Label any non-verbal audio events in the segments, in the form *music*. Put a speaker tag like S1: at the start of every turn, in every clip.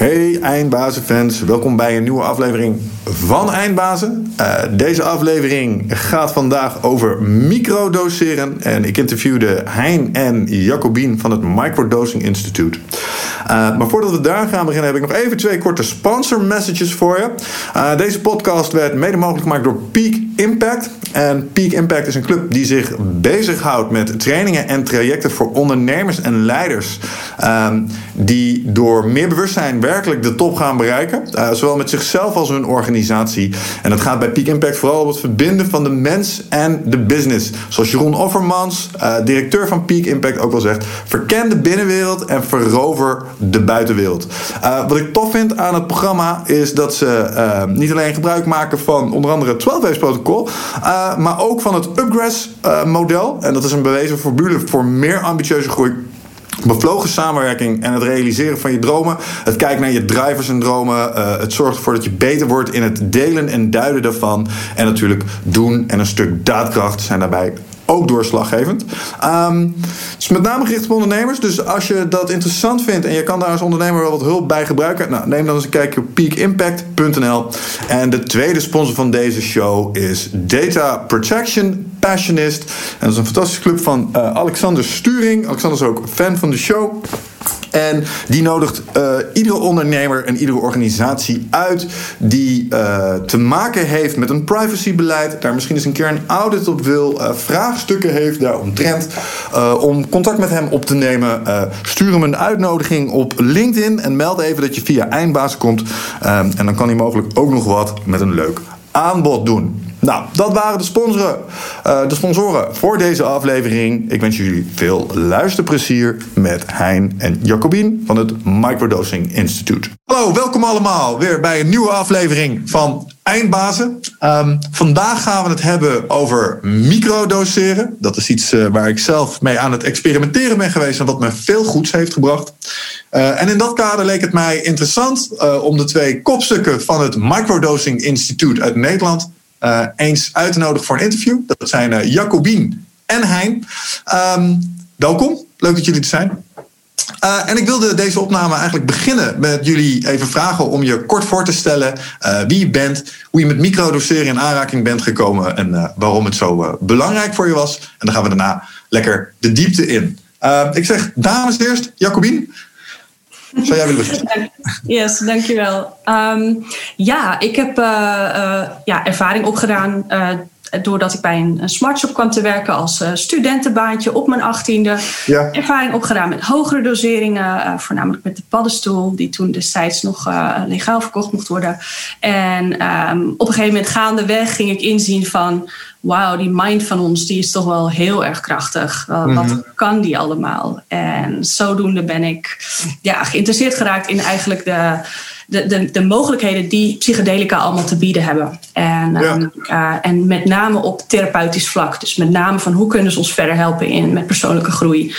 S1: Hey Eindbazen-fans, welkom bij een nieuwe aflevering van Eindbazen. Uh, deze aflevering gaat vandaag over microdoseren. En ik interviewde Hein en Jacobien van het Microdosing Institute. Uh, maar voordat we daar gaan beginnen, heb ik nog even twee korte sponsor messages voor je. Uh, deze podcast werd mede mogelijk gemaakt door Peak Impact. En Peak Impact is een club die zich bezighoudt met trainingen en trajecten voor ondernemers en leiders. Um, die door meer bewustzijn werkelijk de top gaan bereiken. Uh, zowel met zichzelf als hun organisatie. En dat gaat bij Peak Impact vooral om het verbinden van de mens en de business. Zoals Jeroen Offermans, directeur van Peak Impact, ook wel zegt: verken de binnenwereld en verover de buitenwereld. Uh, wat ik tof vind aan het programma is dat ze niet alleen gebruik maken van onder andere het 12 protocol, maar ook van het Upgress model. En dat is een bewezen formule voor meer ambitieuze groei bevlogen samenwerking en het realiseren van je dromen. Het kijken naar je drivers en dromen. Het zorgt ervoor dat je beter wordt in het delen en duiden daarvan. En natuurlijk doen en een stuk daadkracht zijn daarbij ook doorslaggevend. Um, is met name gericht op ondernemers. Dus als je dat interessant vindt en je kan daar als ondernemer wel wat hulp bij gebruiken, nou, neem dan eens een kijkje op peakimpact.nl. En de tweede sponsor van deze show is Data Protection Passionist. En dat is een fantastische club van uh, Alexander Sturing. Alexander is ook fan van de show. En die nodigt uh, iedere ondernemer en iedere organisatie uit die uh, te maken heeft met een privacybeleid, daar misschien eens een keer een audit op wil, uh, vraagstukken heeft daaromtrent, om contact met hem op te nemen. stuur hem een uitnodiging op LinkedIn en meld even dat je via Eindbaas komt. en dan kan hij mogelijk ook nog wat met een leuk aanbod doen. Nou, dat waren de sponsoren, uh, de sponsoren voor deze aflevering. Ik wens jullie veel luisterplezier met Hein en Jacobien van het Microdosing Institute. Hallo, welkom allemaal weer bij een nieuwe aflevering van Eindbazen. Um, vandaag gaan we het hebben over microdoseren. Dat is iets uh, waar ik zelf mee aan het experimenteren ben geweest en wat me veel goeds heeft gebracht. Uh, en in dat kader leek het mij interessant om de twee kopstukken van het Microdosing Instituut uit Nederland uh, eens uit te nodigen voor een interview. Dat zijn uh, Jacobien en Hein. Um, welkom, leuk dat jullie er zijn. Uh, en ik wilde deze opname eigenlijk beginnen met jullie even vragen om je kort voor te stellen wie je bent, hoe je met microdoseren in aanraking bent gekomen en waarom het zo belangrijk voor je was. En dan gaan we daarna lekker de diepte in. ik zeg dames eerst, Jacobien. Zou jij willen?
S2: Yes, dankjewel. Um, ja, ik heb uh, uh, ja, ervaring opgedaan uh, doordat ik bij een, smartshop kwam te werken als studentenbaantje op mijn achttiende. Ja. Ervaring opgedaan met hogere doseringen, voornamelijk met de paddenstoel, die toen destijds nog legaal verkocht mocht worden. En um, op een gegeven moment gaandeweg ging ik inzien van wauw, die mind van ons die is toch wel heel erg krachtig. Uh. Wat kan die allemaal? En zodoende ben ik ja, geïnteresseerd geraakt in eigenlijk de, de, de, de mogelijkheden die psychedelica allemaal te bieden hebben. En, ja. um, uh, en met name op therapeutisch vlak. Dus met name van hoe kunnen ze ons verder helpen in, met persoonlijke groei.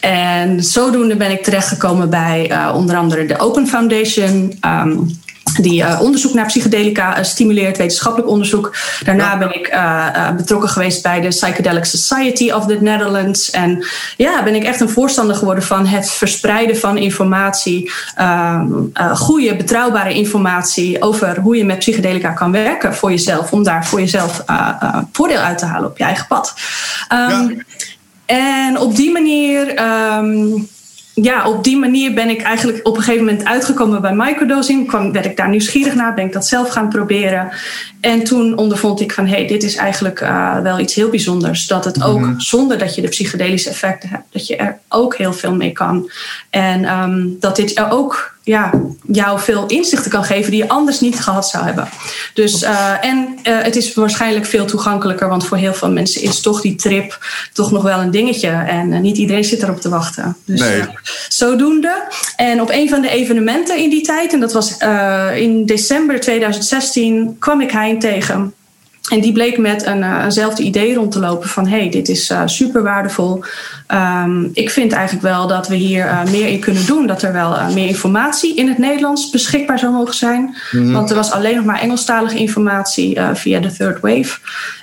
S2: En zodoende ben ik terechtgekomen bij uh, onder andere de Open Foundation. Um, die uh, onderzoek naar psychedelica uh, stimuleert, wetenschappelijk onderzoek. Daarna ja. ben ik uh, betrokken geweest bij de Psychedelic Society of the Netherlands. En ja, ben ik echt een voorstander geworden van het verspreiden van informatie, goede, betrouwbare informatie over hoe je met psychedelica kan werken voor jezelf, om daar voor jezelf voordeel uit te halen op je eigen pad. Um, ja. En op die manier. Um, ja, op die manier ben ik eigenlijk op een gegeven moment uitgekomen bij microdosing. Kwam, werd ik daar nieuwsgierig naar, ben ik dat zelf gaan proberen. En toen ondervond ik van, hé, hey, dit is eigenlijk uh, wel iets heel bijzonders. Dat het ook, mm-hmm. zonder dat je de psychedelische effecten hebt, dat je er ook heel veel mee kan. En um, dat dit er ook ja, jou veel inzichten kan geven die je anders niet gehad zou hebben. Dus, uh, en uh, het is waarschijnlijk veel toegankelijker, want voor heel veel mensen is toch die trip toch nog wel een dingetje. En uh, niet iedereen zit erop te wachten. Dus nee. zodoende. En op een van de evenementen in die tijd, en dat was in december 2016, kwam ik Hein tegen. En die bleek met een, uh, eenzelfde idee rond te lopen van hey, dit is uh, super waardevol. Um, ik vind eigenlijk wel dat we hier uh, meer in kunnen doen. Dat er wel meer informatie in het Nederlands beschikbaar zou mogen zijn. Mm-hmm. Want er was alleen nog maar Engelstalige informatie via de Third Wave.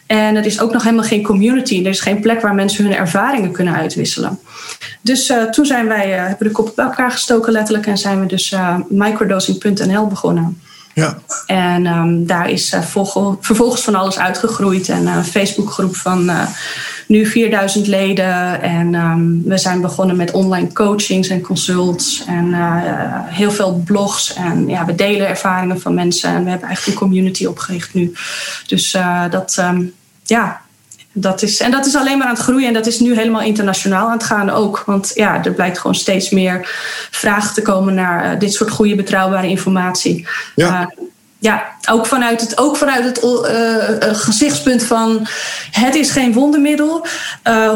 S2: En er is ook nog helemaal geen community. Er is geen plek waar mensen hun ervaringen kunnen uitwisselen. Dus toen zijn wij, hebben de koppen bij elkaar gestoken letterlijk en zijn we dus microdosing.nl begonnen.
S1: Ja.
S2: En um, daar is vervolgens van alles uitgegroeid. En een Facebookgroep van nu 4000 leden. En um, we zijn begonnen met online coachings en consults. En heel veel blogs. En ja, we delen ervaringen van mensen. En we hebben eigenlijk een community opgericht nu. Dus dat, um, ja, dat is, en dat is alleen maar aan het groeien en dat is nu helemaal internationaal aan het gaan ook. Want ja, er blijkt gewoon steeds meer vragen te komen naar uh, dit soort goede, betrouwbare informatie.
S1: Ja.
S2: Uh, ja, ook vanuit het, ook vanuit het uh, gezichtspunt van het is geen wondermiddel.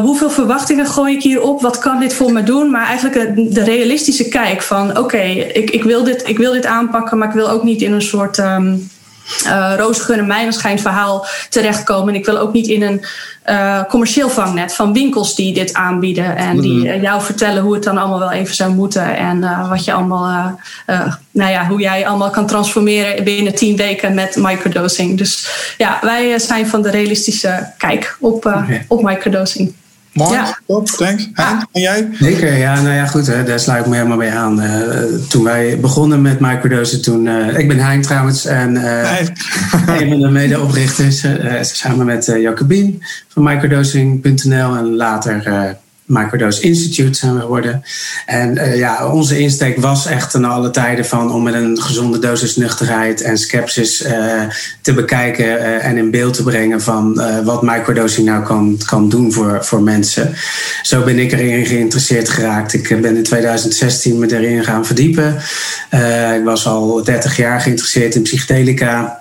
S2: hoeveel verwachtingen gooi ik hierop? Wat kan dit voor me doen? Maar eigenlijk de realistische kijk van oké, okay, ik, ik, wil dit, ik wil dit aanpakken, maar ik wil ook niet in een soort. Um, uh, en mijnenschijn verhaal terechtkomen. En ik wil ook niet in een uh, commercieel vangnet van winkels die dit aanbieden. En die uh, jou vertellen hoe het dan allemaal wel even zou moeten. En uh, wat je allemaal, nou ja, hoe jij allemaal kan transformeren binnen tien weken met microdosing. Dus ja, wij zijn van de realistische kijk op, okay. op microdosing.
S1: Mooi, ja. top, thanks. En jij?
S3: Zeker, ja, nou ja, goed, hè, daar sluit ik me helemaal bij aan. Uh, toen wij begonnen met microdosen, toen... Uh, ik ben Hein trouwens en uh, *laughs* een van de medeoprichters, samen met Jacobien van microdosing.nl en later Microdose Institute zijn we geworden. En uh, ja, onze insteek was echt ten alle tijden van om met een gezonde dosis nuchterheid en skepsis uh, te bekijken uh, en in beeld te brengen van wat microdosing nou kan, kan doen voor, voor mensen. Zo ben ik erin geïnteresseerd geraakt. Ik ben in 2016 me erin gaan verdiepen. ik was al 30 jaar geïnteresseerd in psychedelica.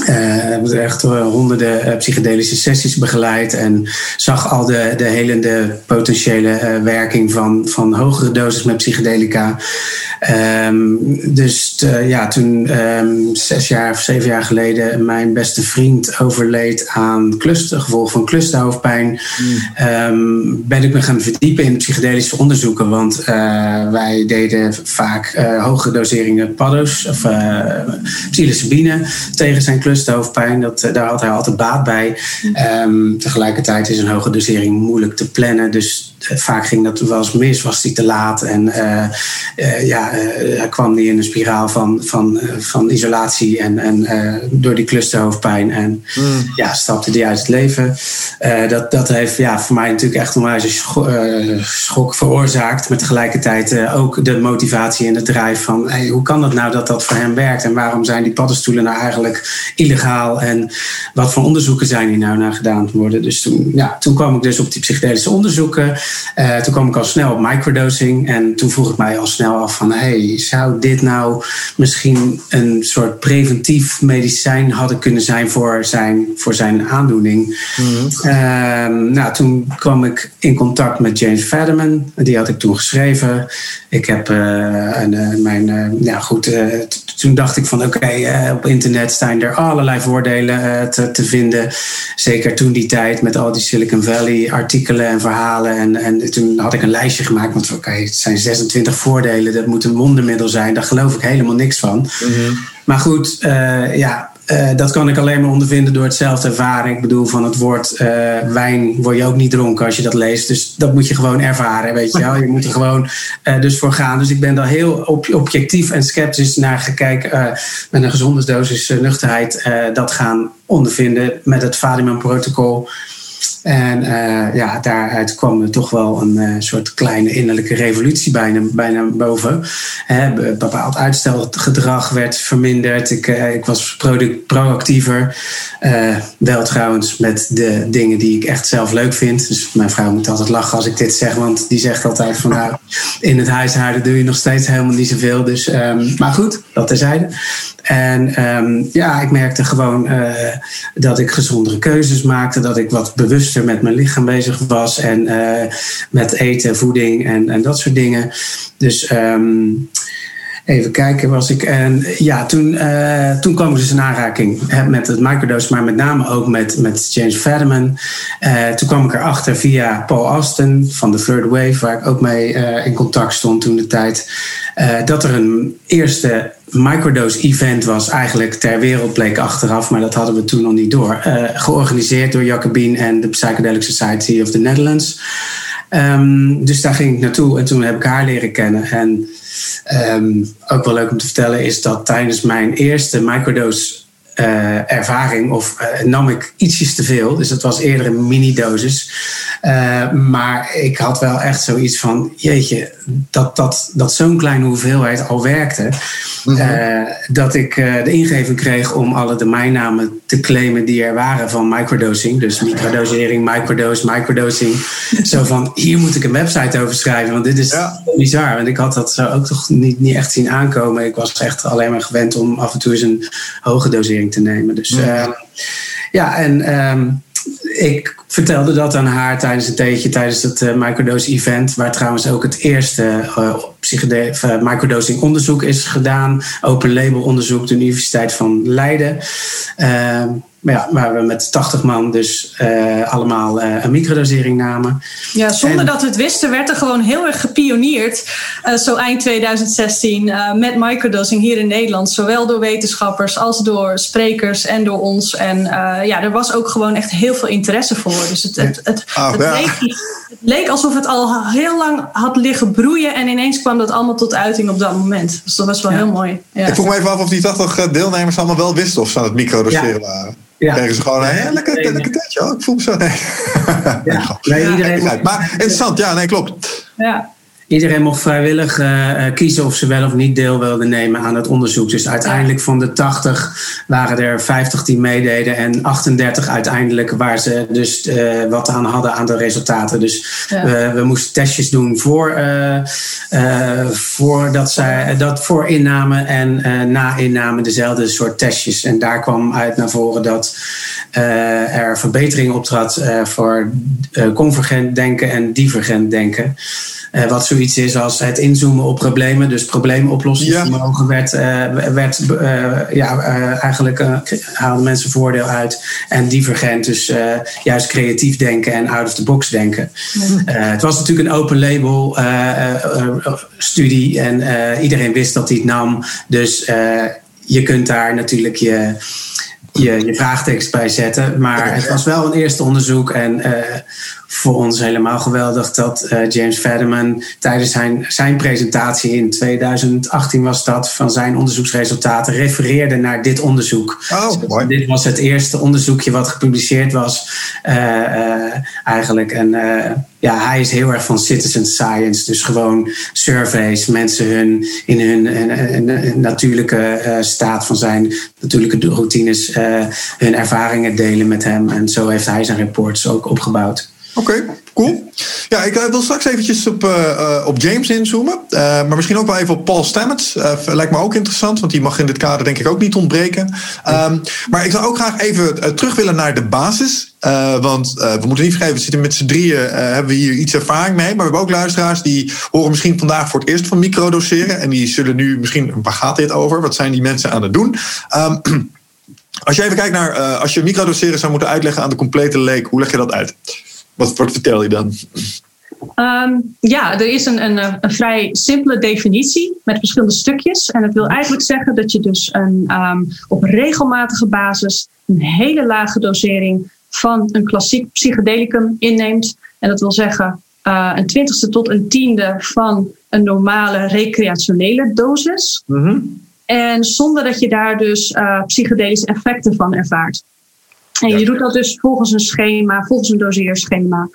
S3: Uh, hebben echt honderden uh, psychedelische sessies begeleid en zag al de, de helende potentiële uh, werking van, van hogere doses met psychedelica. Um, dus ja, toen um, zes jaar of zeven jaar geleden mijn beste vriend overleed aan cluster, gevolg van clusterhoofdpijn, mm. um, ben ik me gaan verdiepen in psychedelische onderzoeken. Want wij deden vaak hogere doseringen paddo's of psilocybine tegen zijn clusterhoofdpijn. Dat, eh, daar had hij altijd baat bij. Um, tegelijkertijd is een hoge dosering moeilijk te plannen. Dus vaak ging dat wel eens mis, was hij te laat. En uh, ja, hij kwam niet in een spiraal van, van, van isolatie en, en door die clusterhoofdpijn. En mm. ja, stapte hij uit het leven. dat, dat heeft ja, voor mij natuurlijk echt een schok, schok veroorzaakt. Maar tegelijkertijd ook de motivatie en de drijf van hey, hoe kan dat nou dat dat voor hem werkt? En waarom zijn die paddenstoelen nou eigenlijk illegaal en wat voor onderzoeken zijn hier nou naar gedaan worden. Dus toen, ja, toen kwam ik dus op die psychedelische onderzoeken. Uh, toen kwam ik al snel op microdosing en toen vroeg ik mij al snel af van hey, zou dit nou misschien een soort preventief medicijn hadden kunnen zijn voor zijn, voor zijn aandoening. Mm-hmm. Uh, nou, toen kwam ik in contact met James Fadiman. Die had ik toen geschreven. Ik heb uh, een, mijn, ja goed, toen dacht ik van oké, okay, op internet staan er allerlei voordelen te, te, vinden. Zeker toen die tijd met al die Silicon Valley artikelen en verhalen. En, en toen had ik een lijstje gemaakt. Want oké, okay, het zijn 26 voordelen. Dat moet een wondermiddel zijn. Daar geloof ik helemaal niks van. Mm-hmm. Maar goed, uh, ja, uh, dat kan ik alleen maar ondervinden door het zelf te ervaren. Ik bedoel, van het woord uh, wijn word je ook niet dronken als je dat leest. Dus dat moet je gewoon ervaren, weet je wel. Je moet er gewoon uh, dus voor gaan. Dus ik ben daar heel objectief en sceptisch naar gekeken. met een gezonde dosis nuchterheid dat gaan ondervinden met het Fadiman-protocol. En uh, ja, daaruit kwam er toch wel een uh, soort kleine innerlijke revolutie bijna, bijna boven. Hè, bepaald uitstelgedrag werd verminderd. Ik, uh, ik was product, proactiever. wel trouwens met de dingen die ik echt zelf leuk vind. Dus mijn vrouw moet altijd lachen als ik dit zeg. Want die zegt altijd van nou, in het huishouden doe je nog steeds helemaal niet zoveel. Dus, um, maar goed, dat terzijde. En um, ja, ik merkte gewoon dat ik gezondere keuzes maakte. Dat ik wat bewust met mijn lichaam bezig was en uh, met eten, voeding en, en dat soort dingen. Dus um, Even kijken, was ik. En ja, toen, uh, toen kwam ik dus in aanraking met het microdose, maar met name ook met, met James Fadiman. Uh, toen kwam ik erachter via Paul Austin van de Third Wave, waar ik ook mee in contact stond toen de tijd. dat er een eerste microdose-event was, eigenlijk ter wereld bleek achteraf, maar dat hadden we toen nog niet door. georganiseerd door Jacobin en de Psychedelic Society of the Netherlands. Um, dus daar ging ik naartoe en toen heb ik haar leren kennen. En um, ook wel leuk om te vertellen is dat tijdens mijn eerste microdose uh, ervaring of uh, nam ik ietsjes te veel. Dus het was eerder een mini-dosis. Uh, maar ik had wel echt zoiets van: jeetje, dat, dat, dat zo'n kleine hoeveelheid al werkte. -hmm. dat ik de ingeving kreeg om alle domeinnamen te claimen die er waren van microdosing. Dus microdosering, microdose, microdosing. *laughs* zo van: hier moet ik een website over schrijven, want dit is ja. bizar. Want ik had dat zo ook toch niet, niet echt zien aankomen. Ik was echt alleen maar gewend om af en toe eens een hoge dosering te nemen. Dus ja, uh, ja en um, ik vertelde dat aan haar tijdens een theetje, tijdens het uh, microdose event, waar trouwens ook het eerste uh, microdosing onderzoek is gedaan, open label onderzoek, de Universiteit van Leiden. Maar ja, waar we met 80 man dus uh, allemaal uh, een microdosering namen.
S2: Ja, zonder en, dat we het wisten, werd er gewoon heel erg gepioneerd. Uh, zo eind 2016 met microdosing hier in Nederland. Zowel door wetenschappers als door sprekers en door ons. En ja, er was ook gewoon echt heel veel interesse voor. Dus het, het, het, ah, het, ja. leek, het leek alsof het al heel lang had liggen broeien. En ineens kwam dat allemaal tot uiting op dat moment. Dus dat was wel ja. heel mooi.
S1: Ja. Ik vroeg me even af of die 80 deelnemers allemaal wel wisten of ze aan het microdoseren waren. Ja. Ze gewoon een hele lekker, lekker tijdje. Oh, ik voel me zo. *laughs* Nee. Ja. nee iedereen maar interessant, ja, nee, klopt.
S3: Ja. Iedereen mocht vrijwillig uh, kiezen of ze wel of niet deel wilden nemen aan het onderzoek. Dus uiteindelijk van de 80 waren er 50 die meededen en 38 uiteindelijk waar ze dus uh, wat aan hadden aan de resultaten. Dus ja. we, we, moesten testjes doen voor, voor, dat zij, dat voor inname en na inname dezelfde soort testjes. En daar kwam uit naar voren dat er verbetering optrad voor convergent denken en divergent denken. Wat zoiets is als het inzoomen op problemen, dus probleemoplossingsvermogen, ja. werd, uh, werd uh, ja, eigenlijk haalden mensen voordeel uit. En divergent, dus juist creatief denken en out of the box denken. Ja. het was natuurlijk een open label studie en iedereen wist dat hij het nam. Dus je kunt daar natuurlijk je je, je vraagtekst bij zetten. Maar het was wel een eerste onderzoek. En uh, voor ons helemaal geweldig dat uh, James Fadiman tijdens zijn, zijn presentatie in 2018 was dat van zijn onderzoeksresultaten refereerde naar dit onderzoek.
S1: Oh.
S3: Dit was het eerste onderzoekje wat gepubliceerd was uh, eigenlijk. En ja, hij is heel erg van citizen science. Dus gewoon surveys, mensen hun, in hun, hun, hun natuurlijke staat van zijn natuurlijke routines, hun ervaringen delen met hem. En zo heeft hij zijn reports ook opgebouwd.
S1: Oké, cool. Ja, ik wil straks eventjes op, uh, op James inzoomen. Maar misschien ook wel even op Paul Stamets. Lijkt me ook interessant, want die mag in dit kader denk ik ook niet ontbreken. Um, maar ik zou ook graag even terug willen naar de basis. want we moeten niet vergeten, we zitten met z'n drieën, hebben we hier iets ervaring mee. Maar we hebben ook luisteraars die horen misschien vandaag voor het eerst van microdoseren. En die zullen nu misschien, waar gaat dit over? Wat zijn die mensen aan het doen? Um, *clears throat* als je even kijkt naar, als je microdoseren zou moeten uitleggen aan de complete leek, hoe leg je dat uit? Wat, wat vertel je dan?
S2: Um, ja, er is een, een, een, vrij simpele definitie met verschillende stukjes. En dat wil eigenlijk zeggen dat je dus een, um, op regelmatige basis een hele lage dosering van een klassiek psychedelicum inneemt. En dat wil zeggen uh, een twintigste tot een tiende van een normale recreationele dosis. Mm -hmm. En zonder dat je daar dus uh, psychedelische effecten van ervaart. En je doet dat dus volgens een schema, volgens een doseerschema.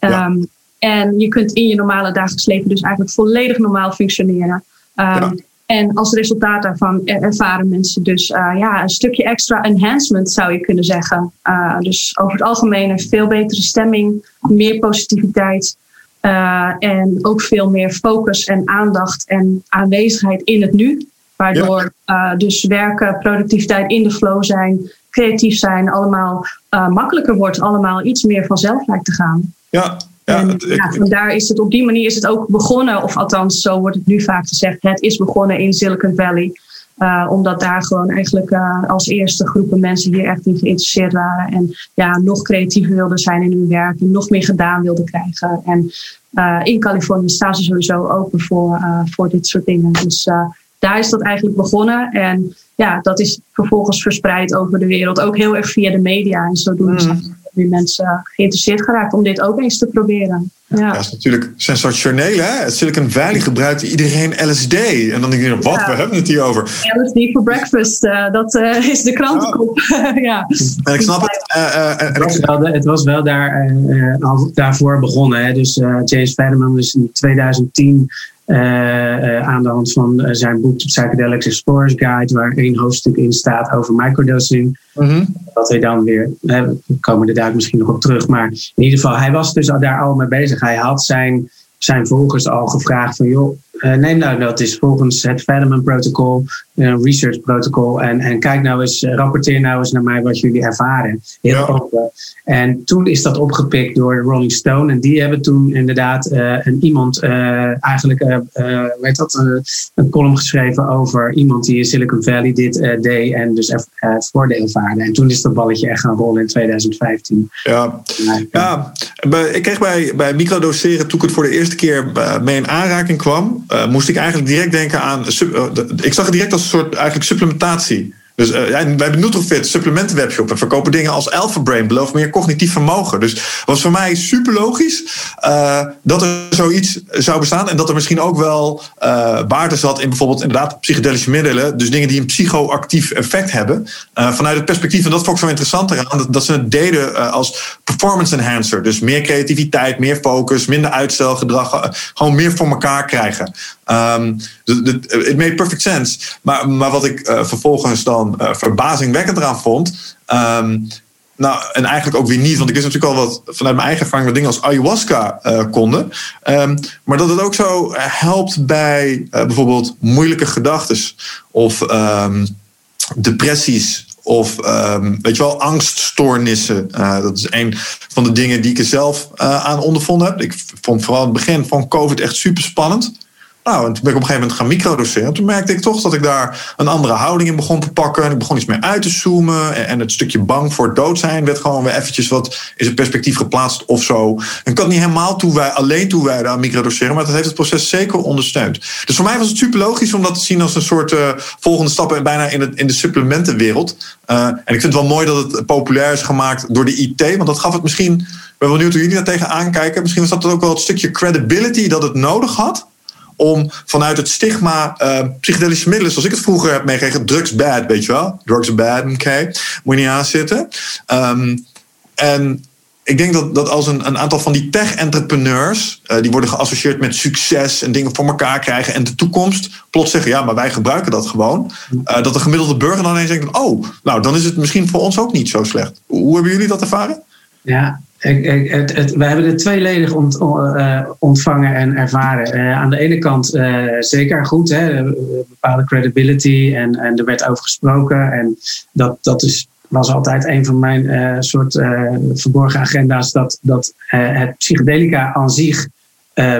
S2: Ja. Um, en je kunt in je normale dagelijks leven dus eigenlijk volledig normaal functioneren. Um, ja. En als resultaat daarvan ervaren mensen dus uh, ja, een stukje extra enhancement, zou je kunnen zeggen. Uh, dus over het algemeen een veel betere stemming, meer positiviteit. Uh, en ook veel meer focus en aandacht en aanwezigheid in het nu. Waardoor ja. dus werken, productiviteit in de flow zijn, creatief zijn allemaal uh, makkelijker wordt, allemaal iets meer vanzelf lijkt te gaan.
S1: Ja,
S2: Ja, en, ja, vandaar is het op die manier is het ook begonnen, of althans, zo wordt het nu vaak gezegd, het is begonnen in Silicon Valley. Uh, omdat daar gewoon eigenlijk uh, als eerste groepen mensen hier echt in geïnteresseerd waren. En ja, nog creatiever wilden zijn in hun werk en nog meer gedaan wilden krijgen. En uh, in Californië staan ze sowieso open voor, voor dit soort dingen. Dus daar is dat eigenlijk begonnen. En ja, dat is vervolgens verspreid over de wereld. Ook heel erg via de media. En zodoende zijn mm. nu mensen geïnteresseerd geraakt om dit ook eens te proberen. Ja.
S1: dat is natuurlijk sensationeel. Hè? Silicon Valley gebruikt iedereen LSD. En dan denk je, wat, we hebben het hier over?
S2: LSD for breakfast, uh, dat uh, is de krantenkop. *laughs* ja.
S1: En ik snap het. Uh,
S3: het, was wel, het was wel daar, al daarvoor begonnen. Hè? Dus James Fadiman is in 2010 uh, aan de hand van uh, zijn boek Psychedelics Explorers Guide, waar één hoofdstuk in staat over microdosing. Mm Dat hij dan weer, we komen er daar misschien nog op terug, maar in ieder geval, hij was dus daar al mee bezig. Hij had zijn, zijn volgers al gevraagd van, joh, uh, neem nou dat is volgens het Federman Protocol, een research protocol. En, en kijk nou eens, rapporteer nou eens naar mij wat jullie ervaren. Heel ja. open. En toen is dat opgepikt door Rolling Stone. En die hebben toen inderdaad uh, een iemand, eigenlijk, weet dat, een column geschreven over iemand die in Silicon Valley dit deed en dus het voordeel ervaarde. En toen is dat balletje echt gaan rollen in 2015.
S1: Ja, ja. ik kreeg bij, bij microdoseren, toen ik het voor de eerste keer mee in aanraking kwam, moest ik eigenlijk direct denken aan. ik zag het direct als een soort eigenlijk supplementatie. Dus uh, wij hebben Nutrofit, supplementenwebshop. En verkopen dingen als Alpha Brain, beloof meer cognitief vermogen. Dus was voor mij super logisch uh, dat er zoiets zou bestaan. En dat er misschien ook wel uh, waarde zat in bijvoorbeeld inderdaad psychedelische middelen. Dus dingen die een psychoactief effect hebben. vanuit het perspectief, en dat vond ik zo interessant eraan, dat, dat ze het deden als performance enhancer. Dus meer creativiteit, meer focus, minder uitstelgedrag. gewoon meer voor elkaar krijgen. Um, it made perfect sense. Maar, maar wat ik vervolgens dan uh, verbazingwekkend eraan vond. Um, nou, en eigenlijk ook weer niet, want ik wist natuurlijk al wat vanuit mijn eigen ervaring wat dingen als ayahuasca uh, konden. Um, maar dat het ook zo helpt bij bijvoorbeeld moeilijke gedachten of depressies of weet je wel, angststoornissen. Dat is een van de dingen die ik er zelf aan ondervonden heb. Ik vond vooral het begin van COVID echt super spannend. Nou, en toen ben ik op een gegeven moment gaan microdoseren. Toen merkte ik toch dat ik daar een andere houding in begon te pakken. En ik begon iets meer uit te zoomen. En het stukje bang voor dood zijn werd gewoon weer eventjes wat in het perspectief geplaatst of zo. En ik had niet helemaal alleen toewijden aan microdoseren. Maar dat heeft het proces zeker ondersteund. Dus voor mij was het super logisch om dat te zien als een soort uh, volgende stap bijna in, het, in de supplementenwereld. Uh, en ik vind het wel mooi dat het populair is gemaakt door de IT. Want dat gaf het misschien. Ik ben benieuwd hoe jullie daar tegen aankijken. Misschien was dat ook wel het stukje credibility dat het nodig had om vanuit het stigma uh, psychedelische middelen, zoals ik het vroeger heb meegekregen, drugs bad, weet je wel? Drugs bad, oké, okay. moet je niet aanzitten. Um, en ik denk dat, dat als een, een aantal van die tech-entrepreneurs, uh, die worden geassocieerd met succes en dingen voor elkaar krijgen en de toekomst, plots zeggen, ja, maar wij gebruiken dat gewoon. Uh, dat de gemiddelde burger dan ineens denkt, oh, nou, dan is het misschien voor ons ook niet zo slecht. Hoe hebben jullie dat ervaren?
S3: Ja, we hebben het tweeledig uh, ontvangen en ervaren. Uh, aan de ene kant uh, zeker goed, hè, bepaalde credibility en, en er werd over gesproken. En dat, dat is, was altijd een van mijn soort verborgen agenda's, dat, dat het psychedelica aan zich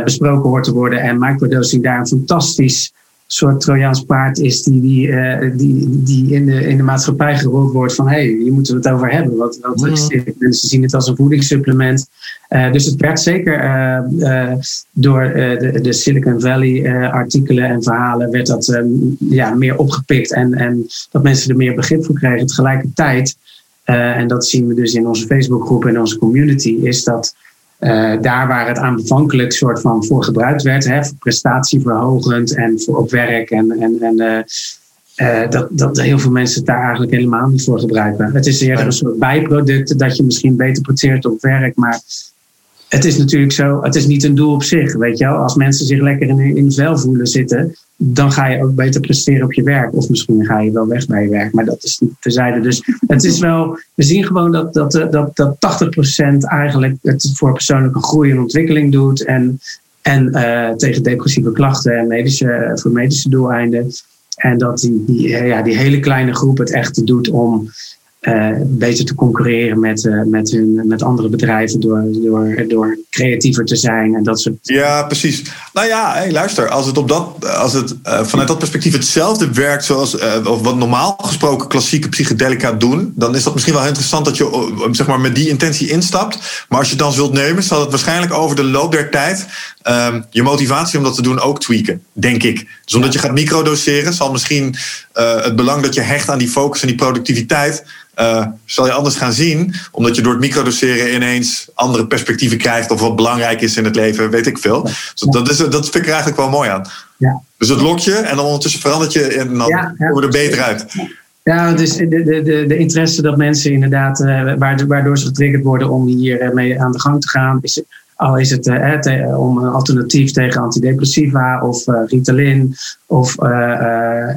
S3: besproken hoort te worden en microdosing daar een fantastisch soort Trojaans paard is die, die, uh, die, die in, de, in de maatschappij gerold wordt van hé, hey, hier moeten we het over hebben. Wat, wat mm. is dit? Mensen zien het als een voedingssupplement. Uh, dus het werd zeker uh, door de, de, Silicon Valley artikelen en verhalen werd dat um, ja, meer opgepikt en, en dat mensen er meer begrip voor kregen. Tegelijkertijd, en dat zien we dus in onze Facebookgroep en onze community, is dat uh, daar waar het aanvankelijk soort van voor gebruikt werd, hè, voor prestatieverhogend en voor op werk en, en, en uh, uh, dat, dat heel veel mensen het daar eigenlijk helemaal niet voor gebruiken. Het is eerder een soort bijproduct dat je misschien beter presteert op werk, maar het is natuurlijk zo, het is niet een doel op zich. Weet je wel? Als mensen zich lekker in, in vel voelen zitten, dan ga je ook beter presteren op je werk. Of misschien ga je wel weg bij je werk, maar dat is niet terzijde. Dus het is wel, we zien gewoon dat, dat, dat, dat 80% eigenlijk het voor persoonlijke groei en ontwikkeling doet. En, en uh, tegen depressieve klachten en medische, voor medische doeleinden. En dat die, die, ja, die hele kleine groep het echt doet om uh, beter te concurreren met, uh, met, hun, met andere bedrijven door, door, door creatiever te zijn en dat soort
S1: Ja, precies. Nou ja, luister, als het, op dat, als het uh, vanuit dat perspectief hetzelfde werkt zoals of wat normaal gesproken klassieke psychedelica doen, dan is dat misschien wel interessant dat je zeg maar, met die intentie instapt. Maar als je dan zult nemen, zal het waarschijnlijk over de loop der tijd um, je motivatie om dat te doen ook tweaken, denk ik. Dus omdat je gaat microdoseren, zal misschien het belang dat je hecht aan die focus en die productiviteit uh, zal je anders gaan zien. Omdat je door het microdoseren ineens andere perspectieven krijgt. Of wat belangrijk is in het leven, weet ik veel. Dus dat, is, dat vind ik er eigenlijk wel mooi aan. Ja. Dus het lok je en dan ondertussen verandert je en dan ja, ja. er beter uit.
S3: Ja, dus de, de, de, de interesse dat mensen inderdaad, uh, waardoor ze getriggerd worden om hier uh, mee aan de gang te gaan, is, al is het te, om een alternatief tegen antidepressiva of Ritalin of uh,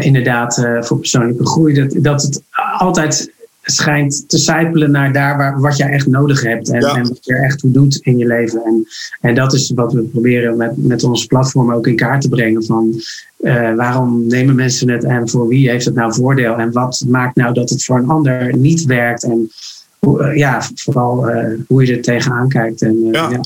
S3: inderdaad uh, voor persoonlijke groei. Dat, dat het altijd schijnt te sijpelen naar daar waar, wat jij echt nodig hebt. En, en wat je er echt toe doet in je leven. En, en dat is wat we proberen met, met ons platform ook in kaart te brengen. Van uh, waarom nemen mensen het en voor wie heeft het nou voordeel? En wat maakt nou dat het voor een ander niet werkt? En ja, vooral hoe je er tegenaan kijkt. En, ja.
S2: Ja,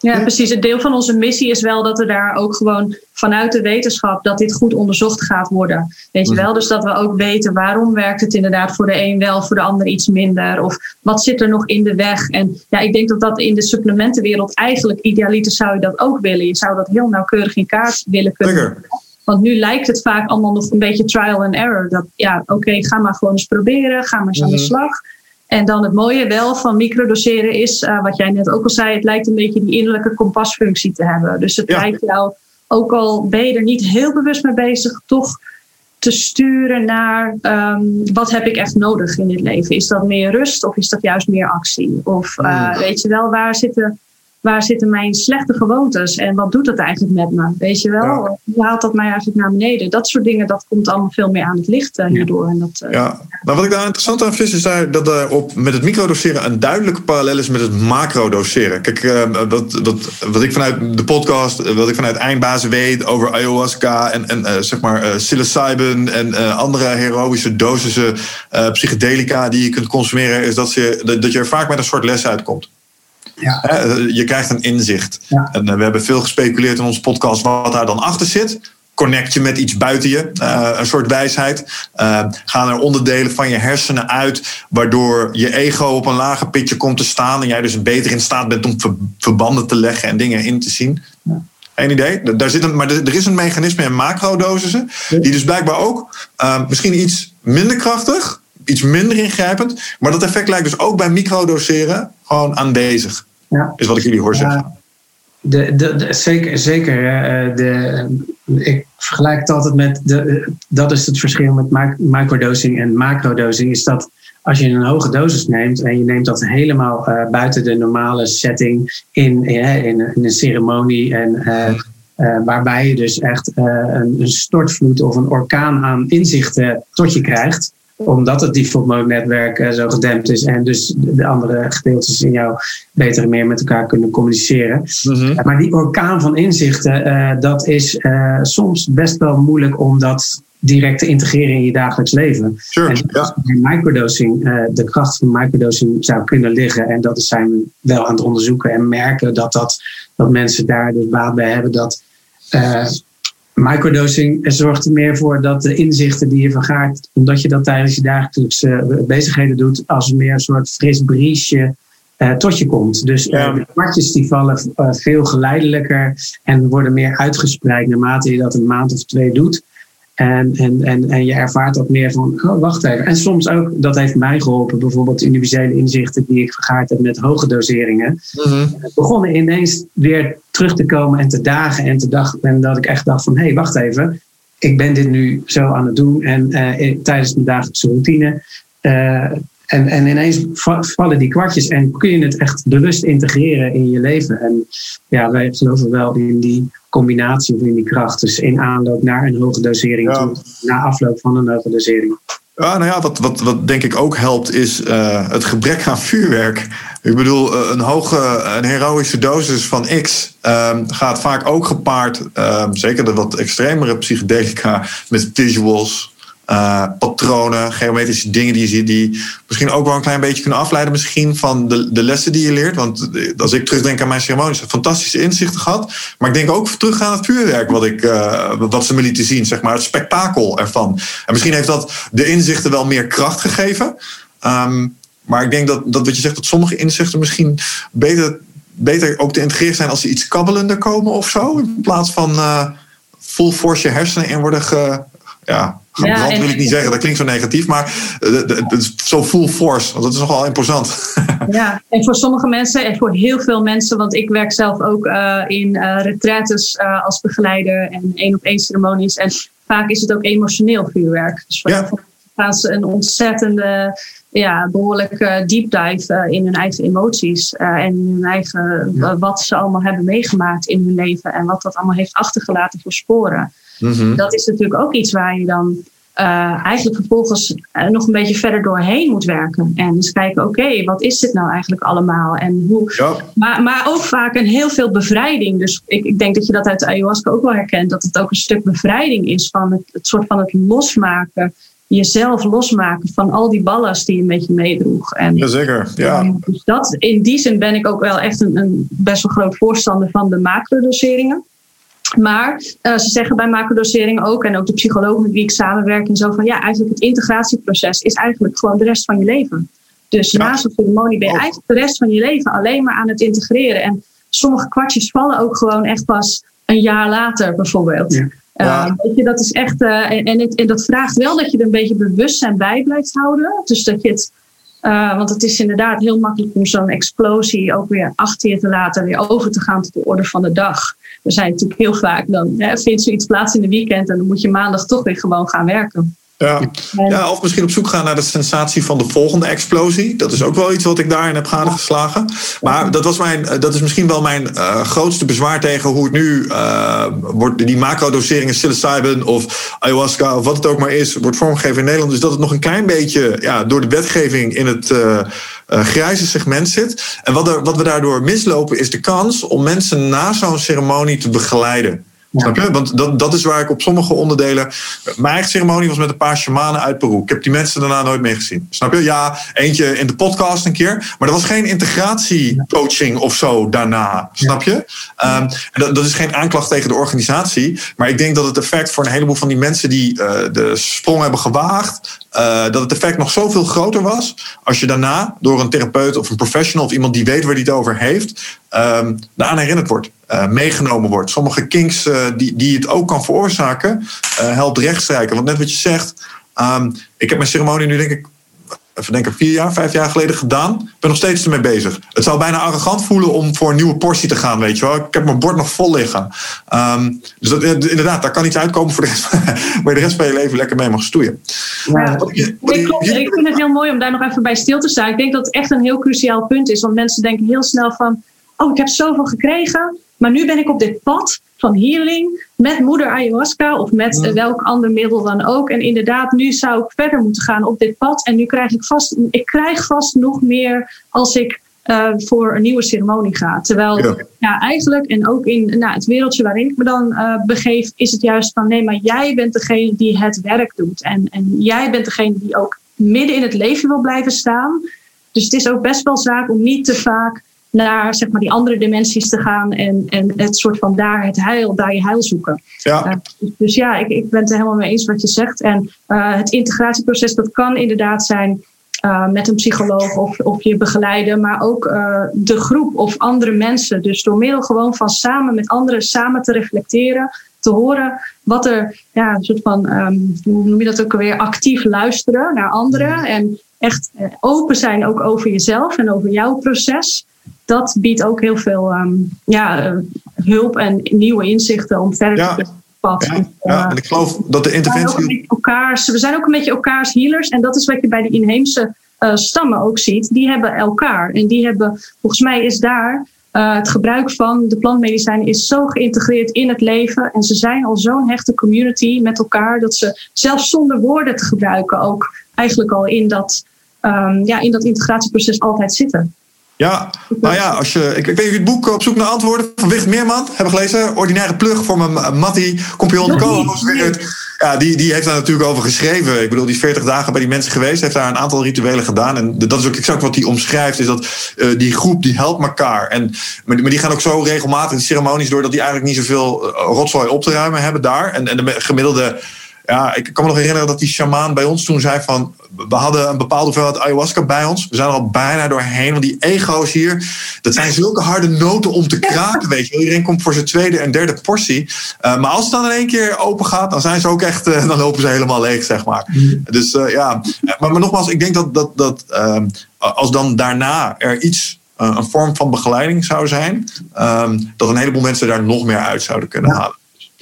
S2: precies. Het deel van onze missie is wel dat we daar ook gewoon vanuit de wetenschap dat dit goed onderzocht gaat worden. Weet je mhm. wel? Dus dat we ook weten waarom werkt het inderdaad voor de een wel, voor de ander iets minder. Of wat zit er nog in de weg? En ja, ik denk dat dat in de supplementenwereld eigenlijk idealiter zou je dat ook willen. Je zou dat heel nauwkeurig in kaart willen kunnen. Want nu lijkt het vaak allemaal nog een beetje trial and error. Dat ja, oké, ga maar gewoon eens proberen, ga maar eens aan de mhm. slag. En dan het mooie wel van microdoseren is, uh, wat jij net ook al zei, het lijkt een beetje die innerlijke kompasfunctie te hebben. Dus het lijkt jou, ook al ben je er niet heel bewust mee bezig, toch te sturen naar um, wat heb ik echt nodig in dit leven. Is dat meer rust of is dat juist meer actie? Of uh, weet je wel, waar zitten waar zitten mijn slechte gewoontes en wat doet dat eigenlijk met me? Weet je wel? Hoe haalt dat mij eigenlijk naar beneden? Dat soort dingen, dat komt allemaal veel meer aan het licht uh, hierdoor. En dat,
S1: uh, ja, maar wat ik daar interessant aan vind, is daar, dat er op, met het microdoseren een duidelijke parallel is met het macrodoseren. Kijk, uh, dat, dat, wat ik vanuit de podcast, wat ik vanuit Eindbazen weet over ayahuasca en, en zeg maar psilocybin en andere heroïsche dosissen psychedelica die je kunt consumeren, is dat, ze, dat je er vaak met een soort les uitkomt. Ja. Je krijgt een inzicht. En eh, we hebben veel gespeculeerd in onze podcast wat daar dan achter zit. Connect je met iets buiten je, uh, een soort wijsheid. Gaan er onderdelen van je hersenen uit, waardoor je ego op een lager pitje komt te staan en jij dus beter in staat bent om verbanden te leggen en dingen in te zien. Ja. Geen idee. Daar zit een, maar er is een mechanisme in macrodosissen, die dus blijkbaar ook uh, misschien iets minder krachtig, iets minder ingrijpend, maar dat effect lijkt dus ook bij microdoseren gewoon aanwezig. Ja. Is wat ik jullie hoor zeggen.
S3: De, de, de, zeker, zeker. Eh, de, ik vergelijk het altijd met. De, dat is het verschil met microdosing en macrodosing. Is dat als je een hoge dosis neemt en je neemt dat helemaal uh, buiten de normale setting in, in, in, een ceremonie. En, uh, waarbij je dus echt een, een stortvloed of een orkaan aan inzichten tot je krijgt omdat het default mode netwerk uh, zo gedempt is en dus de andere gedeeltes in jou beter en meer met elkaar kunnen communiceren. Mhm. maar die orkaan van inzichten, uh, dat is uh, soms best wel moeilijk om dat direct te integreren in je dagelijks leven. Sure, en ja. microdosing, de kracht van microdosing zou kunnen liggen. En dat zijn we wel aan het onderzoeken en merken dat, dat, dat mensen daar dus baat bij hebben. Dat Microdosing zorgt er meer voor dat de inzichten die je vergaart, omdat je dat tijdens je dagelijkse eh, bezigheden doet, als meer een soort fris briesje uh, tot je komt. Dus uh, de kwartjes die vallen veel geleidelijker en worden meer uitgespreid naarmate je dat een maand of twee doet. En, en, en, en je ervaart ook meer van, oh, wacht even. En soms ook, dat heeft mij geholpen, bijvoorbeeld universele inzichten die ik vergaard heb met hoge doseringen. Mm Begonnen ineens weer terug te komen en te dagen en te dag. En dat ik echt dacht van, hé, hey, wacht even. Ik ben dit nu zo aan het doen. En uh, tijdens mijn dagelijkse routine. Uh, en, en ineens vallen die kwartjes en kun je het echt bewust integreren in je leven. En ja, wij geloven wel in die combinatie of in die kracht. Dus in aanloop naar een hoge dosering na afloop van een hoge dosering.
S1: Ja, nou ja, wat, wat, wat denk ik ook helpt is uh, het gebrek aan vuurwerk. Ik bedoel, eh, een hoge, een heroïsche dosis van X um, gaat vaak ook gepaard, um, zeker de wat extremere psychedelica, met visuals, uh, patronen, geometrische dingen die je ziet, die misschien ook wel een klein beetje kunnen afleiden misschien van de, de lessen die je leert. Want als ik terugdenk aan mijn ceremonies, fantastische inzichten gehad. Maar ik denk ook terug aan het vuurwerk wat, ik, uh, wat ze me lieten zien, zeg maar, het spektakel ervan. En misschien heeft dat de inzichten wel meer kracht gegeven. Um, maar ik denk dat, dat wat je zegt, dat sommige inzichten misschien beter, beter ook te integreren zijn als ze iets kabbelender komen of zo. In plaats van uh, full force je hersenen in worden ge, ja, gebrand, wil ik niet zeggen. Dat klinkt zo negatief, maar uh, zo full force. Want dat is nogal imposant. *laughs*
S2: Ja, en voor sommige mensen en voor heel veel mensen, want ik werk zelf ook uh, in uh, retraites als begeleider en één op één ceremonies. En vaak is het ook emotioneel vuurwerk. Dus voor ja. gaan ze een ontzettende ja, behoorlijk deep dive in hun eigen emoties en in hun eigen, wat ze allemaal hebben meegemaakt in hun leven en wat dat allemaal heeft achtergelaten voor sporen. Mm-hmm. Dat is natuurlijk ook iets waar je dan eigenlijk vervolgens nog een beetje verder doorheen moet werken. En dus kijken, oké, wat is dit nou eigenlijk allemaal? En hoe, ja. maar, maar ook vaak een heel veel bevrijding. Dus ik, ik denk dat je dat uit de ayahuasca ook wel herkent, dat het ook een stuk bevrijding is van het, het soort van het losmaken jezelf losmaken van al die ballast die je met je meedroeg.
S1: En, Jazeker, ja.
S2: Dus dat, in die zin ben ik ook wel echt een, een best wel groot voorstander van de macrodoseringen. Maar uh, ze zeggen bij macrodoseringen ook, en ook de psychologen met wie ik samenwerk, en zo van ja, eigenlijk het integratieproces is eigenlijk gewoon de rest van je leven. Dus ja. naast de ceremonie ben je oh. eigenlijk de rest van je leven alleen maar aan het integreren. En sommige kwartjes vallen ook gewoon echt pas een jaar later, bijvoorbeeld. Ja. Ja. weet je, dat is echt. Uh, en, en, en, dat vraagt wel dat je er een beetje bewustzijn bij blijft houden. Dus dat je het. Uh, want het is inderdaad heel makkelijk om zo'n explosie ook weer achter je te laten, weer over te gaan tot de orde van de dag. We zijn natuurlijk heel vaak, dan hè, vindt zoiets plaats in de weekend en dan moet je maandag toch weer gewoon gaan werken.
S1: Ja. ja, of misschien op zoek gaan naar de sensatie van de volgende explosie. Dat is ook wel iets wat ik daarin heb gadegeslagen. Maar dat, was mijn, eh, dat is misschien wel mijn uh, grootste bezwaar tegen hoe het nu uh, wordt. Die macrodoseringen, psilocybin of ayahuasca of wat het ook maar is, wordt vormgegeven in Nederland. Dus dat het nog een klein beetje ja, door de wetgeving in het uh, grijze segment zit. En wat, er, wat we daardoor mislopen is de kans om mensen na zo'n ceremonie te begeleiden. Snap je? Want dat, dat is waar ik op sommige onderdelen. Mijn eigen ceremonie was met een paar shamanen uit Peru. Ik heb die mensen daarna nooit meer gezien. Snap je? Ja, eentje in de podcast een keer. Maar er was geen integratiecoaching of zo daarna. Snap je? Um, en dat, dat, is geen aanklacht tegen de organisatie. Maar ik denk dat het effect voor een heleboel van die mensen die uh, de sprong hebben gewaagd. Uh, dat het effect nog zoveel groter was. Als je daarna door een therapeut of een professional of iemand die weet waar hij het over heeft. Um, daaraan herinnerd wordt. Uh, meegenomen wordt. Sommige kinks uh, die, die het ook kan veroorzaken, uh, helpt rechtstrijken. Want net wat je zegt, um, ik heb mijn ceremonie nu denk ik, even denken, vier jaar, vijf jaar geleden gedaan. Ik ben nog steeds ermee bezig. Het zou bijna arrogant voelen om voor een nieuwe portie te gaan, weet je wel. Ik heb mijn bord nog vol liggen. Um, dus dat, inderdaad, daar kan iets uitkomen voor de rest, *laughs* waar je de rest van je leven lekker mee mag stoeien.
S2: Ja, ik, ik vind het heel mooi om daar nog even bij stil te staan. Ik denk dat het echt een heel cruciaal punt is. Want mensen denken heel snel van, oh, ik heb zoveel gekregen. Maar nu ben ik op dit pad van healing met moeder ayahuasca of met welk ander middel dan ook. En inderdaad, nu zou ik verder moeten gaan op dit pad. En nu krijg ik vast, ik krijg vast nog meer als ik uh, voor een nieuwe ceremonie ga. Terwijl ja. ja. eigenlijk, en ook in nou, het wereldje waarin ik me dan uh, begeef, is het juist van nee, maar jij bent degene die het werk doet. En, en jij bent degene die ook midden in het leven wil blijven staan. Dus het is ook best wel zaak om niet te vaak naar zeg maar, die andere dimensies te gaan en, en het soort van daar het heil, daar je heil zoeken. Ja. Uh, dus, dus ja, ik, ik ben het er helemaal mee eens wat je zegt. En uh, het integratieproces, dat kan inderdaad zijn uh, met een psycholoog of, of je begeleiden, maar ook de groep of andere mensen. Dus door middel gewoon van samen met anderen samen te reflecteren, te horen wat er, ja, een soort van, um, hoe noem je dat ook alweer, actief luisteren naar anderen en echt open zijn ook over jezelf en over jouw proces dat biedt ook heel veel um, ja, uh, hulp en nieuwe inzichten om verder ja. te pad.
S1: Ja, ja, en ik geloof dat de interventie.
S2: Elkaars, we zijn ook een beetje elkaars healers. En dat is wat je bij de inheemse uh, stammen ook ziet. Die hebben elkaar. En die hebben, volgens mij is daar uh, het gebruik van de plantmedicijnen is zo geïntegreerd in het leven. En ze zijn al zo'n hechte community met elkaar. Dat ze zelfs zonder woorden te gebruiken ook eigenlijk al in dat, um, ja, in dat integratieproces altijd zitten.
S1: Ja, nou ja, als je, ik, ik weet het boek Op zoek naar antwoorden van Wicht Meerman hebben gelezen. Ordinaire plug voor mijn Mattie, compagnon co Ja, die, die heeft daar natuurlijk over geschreven. Ik bedoel, die is 40 dagen bij die mensen geweest. Heeft daar een aantal rituelen gedaan. En dat is ook exact wat hij omschrijft. Is dat uh, die groep die helpt elkaar. En, maar, die gaan ook zo regelmatig de ceremonies door... dat die eigenlijk niet zoveel uh, rotzooi op te ruimen hebben daar. En, en de gemiddelde ja, ik kan me nog herinneren dat die shamaan bij ons toen zei van... we hadden een bepaalde hoeveelheid ayahuasca bij ons. We zijn er al bijna doorheen. Want die ego's hier, dat zijn zulke harde noten om te kraken, weet je Iedereen komt voor zijn tweede en derde portie. Uh, maar als het dan in één keer open gaat, dan zijn ze ook echt... Uh, dan lopen ze helemaal leeg, zeg maar. Mm. Dus uh, ja, maar, maar, nogmaals, ik denk dat, dat, dat ehm, als dan daarna er iets een vorm van begeleiding zou zijn, um, dat een heleboel mensen daar nog meer uit zouden kunnen halen.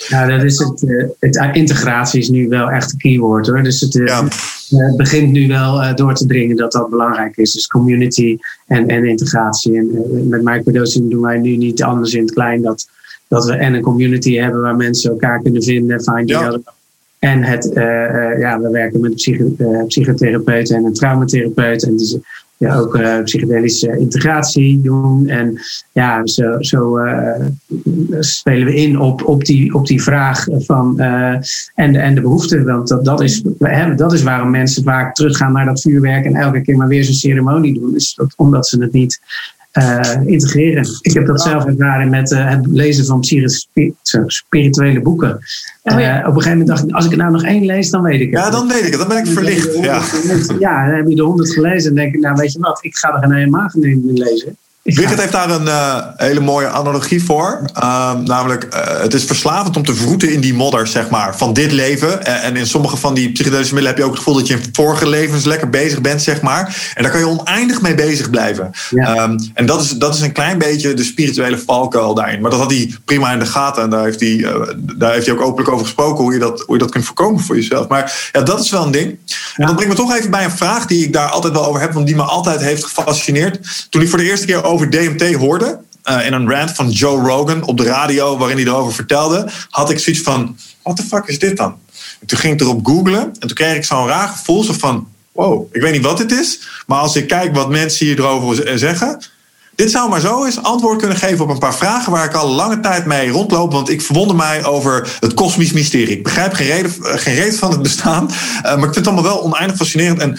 S3: Ja, dat is het, eh, het. Integratie is nu wel echt een keyword hoor. Dus het, eh, begint nu wel door te dringen dat dat belangrijk is. Dus community en, en integratie. En met microdosing doen wij nu niet anders in het klein dat, dat we en een community hebben waar mensen elkaar kunnen vinden, find ja. En het, ja, we werken met een psychotherapeut en een traumatherapeut. En dus ja, ook uh, psychedelische integratie doen. En ja, zo, zo uh, spelen we in op, op, die, op die vraag van, uh, en, en de behoefte. Want dat, dat, is, hè, dat is waarom mensen vaak teruggaan naar dat vuurwerk en elke keer maar weer zo'n ceremonie doen. Is dat omdat ze het niet integreren. Ik heb dat zelf ervaren met het lezen van spirituele boeken. Oh, op een gegeven moment dacht ik, als ik er nou nog één lees, dan weet ik het.
S1: Ja, dan weet ik het. Dan ben ik verlicht. Ja,
S3: ja dan heb je de honderd gelezen en denk ik, nou weet je wat, ik ga er geen helemaal in lezen.
S1: Birgit heeft daar een uh, hele mooie analogie voor. Uh, namelijk, uh, het is verslavend om te vroeten in die modder, zeg maar, van dit leven. En, en in sommige van die psychedelische middelen heb je ook het gevoel dat je in vorige levens lekker bezig bent, zeg maar. En daar kan je oneindig mee bezig blijven. Ja. Um, en dat is, dat is een klein beetje de spirituele valkuil daarin. Maar dat had hij prima in de gaten. En daar heeft hij, daar heeft hij ook openlijk over gesproken, hoe je, dat, hoe je dat kunt voorkomen voor jezelf. Maar ja, dat is wel een ding. En dat brengt me toch even bij een vraag die ik daar altijd wel over heb, want die me altijd heeft gefascineerd. Toen ik voor de eerste keer over over DMT hoorde, uh, in een rant van Joe Rogan op de radio, waarin hij erover vertelde, had ik zoiets van: what the fuck is dit dan? En toen ging ik erop googlen en toen kreeg ik zo'n raar gevoel zo van: wow, ik weet niet wat dit is, maar als ik kijk wat mensen hier erover zeggen. Dit zou maar zo eens antwoord kunnen geven op een paar vragen waar ik al lange tijd mee rondloop. Want ik verwonder mij over het kosmisch mysterie. Ik begrijp geen reden, geen reden van het bestaan. Maar ik vind het allemaal wel oneindig fascinerend. En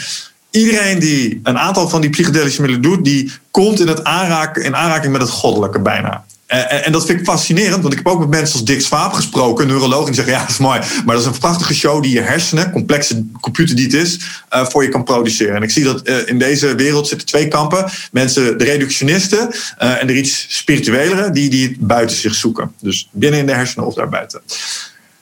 S1: iedereen die een aantal van die psychedelische middelen doet, die komt in, aanraken, in aanraking met het goddelijke bijna. En, en, dat vind ik fascinerend, want ik heb ook met mensen als Dick Swaap gesproken, neurologen, die zeggen: ja, dat is mooi, maar dat is een prachtige show die je hersenen, complexe computer die het is, uh, voor je kan produceren. En ik zie dat in deze wereld zitten twee kampen: mensen, de reductionisten en de iets spirituelere, die, die het buiten zich zoeken. Dus binnen in de hersenen of daarbuiten.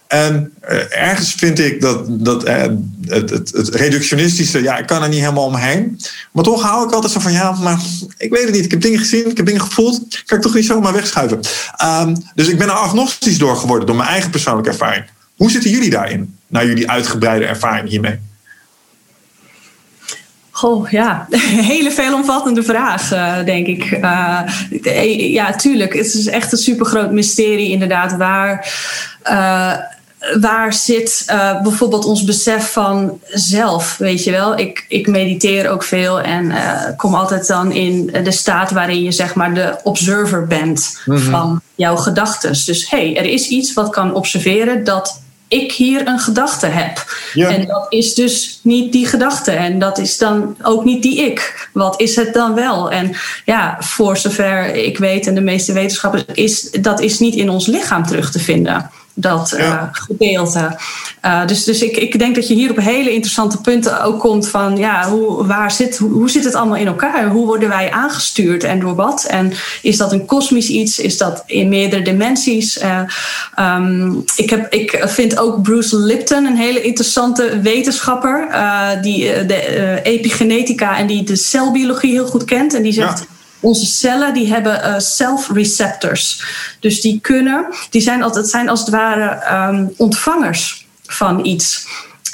S1: En uh, ergens vind ik dat, dat uh, het, het, het, reductionistische, ja, ik kan er niet helemaal omheen. Maar toch hou ik altijd zo van, ja, maar ik weet het niet. Ik heb dingen gezien, ik heb dingen gevoeld. Kan ik toch niet zomaar wegschuiven. Um, dus ik ben er agnostisch door geworden, door mijn eigen persoonlijke ervaring. Hoe zitten jullie daarin, naar jullie uitgebreide ervaring hiermee?
S2: Goh, ja, *laughs* hele veelomvattende vraag, uh, denk ik. Ja, tuurlijk. Het is echt een supergroot mysterie, inderdaad, waar waar zit uh, bijvoorbeeld ons besef van zelf? Weet je wel, ik, ik mediteer ook veel en uh, kom altijd dan in de staat waarin je zeg maar de observer bent mm -hmm. van jouw gedachten. Dus hé, hey, er is iets wat kan observeren dat ik hier een gedachte heb. Ja. En dat is dus niet die gedachte. En dat is dan ook niet die ik. Wat is het dan wel? En ja, voor zover ik weet en de meeste wetenschappers, is dat is niet in ons lichaam terug te vinden dat uh, gedeelte. Uh, dus dus ik, ik denk dat je hier op hele interessante punten ook komt van ja, hoe, waar zit, hoe, hoe zit het allemaal in elkaar? Hoe worden wij aangestuurd en door wat? En is dat een kosmisch iets? Is dat in meerdere dimensies? Uh, um, ik, heb, ik vind ook Bruce Lipton een hele interessante wetenschapper die de epigenetica en die de celbiologie heel goed kent. En die zegt. Ja onze cellen die hebben uh, self-receptors. Dus die kunnen, die zijn, altijd, zijn als het ware um, ontvangers van iets.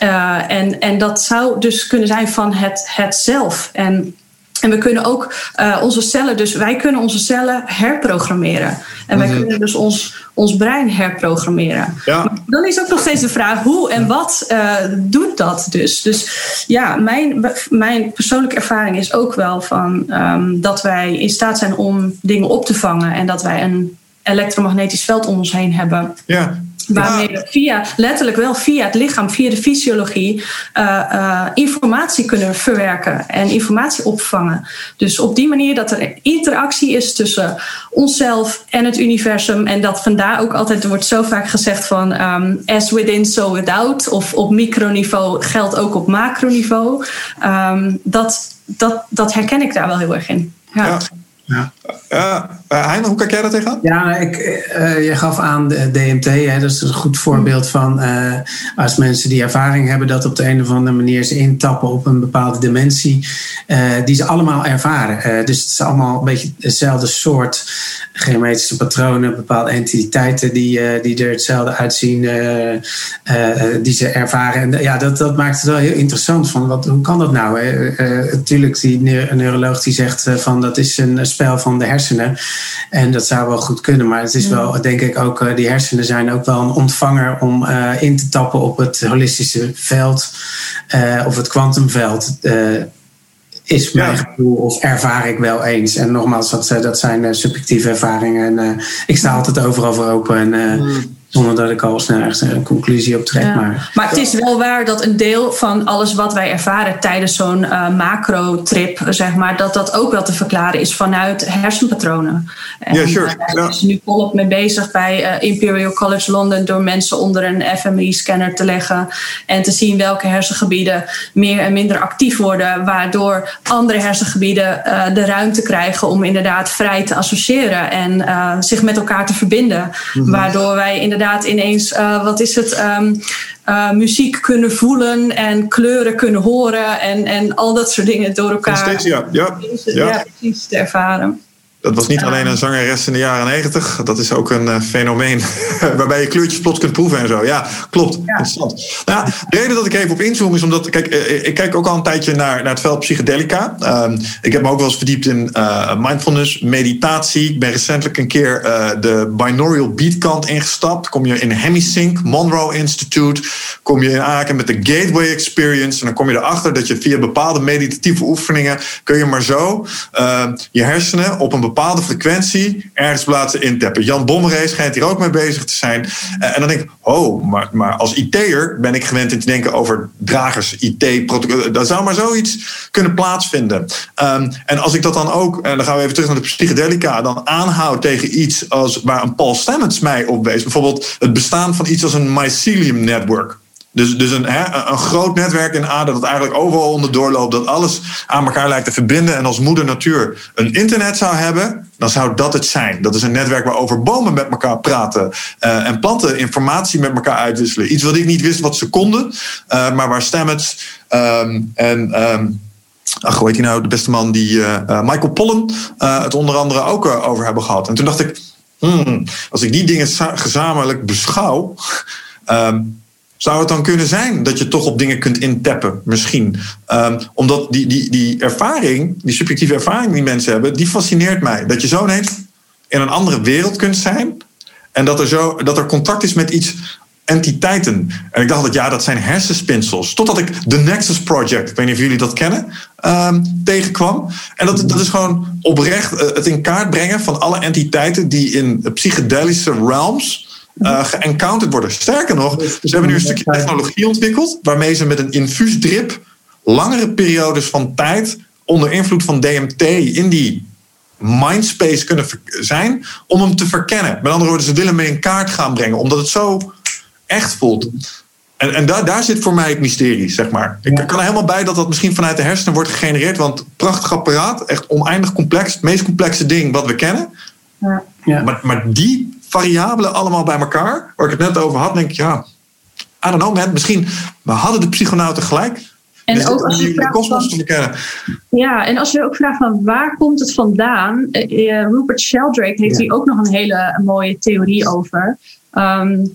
S2: Uh, en, en dat zou dus kunnen zijn van het, het zelf. En En we kunnen ook uh, onze cellen, dus wij kunnen onze cellen herprogrammeren. En wij mm -hmm. kunnen dus ons, ons brein herprogrammeren. Ja. Maar dan is ook nog steeds de vraag hoe en wat uh, doet dat dus? Dus ja, mijn, mijn persoonlijke ervaring is ook wel van um, dat wij in staat zijn om dingen op te vangen en dat wij een elektromagnetisch veld om ons heen hebben.
S1: Ja.
S2: Waarmee we via, letterlijk wel via het lichaam, via de fysiologie, uh, uh, informatie kunnen verwerken en informatie opvangen. Dus op die manier dat er interactie is tussen onszelf en het universum. En dat vandaar ook altijd, er wordt zo vaak gezegd van um, as within, so without. Of op microniveau geldt ook op macroniveau. Um, dat, dat, dat herken ik daar wel heel erg in. ja. Ja.
S1: Uh, Hein, hoe kijk jij dat tegenaan?
S3: Ja, ik, uh, je gaf aan de DMT. Hè, dat is een goed voorbeeld van als mensen die ervaring hebben dat op de een of andere manier ze intappen op een bepaalde dimensie die ze allemaal ervaren. dus het is allemaal een beetje hetzelfde soort geometrische patronen, bepaalde entiteiten die, die er hetzelfde uitzien, die ze ervaren. En ja, dat, dat maakt het wel heel interessant. Van wat, hoe kan dat nou? Natuurlijk, die neuroloog die zegt van dat is een spel van de hersenen. En dat zou wel goed kunnen, maar het is wel, denk ik, ook, uh, die hersenen zijn ook wel een ontvanger om uh, in te tappen op het holistische veld uh, of het kwantumveld. is mijn ja. gevoel of ervaar ik wel eens. En nogmaals, dat, dat zijn subjectieve ervaringen. En ik sta altijd overal voor open. En, mm zonder dat ik al snel ergens een conclusie op trek. Ja. Maar,
S2: maar het is wel waar dat een deel van alles wat wij ervaren tijdens zo'n uh, macro-trip, zeg maar, dat dat ook wel te verklaren is vanuit hersenpatronen.
S1: En, ja, sure.
S2: Uh, daar is nu volop mee bezig bij uh, Imperial College London door mensen onder een fMRI-scanner te leggen en te zien welke hersengebieden meer en minder actief worden, waardoor andere hersengebieden de ruimte krijgen om inderdaad vrij te associëren en zich met elkaar te verbinden. Mm -hmm. Waardoor wij inderdaad inderdaad ineens, uh, wat is het, um, uh, muziek kunnen voelen en kleuren kunnen horen en, en al dat soort dingen door elkaar.
S1: Steeds, ja. Ja.
S2: Ja. ja, precies te ervaren.
S1: Dat was niet alleen een zangeres in de jaren negentig. Dat is ook een uh, fenomeen *laughs* waarbij je kleurtjes plots kunt proeven en zo. Ja, klopt. Ja. Interessant. Nou, de reden dat ik even op inzoom is omdat... Kijk, ik kijk ook al een tijdje naar, naar het veld psychedelica. Um, ik heb me ook wel eens verdiept in uh, mindfulness, meditatie. Ik ben recentelijk een keer uh, de binaural beat kant ingestapt. Kom je in Hemisync, Monroe Institute. Kom je in aanraking met de Gateway Experience. En dan kom je erachter dat je via bepaalde meditatieve oefeningen... kun je maar zo je hersenen op een bepaalde frequentie ergens plaatsen intappen. Jan Bommeré schijnt hier ook mee bezig te zijn. En dan denk ik, oh, maar, maar als IT'er ben ik gewend in te denken over dragers, IT-protocollen. Daar zou maar zoiets kunnen plaatsvinden. Um, en als ik dat dan ook, en dan gaan we even terug naar de psychedelica, dan aanhoud tegen iets als waar een Paul Stamets mij op wees. Bijvoorbeeld het bestaan van iets als een mycelium network. Dus, dus een, hè, een groot netwerk in aarde dat eigenlijk overal onderdoor loopt, dat alles aan elkaar lijkt te verbinden. En als moeder natuur een internet zou hebben, dan zou dat het zijn. Dat is een netwerk waarover bomen met elkaar praten uh, en planten informatie met elkaar uitwisselen. Iets wat ik niet wist wat ze konden, uh, maar waar Stamets um, en. Um, ach, hoe heet hij nou, de beste man die uh, Michael Pollen het onder andere ook over hebben gehad. En toen dacht ik, hmm, als ik die dingen gezamenlijk beschouw. Um, zou het dan kunnen zijn dat je toch op dingen kunt intappen, misschien? Um, omdat die, die, die ervaring, die subjectieve ervaring die mensen hebben, die fascineert mij. Dat je zo ineens in een andere wereld kunt zijn en dat er, zo, dat er contact is met iets entiteiten. En ik dacht dat ja, dat zijn hersenspinsels. Totdat ik The Nexus Project, ik weet niet of jullie dat kennen, um, tegenkwam. En dat, dat is gewoon oprecht uh, het in kaart brengen van alle entiteiten die in psychedelische realms uh, geëncounterd worden. Sterker nog, ze hebben nu een stukje technologie ontwikkeld waarmee ze met een infuusdrip langere periodes van tijd onder invloed van DMT in die mindspace kunnen zijn om hem te verkennen. Met andere woorden, ze willen hem in kaart gaan brengen omdat het zo echt voelt. En, en daar, daar zit voor mij het mysterie, zeg maar. Ik kan er helemaal bij dat dat misschien vanuit de hersenen wordt gegenereerd. Want prachtig apparaat, echt oneindig complex. Het meest complexe ding wat we kennen. Ja. Ja. Maar, maar die variabelen allemaal bij elkaar, waar ik het net over had, denk ik, ja, I don't know man, misschien we hadden de psychonauten gelijk.
S2: En dus ook als je de kosmos te kennen. Ja, en als je ook vraagt van waar komt het vandaan? Uh, Rupert Sheldrake heeft hier ook nog een hele mooie theorie over. Um,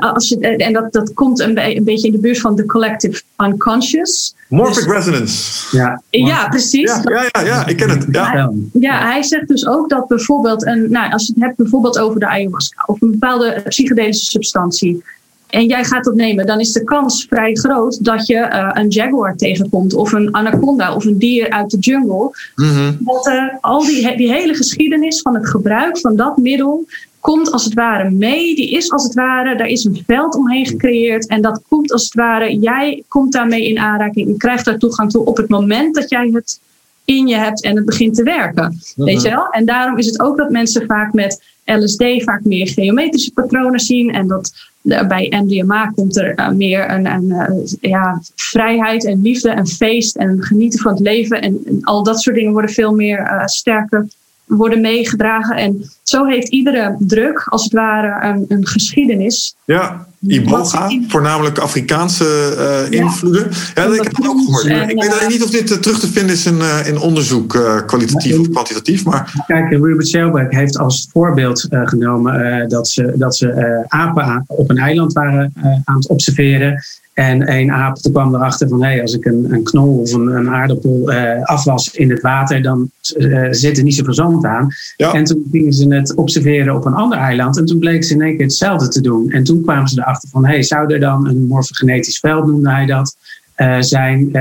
S2: als je, en dat, dat komt een, een, beetje in de buurt van de collective unconscious.
S1: Morphic dus, resonance.
S2: Ja, ja precies.
S1: Ja, ja, ja, ja, ik ken het. Ja.
S2: ja, hij zegt dus ook dat bijvoorbeeld, een, nou, als je het hebt bijvoorbeeld over de ayahuasca of een bepaalde psychedelische substantie en jij gaat dat nemen, dan is de kans vrij groot dat je uh, een jaguar tegenkomt of een anaconda of een dier uit de jungle. Mm Dat uh, al die, die hele geschiedenis van het gebruik van dat middel komt als het ware mee. Die is als het ware, daar is een veld omheen gecreëerd. En dat komt als het ware, jij komt daarmee in aanraking. Je krijgt daar toegang toe op het moment dat jij het in je hebt en het begint te werken. Weet mhm. je wel? En daarom is het ook dat mensen vaak met LSD vaak meer geometrische patronen zien. En dat bij MDMA komt er uh, meer een, een uh, ja, vrijheid en liefde en feest en genieten van het leven. En, en al dat soort dingen worden veel meer sterker worden meegedragen. En zo heeft iedere druk, als het ware, een, een geschiedenis.
S1: Ja, Iboga, voornamelijk Afrikaanse uh, invloeden. Ja, dat ik heb het ook gehoord. ik weet uh, niet of dit uh, terug te vinden is in, in onderzoek, kwalitatief of kwantitatief. Maar...
S3: Kijk, Ruben Selberg heeft als voorbeeld genomen dat ze, dat ze apen op een eiland waren aan het observeren. En een aap kwam erachter van, hé, hey, als ik een, een knol of een, een aardappel uh, afwas in het water, dan uh, zit er niet zoveel zand aan. En toen gingen ze het observeren op een ander eiland en toen bleek ze in één keer hetzelfde te doen. En toen kwamen ze erachter van, hé, hey, zou er dan een morfogenetisch veld, noemde hij dat, uh, zijn,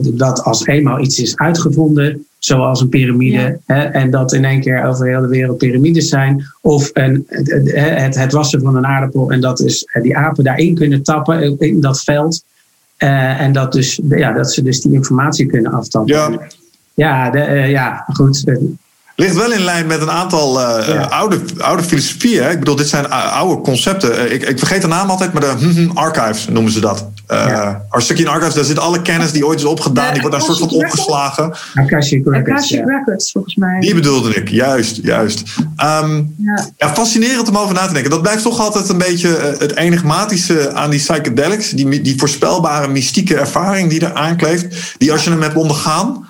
S3: dat als eenmaal iets is uitgevonden, zoals een piramide. Hè, en dat in één keer over heel de wereld piramides zijn. Of een, het, het, wassen van een aardappel en dat is die apen daarin kunnen tappen in dat veld. Uh, en dat, dus, ja, dat ze dus die informatie kunnen aftappen.
S1: Ja,
S3: ja, de, uh, ja goed.
S1: Ligt wel in lijn met een aantal uh, oude, oude filosofieën. Hè? Ik bedoel, dit zijn oude concepten. Ik, ik vergeet de naam altijd, maar de hm, hm, archives noemen ze dat. Uh, ja. Archives, daar zit alle kennis die ooit is opgedaan, die wordt daar soort van opgeslagen.
S3: Akashic Records,
S2: Akashic Records volgens mij.
S1: Die bedoelde ik, juist, juist. Um, ja. fascinerend om over na te denken. Dat blijft toch altijd een beetje het enigmatische aan die psychedelics. Die, die voorspelbare mystieke ervaring die er aankleeft. Die als je hem hebt ondergaan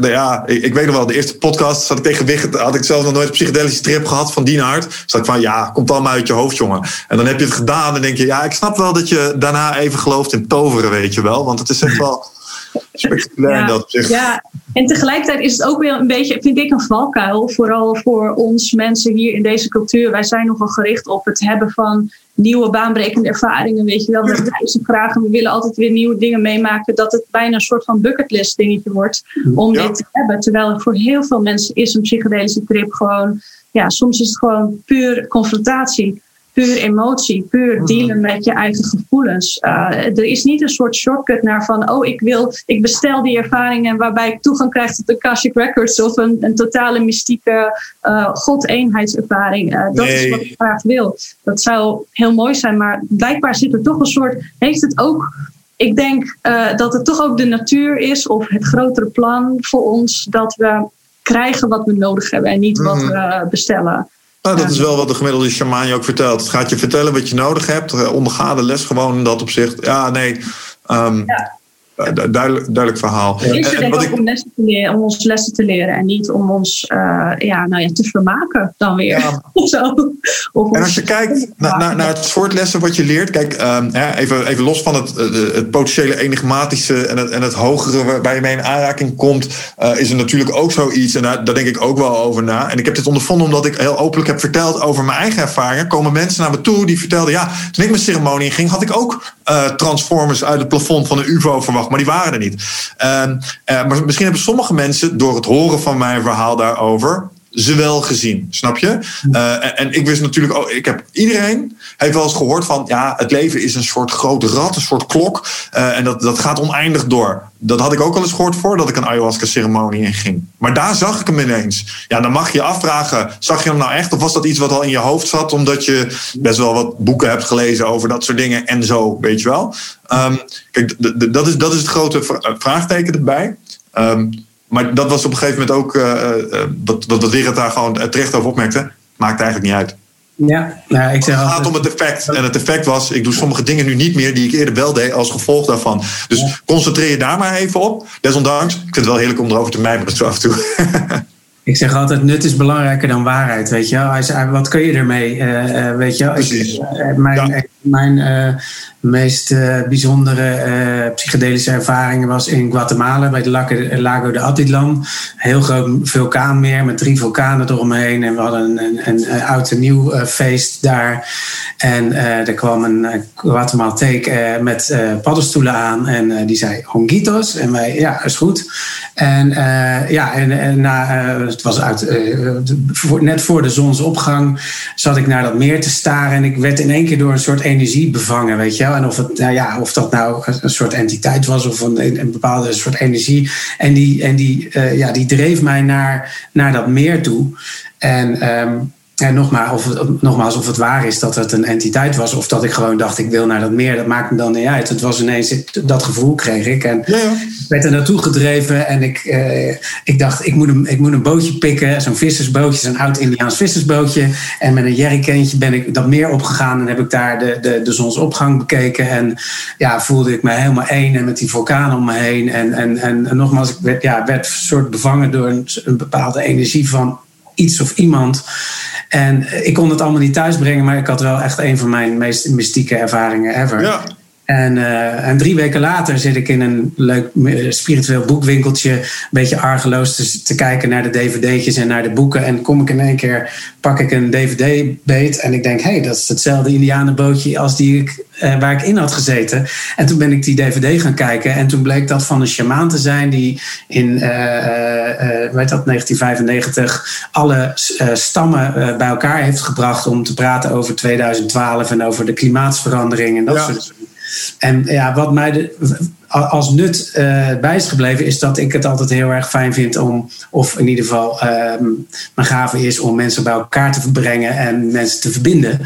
S1: ja, ik, weet nog wel, de eerste podcast zat ik tegen had ik zelf nog nooit een psychedelische trip gehad van die aard. Zat ik van, ja, komt allemaal uit je hoofd, jongen. En dan heb je het gedaan en denk je, ja, ik snap wel dat je daarna even gelooft in toveren, weet je wel. Want het is echt wel *laughs* spectaculair
S2: ja,
S1: dat
S2: Ja, en tegelijkertijd is het ook weer een beetje, vind ik, een valkuil. Vooral voor ons mensen hier in deze cultuur. Wij zijn nogal gericht op het hebben van nieuwe baanbrekende ervaringen. Weet je wel, we graag en we willen altijd weer nieuwe dingen meemaken. Dat het bijna een soort van bucketlist dingetje wordt om dit te hebben. Terwijl voor heel veel mensen is een psychedelische trip gewoon, ja, soms is het gewoon puur confrontatie puur emotie, puur mhm. dealen met je eigen gevoelens. Uh, er is niet een soort shortcut naar van, oh, ik wil, ik bestel die ervaringen waarbij ik toegang krijg tot de Akashic Records of een, een totale mystieke uh, god-eenheidservaring. Uh, dat is wat ik graag wil. Dat zou heel mooi zijn, maar blijkbaar zit er toch een soort, heeft het ook ik denk uh, dat het toch ook de natuur is of het grotere plan voor ons dat we krijgen wat we nodig hebben en niet wat mhm. we bestellen.
S1: Nou, dat is wel wat de gemiddelde shaman je ook vertelt. Het gaat je vertellen wat je nodig hebt. Eh, onderga de les gewoon in dat opzicht. Ja, nee. Um, ja. Eh, duidelijk, duidelijk verhaal.
S2: Het is en, ik... om, lessen te leren, om ons lessen te leren en niet om ons uh, ja, nou ja, te vermaken dan weer. Ja. *laughs* Zo.
S1: Of en als je kijkt naar, naar, naar, het soort lessen wat je leert, kijk, um, even, even los van het, het potentiële enigmatische en het, en het hogere waarbij je mee in aanraking komt, uh, is er natuurlijk ook zoiets, en daar, daar denk ik ook wel over na. En ik heb dit ondervonden omdat ik heel openlijk heb verteld over mijn eigen ervaringen. Komen mensen naar me toe die vertelden, ja, toen ik mijn ceremonie ging, had ik ook uh, transformers uit het plafond van een UVO verwacht maar die waren er niet. Uh, maar misschien hebben sommige mensen door het horen van mijn verhaal daarover ze wel gezien, snap je? Uh, en, ik wist natuurlijk ook, ik heb iedereen heeft wel eens gehoord van, ja, het leven is een soort grote rat, een soort klok, uh, en dat, dat gaat oneindig door. Dat had ik ook al eens gehoord voordat ik een ayahuasca-ceremonie inging. Maar daar zag ik hem ineens. Ja, dan mag je je afvragen, zag je hem nou echt, of was dat iets wat al in je hoofd zat, omdat je best wel wat boeken hebt gelezen over dat soort dingen en zo, weet je wel? Um, kijk, dat is, dat is het grote vraagteken erbij. Um, maar dat was op een gegeven moment ook, uh, dat, dat, dat daar gewoon terecht over opmerkte. Maakt eigenlijk niet uit.
S3: Ja, nou, ik zeg
S1: het gaat om het effect. En het effect was, ik doe sommige dingen nu niet meer die ik eerder wel deed als gevolg daarvan. Dus concentreer je daar maar even op. Desondanks, ik vind het wel heerlijk om erover te mijmeren zo af en toe. *laughs*
S3: Ik zeg altijd, nut is belangrijker dan waarheid, weet je wel. Wat kun je ermee, uh, weet je wel. Ik, mijn, mijn meest bijzondere psychedelische ervaringen was in Guatemala... bij de Lago de Atitlan. Heel groot vulkaanmeer met drie vulkanen eromheen. En we hadden een, een, een oud en nieuw feest daar. En er kwam een Guatemalteek met paddenstoelen aan. En die zei, honguitos. En wij, ja, is goed. En ja, en, na het was uit, uh, net voor de zonsopgang zat ik naar dat meer te staren. En ik werd in één keer door een soort energie bevangen, weet je wel. Of, het, nou ja, of dat nou een soort entiteit was of een, een bepaalde soort energie. En die, en die, uh, ja, die dreef mij naar, naar dat meer toe. En um, en nogmaals of, het, nogmaals, of het waar is dat het een entiteit was, of dat ik gewoon dacht: ik wil naar dat meer, dat maakt me dan niet uit. Het was ineens, dat gevoel kreeg ik. En ja, ja. ik werd er naartoe gedreven en ik, eh, ik dacht: ik moet, een, ik moet een bootje pikken, zo'n vissersbootje, zo'n oud-Indiaans vissersbootje. En met een jerrycantje ben ik dat meer opgegaan en heb ik daar de, de, de zonsopgang bekeken. En ja, voelde ik me helemaal één en met die vulkaan om me heen. En, en, en, en nogmaals, ik werd, ja, werd soort bevangen door een, een bepaalde energie van iets of iemand. En ik kon het allemaal niet thuisbrengen, maar ik had wel echt een van mijn meest mystieke ervaringen ever. Ja. En, uh, en, drie weken later zit ik in een leuk spiritueel boekwinkeltje, een beetje argeloos te, te, kijken naar de dvd'tjes en naar de boeken. En kom ik in één keer, pak ik een dvd-beet en ik denk, hé, hey, dat is hetzelfde indianenbootje als die ik, uh, waar ik in had gezeten. En toen ben ik die dvd gaan kijken en toen bleek dat van een shamaan te zijn die in, uh, weet dat, 1995 alle stammen bij elkaar heeft gebracht om te praten over 2012 en over de klimaatsverandering en dat soort dingen. En ja, wat mij de, als nut uh, bij is gebleven, is dat ik het altijd heel erg fijn vind om, of in ieder geval uh, mijn gave is om mensen bij elkaar te brengen en mensen te verbinden.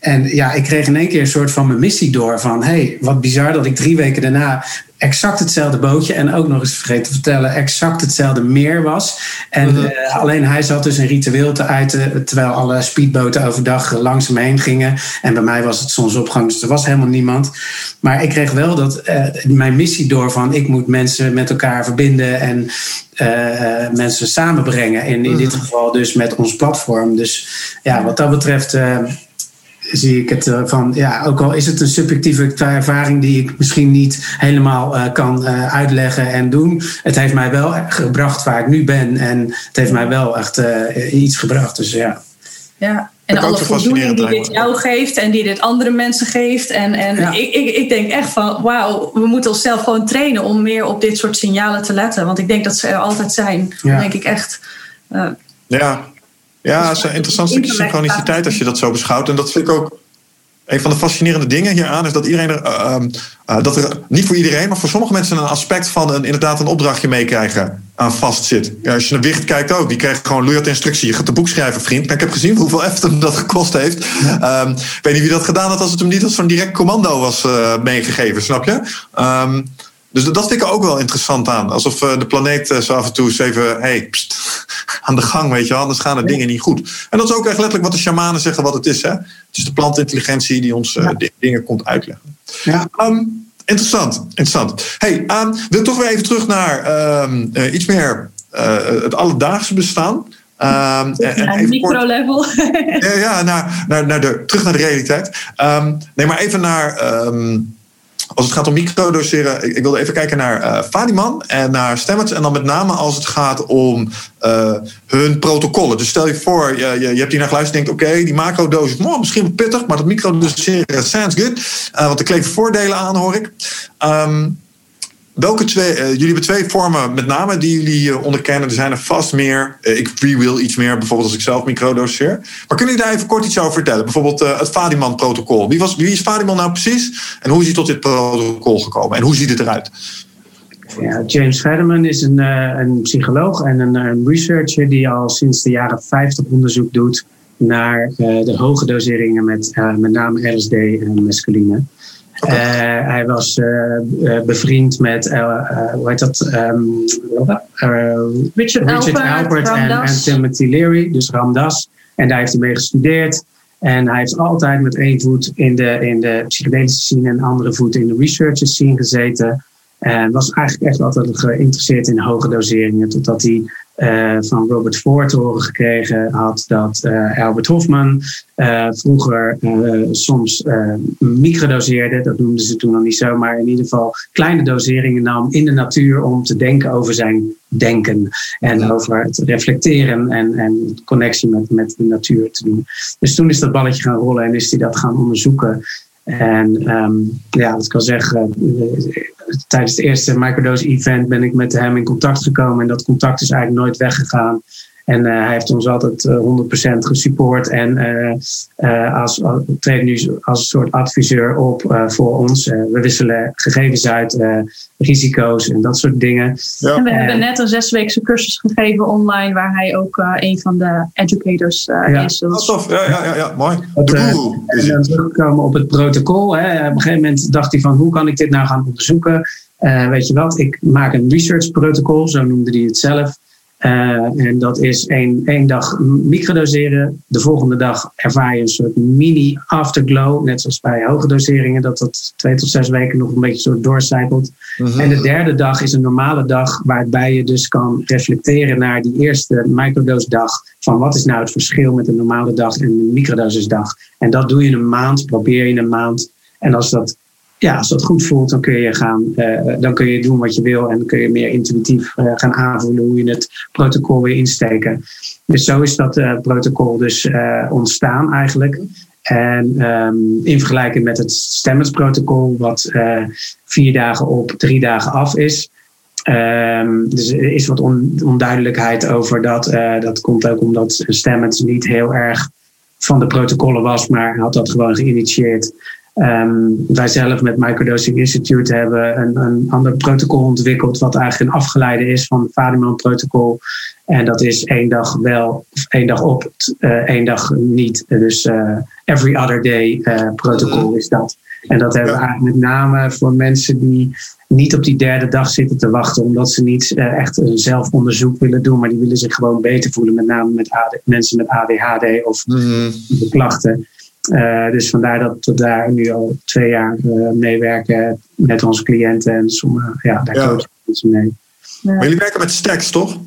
S3: En ja, ik kreeg in één keer een soort van mijn missie door van, hey, wat bizar dat ik drie weken daarna exact hetzelfde bootje en ook nog eens vergeten te vertellen, exact hetzelfde meer was. En mhm. eh, alleen hij zat dus een ritueel te uiten, terwijl alle speedboten overdag langs hem heen gingen. En bij mij was het zonsopgang, dus er was helemaal niemand. Maar ik kreeg wel dat, uh, mijn missie door van ik moet mensen met elkaar verbinden en uh, mensen samenbrengen. In, in dit mhm. geval dus met ons platform. Dus ja, wat dat betreft zie ik het eh, van, ja, ook al is het een subjectieve ervaring die ik misschien niet helemaal uh, kan uh, uitleggen en doen. Het heeft mij wel gebracht waar ik nu ben en het heeft mij wel echt iets gebracht. Dus ja.
S2: Ja, en alle voldoening die dit jou geeft en die dit andere mensen geeft. En, en ik, ik, ik denk echt van, wauw, we moeten onszelf gewoon trainen om meer op dit soort signalen te letten. Want ik denk dat ze er altijd zijn. Ja. Dan denk ik echt.
S1: ja, ja, het is een interessant stukje synchroniciteit als je dat zo beschouwt. En dat vind ik ook een van de fascinerende dingen hieraan is dat iedereen er, uh, uh, dat er niet voor iedereen, maar voor sommige mensen een aspect van een, inderdaad een opdrachtje meekrijgen aan vast zit. Ja, als je naar Wicht kijkt ook, die krijgt gewoon loeihard instructie. Je gaat een boek schrijven, vriend. Maar ik heb gezien hoeveel effort dat gekost heeft. Ja. Um, ik weet niet wie dat gedaan had als het hem niet als van direct commando was uh, meegegeven, snap je? Um, dus dat vind ik ook wel interessant aan. Alsof de planeet zo af en toe eens even, hey, pst, *laughs* aan de gang, weet je wel. Anders gaan de dingen niet goed. En dat is ook echt letterlijk wat de shamanen zeggen wat het is. Hè? Het is de plantintelligentie die ons uh, dingen komt uitleggen. Ja. Um, interessant, interessant. Hey, um, wil toch weer even terug naar um, uh, iets meer uh, het alledaagse bestaan.
S2: Um, en, micro-level.
S1: ja, ja naar, naar, naar de, terug naar de realiteit. Um, nee, maar even naar um, als het gaat om microdoseren, ik, ik wilde even kijken naar uh, Fadiman en naar Stamets. En dan met name als het gaat om uh, hun protocollen. Dus stel je voor, je, je, hebt hier naar geluisterd en denkt... oké, die macrodosis, oh, misschien pittig... maar dat microdoseren sounds good. Uh, want er kleven voordelen aan, hoor ik. Um, Welke twee, uh, jullie hebben twee vormen met name die jullie uh, onderkennen. Er zijn er vast meer. Uh, ik freewheel iets meer, bijvoorbeeld als ik zelf microdoseer. Maar kunnen jullie daar even kort iets over vertellen? Bijvoorbeeld het Fadiman-protocol. Wie, was, wie is Fadiman nou precies? En hoe is hij tot dit protocol gekomen? En hoe ziet het eruit?
S3: Ja, James Fadiman is een, een psycholoog en een, een, researcher die al sinds de jaren 50 onderzoek doet naar de hoge doseringen met met name LSD en mescaline. Uh, hij was uh, bevriend met, uh, hoe heet dat? Um,
S2: Richard,
S3: Richard Albert, en, en, Timothy Leary, dus Ramdas. En daar heeft hij mee gestudeerd. En hij heeft altijd met één voet in de, in de psychedelische scene en andere voet in de research scene gezeten. En was eigenlijk echt altijd geïnteresseerd in hoge doseringen. Totdat hij uh, van Robert Ford te horen gekregen had dat uh, Albert Hofman uh, vroeger soms microdoseerde. Dat noemden ze toen nog niet zo, maar in ieder geval kleine doseringen nam in de natuur om te denken over zijn denken. En over het reflecteren en, en connectie met, met de natuur te doen. Dus toen is dat balletje gaan rollen en is hij dat gaan onderzoeken. En um, ja, ik kan zeggen, tijdens het eerste microdose event ben ik met hem in contact gekomen. En dat contact is eigenlijk nooit weggegaan. En uh, hij heeft ons altijd uh, 100% gesupport en uh, als, treedt nu als een soort adviseur op voor ons. we wisselen gegevens uit, risico's en dat soort dingen.
S2: Ja. En we hebben net een zesweekse cursus gegeven online, waar hij ook een van de educators ja. is.
S1: Oh, tof, ja, ja, ja, ja. mooi.
S3: en dan terugkomen op het protocol. Hè. Op een gegeven moment dacht hij van hoe kan ik dit nou gaan onderzoeken? weet je wat, ik maak een research protocol, zo noemde hij het zelf. Uh, en dat is één, één dag microdoseren. De volgende dag ervaar je een soort mini afterglow. Net zoals bij hoge doseringen, dat dat twee tot zes weken nog een beetje zo doorcijpelt. Mhm. En de derde dag is een normale dag waarbij je dus kan reflecteren naar die eerste microdosdag. Van wat is nou het verschil met een normale dag en een microdosisdag. En dat doe je een maand, probeer je een maand. En als dat ja, als dat goed voelt, dan kun je gaan, uh, dan kun je doen wat je wil en kun je meer intuïtief uh, gaan aanvoelen hoe je het protocol weer insteken. Dus zo is dat uh, protocol dus ontstaan eigenlijk. En um, in vergelijking met het stemmersprotocol, wat vier dagen op, drie dagen af is. Um, dus er is wat on, onduidelijkheid over dat. dat komt ook omdat Stemmens niet heel erg van de protocollen was, maar had dat gewoon geïnitieerd. Um, wij zelf met Microdosing Institute hebben een, een ander protocol ontwikkeld, wat eigenlijk een afgeleide is van het Fadiman-protocol. En dat is één dag wel, één dag op, uh, één dag niet. Dus uh, every other day uh, protocol is dat. En dat hebben we eigenlijk met name voor mensen die niet op die derde dag zitten te wachten, omdat ze niet echt een zelfonderzoek willen doen, maar die willen zich gewoon beter voelen, met name met AD, mensen met ADHD of mm klachten. Uh, dus vandaar dat we daar nu al twee jaar uh, meewerken met onze cliënten en sommige, ja, daar ja. mensen mee.
S1: Maar jullie werken met stacks, toch?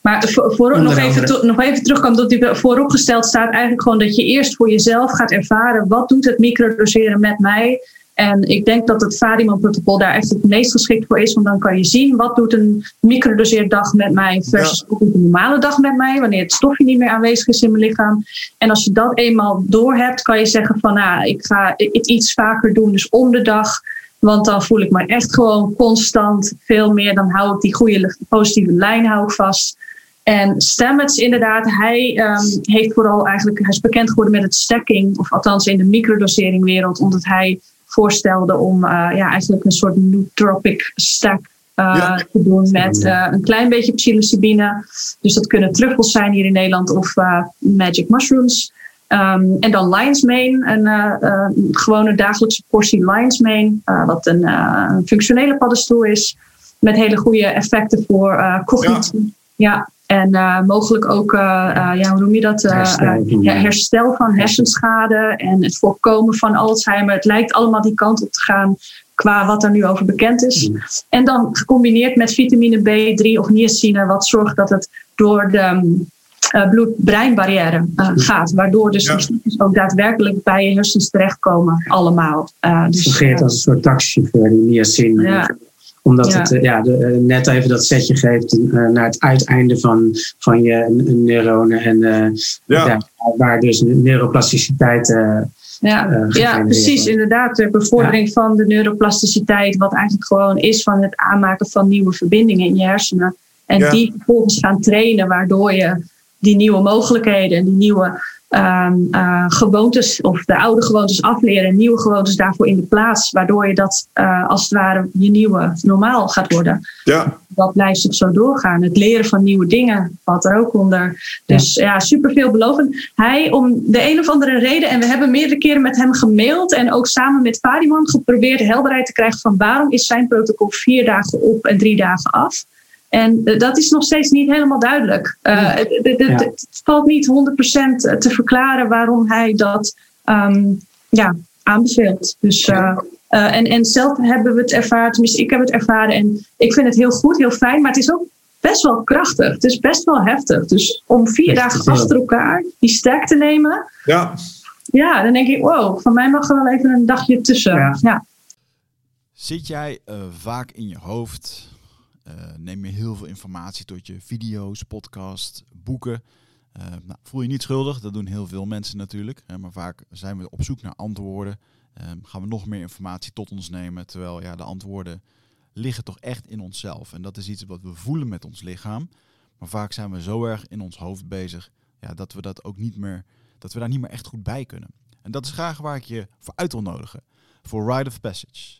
S2: Maar voor, voor nog, even, nog even terugkomen, dat die vooropgesteld staat eigenlijk gewoon dat je eerst voor jezelf gaat ervaren wat doet het microdoseren met mij en ik denk dat het Fadiman-protocol daar echt het meest geschikt voor is. Want dan kan je zien wat doet een microdoseerdag met mij versus ja. een normale dag met mij. Wanneer het stofje niet meer aanwezig is in mijn lichaam. En als je dat eenmaal door hebt, kan je zeggen van nou, ik ga het iets vaker doen. Dus om de dag. Want dan voel ik me echt gewoon constant veel meer. Dan hou ik die goede positieve lijn hou ik vast. En Stamets, inderdaad, hij um, heeft vooral eigenlijk, hij is bekend geworden met het stacking, of althans in de microdoseringwereld, omdat hij voorstelde om uh, ja, eigenlijk een soort nootropic stack uh, te doen met uh, een klein beetje psilocybine. Dus dat kunnen truffels zijn hier in Nederland of magic mushrooms. Um, en dan lion's mane, een gewone dagelijkse portie lion's mane, wat een, een, functionele paddenstoel is, met hele goede effecten voor cognitie. Ja. En uh, mogelijk ook, uh, uh, ja, hoe noem je dat? Herstel, herstel van hersenschade en het voorkomen van Alzheimer. Het lijkt allemaal die kant op te gaan qua wat er nu over bekend is. Mm. En dan gecombineerd met vitamine B3 of niacine, wat zorgt dat het door de bloed-breinbarrière mm. gaat. Waardoor dus ja. ook daadwerkelijk bij je hersens terechtkomen, allemaal.
S3: dus, Fungeert als een soort taxichauffeur, die niacine.
S2: Ja
S3: omdat het uh, ja, de, uh, net even dat setje geeft uh, naar het uiteinde van, van je neuronen. En ja. ja. waar dus neuroplasticiteit.
S2: ja, ja, precies, inderdaad. De bevordering ja. van de neuroplasticiteit, wat eigenlijk gewoon is van het aanmaken van nieuwe verbindingen in je hersenen. En die vervolgens gaan trainen, waardoor je die nieuwe mogelijkheden en die nieuwe um, uh, gewoontes of de oude gewoontes afleren en nieuwe gewoontes daarvoor in de plaats, waardoor je dat uh, als het ware je nieuwe normaal gaat worden.
S1: Ja.
S2: Dat blijft het zo doorgaan. Het leren van nieuwe dingen valt er ook onder. Dus ja, ja super veelbelovend. Hij om de een of andere reden, en we hebben meerdere keren met hem gemaild en ook samen met Fadiman geprobeerd helderheid te krijgen van waarom is zijn protocol vier dagen op en drie dagen af. En uh, dat is nog steeds niet helemaal duidelijk. Uh, het, het, het, het, valt niet 100% te verklaren waarom hij dat um, ja, aanbeveelt. Dus, uh, en, en zelf hebben we het ervaren, tenminste ik heb het ervaren en ik vind het heel goed, heel fijn, maar het is ook best wel krachtig. Het is best wel heftig. Dus om vier dagen achter elkaar die sterk te nemen.
S1: Ja.
S2: Ja, dan denk ik, wow, van mij mag er wel even een dagje tussen. Ja.
S4: Zit jij uh, vaak in je hoofd? Uh, neem je heel veel informatie tot je video's, podcasts, boeken? Uh, nou, voel je niet schuldig, dat doen heel veel mensen natuurlijk. maar vaak zijn we op zoek naar antwoorden. gaan we nog meer informatie tot ons nemen, terwijl ja, de antwoorden liggen toch echt in onszelf. En dat is iets wat we voelen met ons lichaam. Maar vaak zijn we zo erg in ons hoofd bezig ja, dat we dat ook niet meer, dat we daar niet meer echt goed bij kunnen. En dat is graag waar ik je voor uit wil nodigen. Voor Ride of Passage.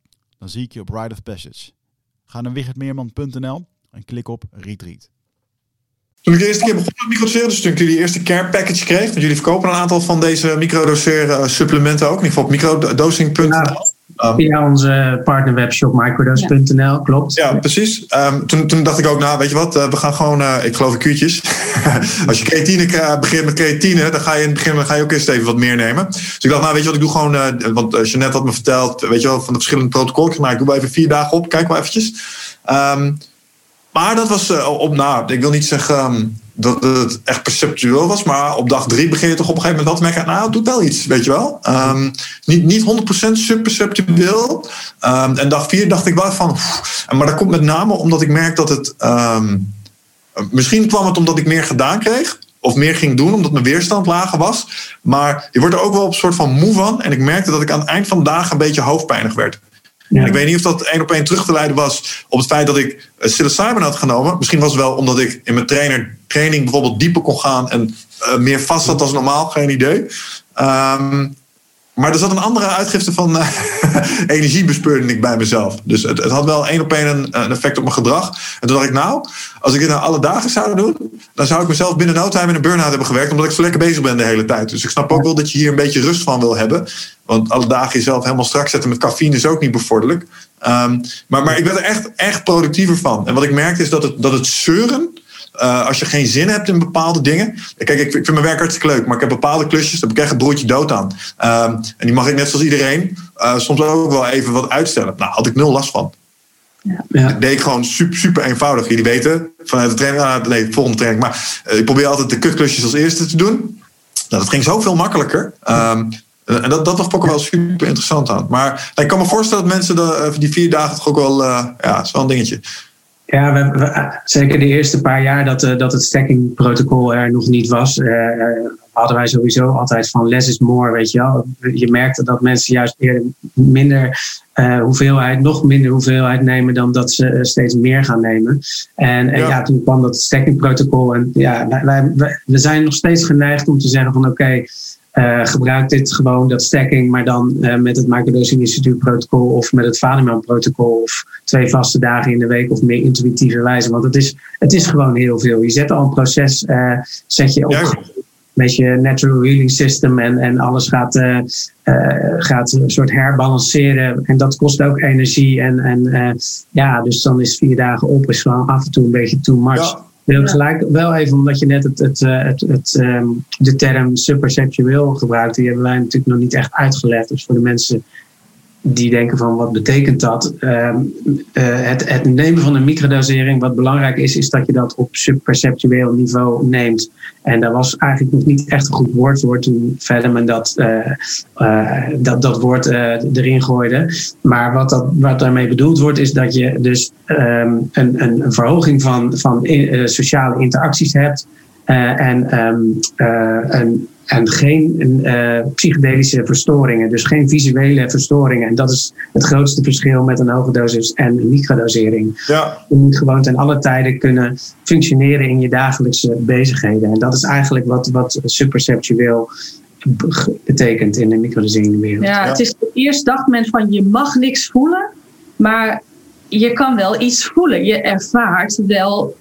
S4: Dan zie ik je op Ride of Passage. Ga naar wichertmeerman.nl en klik op Retreat.
S1: Toen ik de eerste keer begon met microdoseren, dus toen ik die eerste care package kreeg, want jullie verkopen een aantal van deze microdoseren eh, supplementen ook, in ieder geval op microdosing.nl.
S3: Um, via onze partnerwebshop microdose.nl, klopt.
S1: Ja, precies. Um, toen, toen dacht ik ook, nou, weet je wat, uh, we gaan gewoon, uh, ik geloof in kuurtjes. *laughs* Als je creatine begint met creatine, dan ga je in het begin ga je ook eerst even wat meer nemen. Dus ik dacht, nou, weet je wat, ik doe gewoon, uh, want Jeanette had me verteld, weet je wel, van de verschillende protocollen. Nou, ik doe wel even vier dagen op, kijk maar eventjes. Um, maar dat was op, nou, ik wil niet zeggen dat het echt perceptueel was, maar op dag drie begin je toch op een gegeven moment wel te merken, nou, het doet wel iets, weet je wel. Um, niet, niet 100% subperceptueel. Um, en dag vier dacht ik wel van, pff, maar dat komt met name omdat ik merk dat het, misschien kwam het omdat ik meer gedaan kreeg, of meer ging doen, omdat mijn weerstand lager was. Maar je wordt er ook wel op een soort van moe van. En ik merkte dat ik aan het eind van de dag een beetje hoofdpijnig werd. Ja. Ik weet niet of dat één op één terug te leiden was op het feit dat ik psilocybin had genomen. Misschien was het wel omdat ik in mijn trainer, training bijvoorbeeld dieper kon gaan en uh, meer vast zat als normaal. Geen idee. Um, maar er zat een andere uitgifte van uh, bespeurde ik bij mezelf. Dus het, het had wel één op één een, een, effect op mijn gedrag. En toen dacht ik, nou, als ik dit nou alle dagen zou doen, dan zou ik mezelf binnen no time in een burn-out hebben gewerkt, omdat ik zo lekker bezig ben de hele tijd. Dus ik snap ook wel dat je hier een beetje rust van wil hebben. Want alle dagen jezelf helemaal strak zetten met cafeïne is ook niet bevorderlijk. Um, maar, maar ik werd er echt, echt productiever van. En wat ik merkte is dat het, dat het zeuren uh, als je geen zin hebt in bepaalde dingen. Kijk, ik, ik, vind mijn werk hartstikke leuk, maar ik heb bepaalde klusjes, daar heb ik echt het broodje dood aan. Um, en die mag ik net zoals iedereen uh, soms ook wel even wat uitstellen. Nou, had ik nul last van. Ja. ja. Dat deed ik gewoon super, super eenvoudig. Jullie weten, vanuit de training, nee, de volgende training. Maar uh, ik probeer altijd de kutklusjes als eerste te doen. Nou, dat ging zoveel makkelijker. Um, en dat, dat vond ik wel super interessant aan. Maar ik kan me voorstellen dat mensen de, die vier dagen toch ook wel, ja, is wel een dingetje.
S3: Ja, we, we, zeker de eerste paar jaar dat, uh, dat het stacking-protocol er nog niet was, uh, hadden wij sowieso altijd van less is more, weet je wel. Je merkte dat mensen juist eerder minder uh, hoeveelheid, nog minder hoeveelheid nemen dan dat ze steeds meer gaan nemen. En ja, ja toen kwam dat stacking-protocol en ja, wij, wij, we zijn nog steeds geneigd om te zeggen van oké, okay, uh, gebruik dit gewoon, dat stacking, maar dan uh, met het Microdosing Instituut protocol of met het Vaderman protocol of twee vaste dagen in de week of meer intuïtieve wijze. Want het is, het is gewoon heel veel. Je zet al een proces, uh, zet je op ja. met je natural healing system en, en alles gaat, gaat een soort herbalanceren. En dat kost ook energie. En, en ja, dus dan is vier dagen op is gewoon af en toe een beetje too much. Ja wil gelijk. Wel even, omdat je net het, het, eh, het, het, um, de term superseksueel gebruikt, die hebben wij natuurlijk nog niet echt uitgelegd. Dus voor de mensen die denken van wat betekent dat? Uh, het, het, nemen van een microdosering, wat belangrijk is, is dat je dat op subperceptueel niveau neemt. En daar was eigenlijk nog niet echt een goed woord voor toen Verderman dat, uh, uh, dat, dat woord erin gooide. Maar wat, dat, wat daarmee bedoeld wordt, is dat je dus um, een, een verhoging van, van sociale interacties hebt en, um, en, en geen uh, psychedelische verstoringen, dus geen visuele verstoringen. En dat is het grootste verschil met een hoge dosis en een microdosering. Ja. Je moet gewoon ten alle tijden kunnen functioneren in je dagelijkse bezigheden. En dat is eigenlijk wat, wat superceptueel betekent in de microdoseringswereld.
S2: Ja, het is eerst dacht men van je mag niks voelen, maar je kan wel iets voelen. Je ervaart wel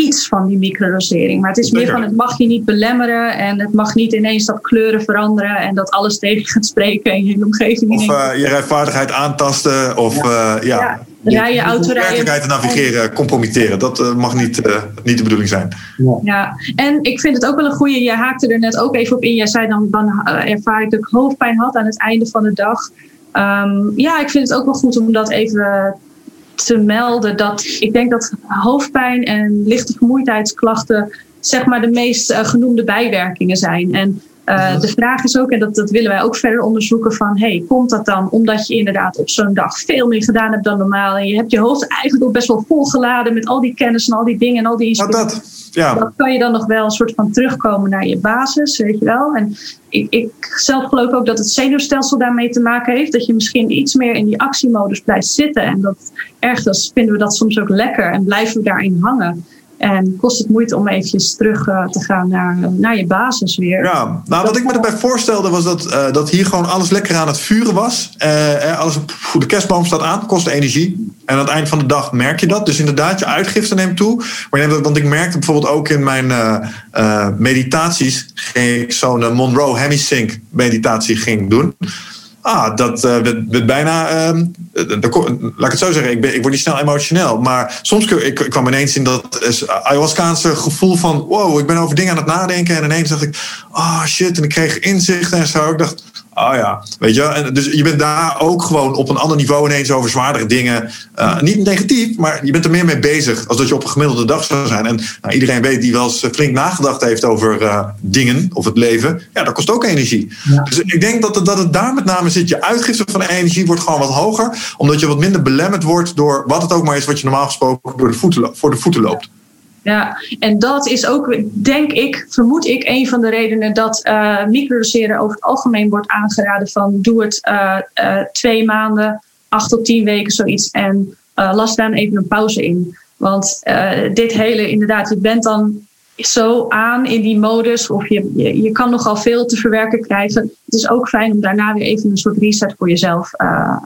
S2: iets van die microdosering. Maar het is meer van het mag je niet belemmeren en het mag niet ineens dat kleuren veranderen en dat alles tegen gaat spreken in je omgeving.
S1: Of uh, je rijvaardigheid aantasten of ja, uh, ja.
S2: ja. rijden, autorijden.
S1: te navigeren, compromitteren. Dat uh, mag niet, niet de bedoeling zijn.
S2: Ja. ja, en ik vind het ook wel een goede. Je haakte er net ook even op in. Jij zei dan, dan ervaar ik dat ik hoofdpijn had aan het einde van de dag. Um, ja, ik vind het ook wel goed om dat even te melden dat ik denk dat hoofdpijn en lichte vermoeidheidsklachten zeg maar de meest uh, genoemde bijwerkingen zijn. En uh, de vraag is ook, en dat, dat willen wij ook verder onderzoeken, van hey, komt dat dan omdat je inderdaad op zo'n dag veel meer gedaan hebt dan normaal en je hebt je hoofd eigenlijk ook best wel volgeladen met al die kennis en al die dingen en al die inspiratie.
S1: Dat, ja.
S2: dat kan je dan nog wel een soort van terugkomen naar je basis, weet je wel. En ik, ik zelf geloof ook dat het zenuwstelsel daarmee te maken heeft. Dat je misschien iets meer in die actiemodus blijft zitten. En dat ergens vinden we dat soms ook lekker en blijven we daarin hangen. En kost het moeite om eventjes terug uh, te gaan naar, naar je basis weer.
S1: Ja, nou wat ik me erbij voorstelde was dat, uh, dat hier gewoon alles lekker aan het vuren was. Uh, alles op de kerstboom staat aan, kost energie. En aan het eind van de dag merk je dat. Dus inderdaad, je uitgifte neemt toe. Maar neemt, want ik merkte bijvoorbeeld ook in mijn meditaties... ging ik zo'n Monroe Hemisync meditatie ging doen... Ah, dat uh, werd, bijna. Uh, laat ik het zo zeggen, ik, ik word niet snel emotioneel. Maar soms ik, ik kwam ineens in dat ayahuascaanse gevoel van: wow, ik ben over dingen aan het nadenken. En ineens dacht ik: oh shit. En ik kreeg inzichten en zo. Ik dacht: Oh ja, weet je. En dus je bent daar ook gewoon op een ander niveau ineens over zwaardere dingen. Uh, niet negatief, maar je bent er meer mee bezig als dat je op een gemiddelde dag zou zijn. En nou, iedereen weet die wel eens flink nagedacht heeft over uh, dingen of het leven. Ja, dat kost ook energie. Ja. Dus ik denk dat het, dat het daar met name zit. Je uitgifte van energie wordt gewoon wat hoger. Omdat je wat minder belemmerd wordt door wat het ook maar is wat je normaal gesproken door de voeten, voor de voeten loopt.
S2: Ja, en dat is ook, denk ik, vermoed ik, een van de redenen dat uh, microdoseren over het algemeen wordt aangeraden van doe het uh, uh, twee maanden, acht tot tien weken zoiets en las daar even een pauze in. Want dit hele, inderdaad, je bent dan zo aan in die modus of je, je, je, kan nogal veel te verwerken krijgen. Het is ook fijn om daarna weer even een soort reset voor jezelf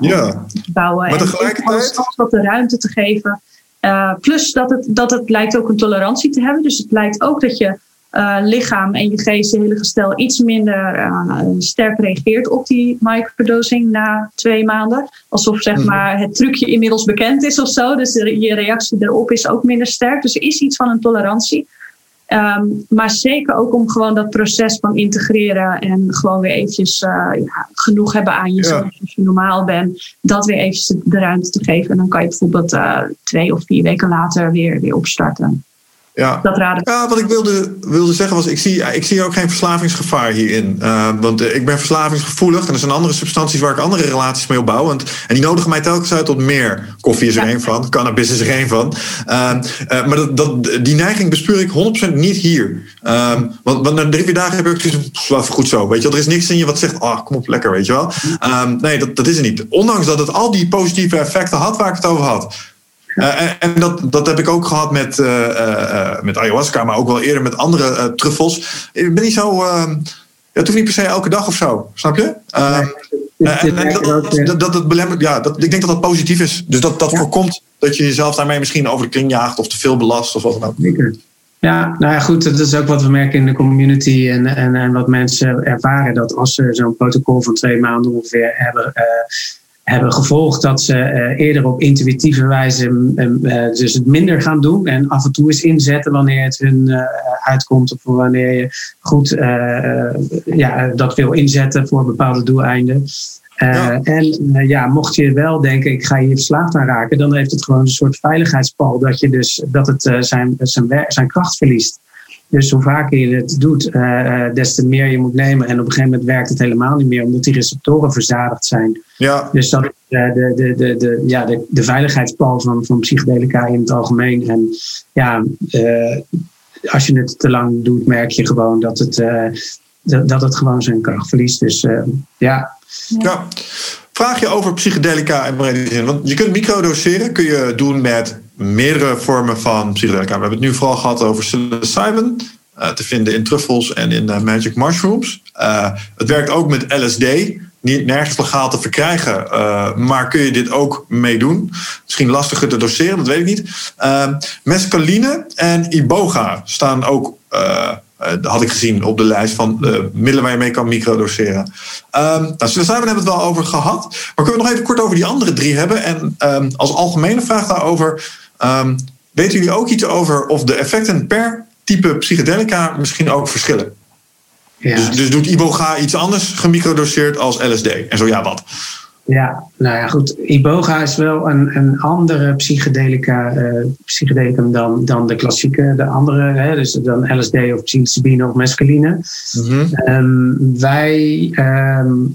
S2: ja. te bouwen.
S1: Maar tegelijkertijd...
S2: En wat de ruimte te geven. Uh, plus dat het, dat het lijkt ook een tolerantie te hebben. Dus het lijkt ook dat je uh, lichaam en je geest, je hele gestel, iets minder uh, sterk reageert op die microdosing na twee maanden. Alsof zeg mhm. maar, het trucje inmiddels bekend is of zo. Dus je reactie erop is ook minder sterk. Dus er is iets van een tolerantie. Um, maar zeker ook om gewoon dat proces van integreren en gewoon weer eventjes uh, ja, genoeg hebben aan jezelf ja. als je normaal bent. Dat weer eventjes de ruimte te geven. En dan kan je bijvoorbeeld uh, twee of vier weken later weer, weer opstarten.
S1: Ja.
S2: Dat raad ik.
S1: Ja, wat ik wilde, wilde zeggen was, ik zie, ik zie ook geen verslavingsgevaar hierin. Uh, want uh, ik ben verslavingsgevoelig en er zijn andere substanties waar ik andere relaties mee opbouw. En, en die nodigen mij telkens uit tot meer. Koffie is er ja. één van, cannabis is er één van. Uh, maar dat, dat, die neiging bespeur ik 100% niet hier. Ehm, want, want na drie, vier dagen heb ik zoiets goed zo. Weet je, er is niks in je wat zegt, ah, kom op, lekker, weet je wel. Ehm, nee, dat, dat is er niet. Ondanks dat het al die positieve effecten had waar ik het over had. Uh, en, en dat, dat heb ik ook gehad met, uh, uh, met ayahuasca, maar ook wel eerder met andere truffels. Ik ben niet zo. Ehm, ja, het hoeft niet per se elke dag of zo, snap je? Nee, en, en dat, dat, dat, belemmert, ja, dat, ik denk dat dat positief is. Dus dat dat ja. voorkomt dat je jezelf daarmee misschien over de kling jaagt of te veel belast of wat dan ook.
S3: Ja, nou ja, goed, dat is ook wat we merken in de community en, en, en wat mensen ervaren. Dat als ze zo'n protocol van twee maanden ongeveer hebben, hebben gevolgd dat ze uh, eerder op intuïtieve wijze uh, dus het minder gaan doen en af en toe eens inzetten wanneer het hun uh, uitkomt of wanneer je goed ja, dat wil inzetten voor bepaalde doeleinden. Ja. En ja, mocht je wel denken, ik ga hier verslaafd aan raken, dan heeft het gewoon een soort veiligheidspal dat, je dus, dat het zijn, zijn, zijn kracht verliest. Dus hoe vaker je het doet, uh, des te meer je moet nemen. En op een gegeven moment werkt het helemaal niet meer, omdat die receptoren verzadigd zijn.
S1: Ja.
S3: Dus dat is uh, de, de, de, de, ja, de, de veiligheidspal van, van psychedelica in het algemeen. En ja, als je het te lang doet, merk je gewoon dat het, dat het gewoon zijn kracht verliest. Dus ja.
S1: ja. Vraag je over psychedelica en brede Want je kunt microdoseren, kun je doen met meerdere vormen van psychedelica. We hebben het nu vooral gehad over psilocybin, uh, te vinden in truffels en in uh, magic mushrooms. Uh, het werkt ook met LSD, niet nergens legaal te verkrijgen, maar kun je dit ook meedoen? Misschien lastiger te doseren, dat weet ik niet. mescaline en iboga staan ook had ik gezien op de lijst van middelen waar je mee kan microdoseren. Um, nou, hebben we het wel over gehad. Maar kunnen we nog even kort over die andere drie hebben? En um, als algemene vraag daarover. Um, weten jullie ook iets over of de effecten per type psychedelica misschien ook verschillen? Ja. Dus, dus doet iboga iets anders gemicrodoseerd als LSD? En zo ja, wat?
S3: Ja, nou ja, goed. Iboga is wel een, een andere psychedelica, uh, psychedelicum dan, dan de klassieke, de andere, hè, dus dan LSD of psilocybine of mescaline. Mm -hmm. wij um, uh,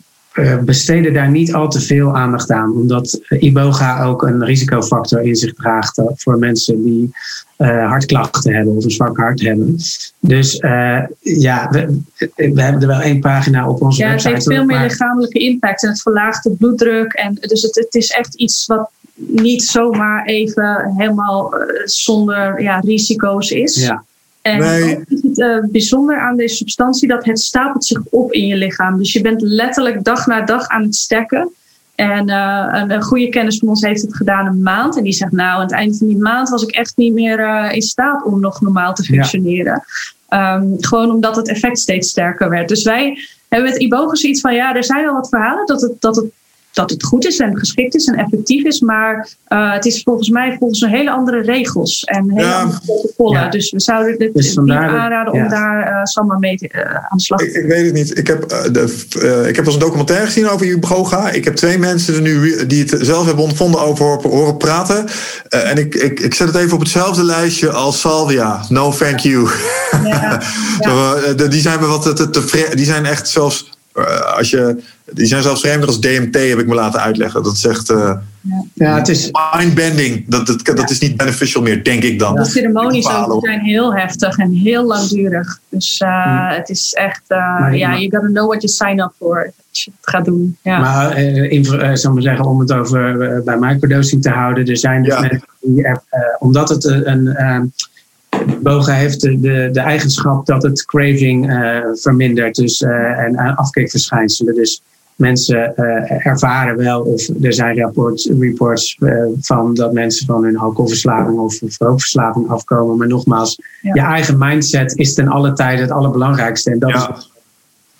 S3: besteden daar niet al te veel aandacht aan, omdat iboga ook een risicofactor in zich draagt eh, voor mensen die uh, hartklachten hebben of een zwak hart hebben. Dus uh, ja, we, we, hebben er wel één pagina op onze
S2: ja,
S3: website.
S2: Ja, het heeft veel meer lichamelijke impact en het verlaagt de bloeddruk. En dus het, het is echt iets wat niet zomaar even helemaal uh, zonder ja, risico's is. Ja. En nee. is het uh, bijzonder aan deze substantie dat het stapelt zich op in je lichaam. Dus je bent letterlijk dag na dag aan het stekken. En uh, een, goede kennis van ons heeft het gedaan een maand. En die zegt, nou, aan het eind van die maand was ik echt niet meer uh, in staat om nog normaal te functioneren. Ja. Um, gewoon omdat het effect steeds sterker werd. Dus wij hebben met Iboga zoiets van, ja, er zijn wel wat verhalen dat het, dat het dat het goed is en geschikt is en effectief is. Maar uh, het is volgens mij volgens een hele andere regels en hele ja. andere protocollen. Ja. Dus we zouden het dus niet aanraden ja. om daar uh, zomaar mee te, uh, aan de slag te
S1: gaan. Ik, ik, weet het niet. Ik heb, de, ik heb als een documentaire gezien over Iboga. Ik heb twee mensen nu die het zelf hebben ondervonden over horen praten. en ik, ik, ik zet het even op hetzelfde lijstje als Salvia. No thank you. *laughs* Die zijn wat te, te, die zijn echt zelfs als je die zijn zelfs vreemder als DMT, heb ik me laten uitleggen. Dat zegt. Uh, ja, het is. Mindbending. Dat, dat, dat ja. is niet beneficial meer, denk ik dan.
S2: De ceremonies ook zijn heel heftig en heel langdurig. Dus uh, hmm. het is echt. Uh, ja, yeah, you gotta know what you sign up for. Als je het gaat doen. Ja.
S3: Maar in, zal maar zeggen, om het over bij microdosing te houden. Er zijn dus mensen die. omdat het een. Boga heeft de, de, de, eigenschap dat het craving vermindert dus, en afkeekverschijnselen. Dus mensen uh, ervaren wel, of er zijn reports, reports van dat mensen van hun alcoholverslaving of rookverslaving afkomen. Maar nogmaals, ja. je eigen mindset is ten alle tijde het allerbelangrijkste. En dat ja. is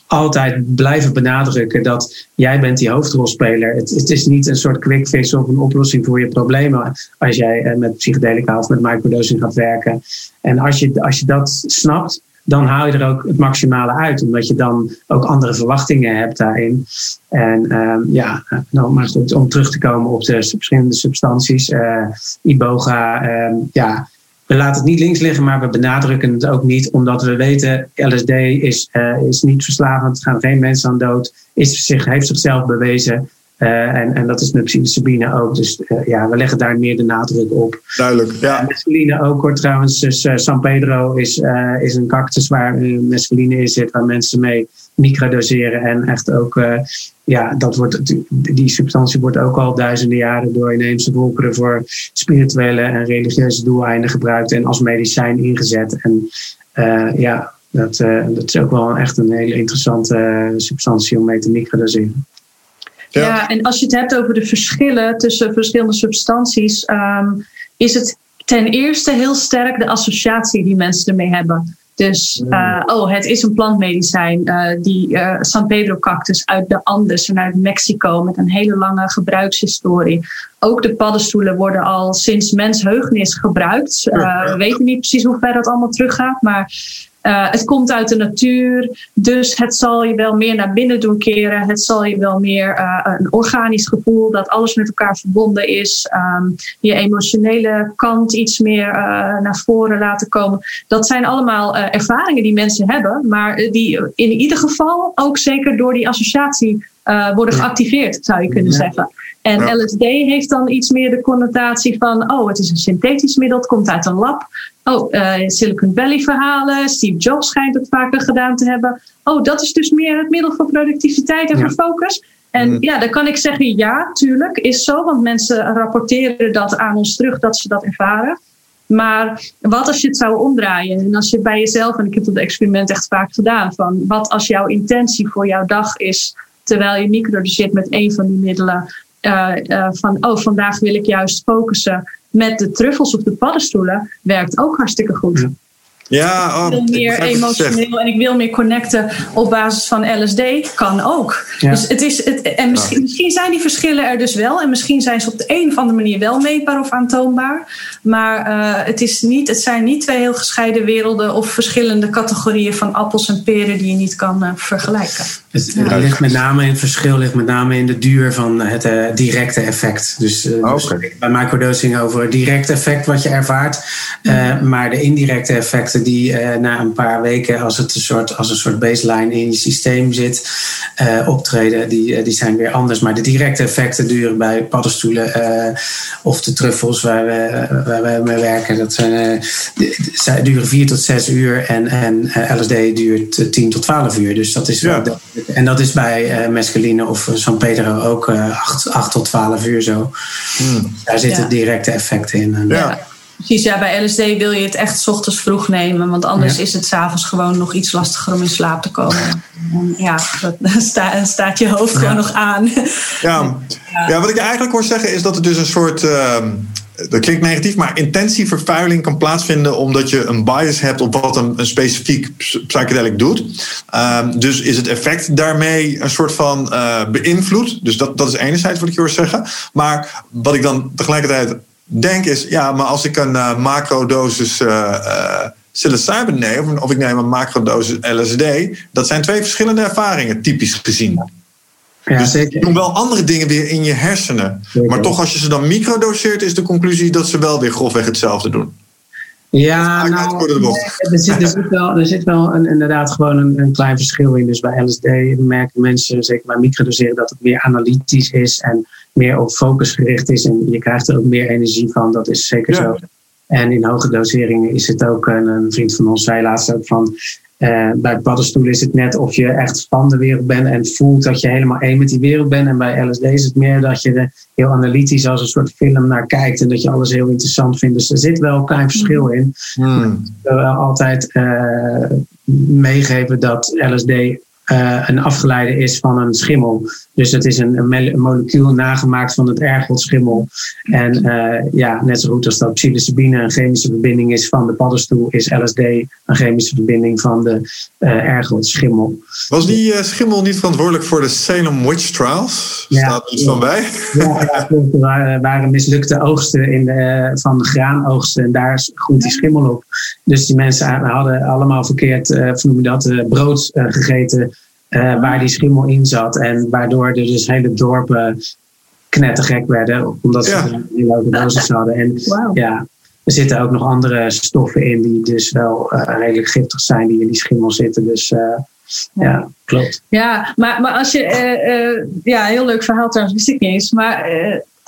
S3: altijd blijven benadrukken dat jij bent die hoofdrolspeler. Het, het, is niet een soort quick fix of een oplossing voor je problemen als jij uh, met psychedelica of met microdosing gaat werken. En als je, als je dat snapt, dan haal je er ook het maximale uit. Omdat je dan ook andere verwachtingen hebt daarin. En um, ja, nou, maar om terug te komen op de verschillende substanties. Uh, Iboga, um, ja, we laten het niet links liggen, maar we benadrukken het ook niet. Omdat we weten, LSD is, uh, is niet verslavend. Er gaan geen mensen aan dood. Is zich, heeft zichzelf bewezen. Uh, en, en dat is met psilocybine ook. Dus uh, ja, we leggen daar meer de nadruk op.
S1: Duidelijk, ja.
S3: Uh, mescaline ook hoor trouwens. Dus San Pedro is, is een cactus waar mescaline in zit. Waar mensen mee microdoseren. En echt ook, ja, dat wordt, die substantie wordt ook al duizenden jaren door inheemse volkeren voor spirituele en religieuze doeleinden gebruikt. En als medicijn ingezet. En ja, dat, dat is ook wel echt een hele interessante substantie om mee te microdoseren.
S2: Ja. ja. en als je het hebt over de verschillen tussen verschillende substanties, um, is het ten eerste heel sterk de associatie die mensen ermee hebben. Dus, uh, oh, het is een plantmedicijn. Uh, die uh, San Pedro cactus uit de Andes en uit Mexico met een hele lange gebruikshistorie. Ook de paddenstoelen worden al sinds mensheugenis gebruikt. we weten niet precies hoe ver dat allemaal teruggaat, maar uh, het komt uit de natuur, dus het zal je wel meer naar binnen doen keren. Het zal je wel meer uh, een organisch gevoel dat alles met elkaar verbonden is. Um, je emotionele kant iets meer uh, naar voren laten komen. Dat zijn allemaal ervaringen die mensen hebben, maar die in ieder geval ook zeker door die associatie worden geactiveerd, zou je kunnen ja. zeggen. En ja. LSD heeft dan iets meer de connotatie van, oh, het is een synthetisch middel, het komt uit een lab. Oh, Silicon Valley verhalen, Steve Jobs schijnt het vaker gedaan te hebben. Oh, dat is dus meer het middel voor productiviteit en voor focus. En mm. ja, dan kan ik zeggen, ja, tuurlijk, is zo. Want mensen rapporteren dat aan ons terug dat ze dat ervaren. Maar wat als je het zou omdraaien? En als je bij jezelf, en ik heb dat experiment echt vaak gedaan, van wat als jouw intentie voor jouw dag is, terwijl je microdoseert met een van die middelen, uh, uh, van oh, vandaag wil ik juist focussen met de truffels of de paddenstoelen, werkt ook hartstikke goed.
S1: Ja, oh,
S2: ik wil meer emotioneel en ik wil meer connecten op basis van LSD. Kan ook. Dus het is, het, en misschien, misschien, zijn die verschillen er dus wel. En misschien zijn ze op de een of andere manier wel meetbaar of aantoonbaar. Maar uh, het, is niet, het zijn niet twee heel gescheiden werelden of verschillende categorieën van appels en peren die je niet kan uh, vergelijken.
S3: Het, ligt met name in het verschil ligt met name in de duur van het uh, directe effect. Dus, uh, dus bij microdosing over het directe effect wat je ervaart. Uh, maar de indirecte effecten die na een paar weken als het een soort, als een soort baseline in je systeem zit optreden, die, die zijn weer anders. Maar de directe effecten duren bij paddenstoelen of de truffels waar we, waar we mee werken, dat zijn, duren 4 tot 6 uur en, en LSD duurt 10 tot 12 uur. Dus dat is ja. En dat is bij uh, mescaline of San Pedro ook uh, 8, 8, tot 12 uur zo. Hmm. Daar zitten ja. directe effecten in.
S2: Ja. Precies, ja, bij LSD wil je het echt s ochtends vroeg nemen, want anders ja. is het s'avonds gewoon nog iets lastiger om in slaap te komen. En ja, dan *laughs* sta, staat je hoofd gewoon nog aan. *laughs*
S1: Ja. ja. wat ik eigenlijk hoor zeggen is dat het dus een soort. Uh, dat klinkt negatief, maar intentievervuiling kan plaatsvinden omdat je een bias hebt op wat een, specifiek psychedelic doet. Um, dus is het effect daarmee een soort van uh, beïnvloed. Dus dat, dat is enerzijds wat ik je hoor zeggen. Maar wat ik dan tegelijkertijd denk is, ja, maar als ik een uh, macrodosis uh, psilocybin neem, of, of ik neem een macrodosis LSD, dat zijn twee verschillende ervaringen, typisch gezien. Ja, dus zeker. doen wel andere dingen weer in je hersenen. Zeker. Maar toch, als je ze dan microdoseert, is de conclusie dat ze wel weer grofweg hetzelfde doen.
S3: Ja, nou, er, zit, er, zit wel, er zit wel een, inderdaad gewoon een, een, klein verschil in. Dus bij LSD merken mensen, zeker bij microdoseren, dat het meer analytisch is en meer op focus gericht is. En je krijgt er ook meer energie van, dat is zeker ja. zo. En in hoge doseringen is het ook, een, een vriend van ons zei laatst ook van, uh, bij paddenstoelen is het net of je echt van de wereld bent en voelt dat je helemaal één met die wereld bent. En bij LSD is het meer dat je er heel analytisch als een soort film naar kijkt en dat je alles heel interessant vindt. Dus er zit wel een klein verschil in. Hmm. Ik wil altijd uh, meegeven dat LSD uh, een afgeleide is van een schimmel. Dus het is een, een molecuul nagemaakt van het ergotschimmel. En uh, ja, net zo goed als dat psilocybine een chemische verbinding is van de paddenstoel, is LSD een chemische verbinding van de uh, ergotschimmel.
S1: Was die schimmel niet verantwoordelijk voor de Salem Witch Trials? Ja, Staat iets van bij?
S3: Ja, er waren, mislukte oogsten in de, van graanoogsten en daar groeit die schimmel op. Dus die mensen hadden allemaal verkeerd, uh, dat, brood gegeten uh, waar die schimmel in zat. En waardoor er dus hele dorpen knettergek werden, omdat ze ja. een hele hoge dosis hadden. En wow. ja, er zitten ook nog andere stoffen in die dus wel uh, redelijk giftig zijn, die in die schimmel zitten. Dus uh, ja, klopt.
S2: Ja, maar, maar als je, ja, heel leuk verhaal trouwens, wist ik niet eens. Maar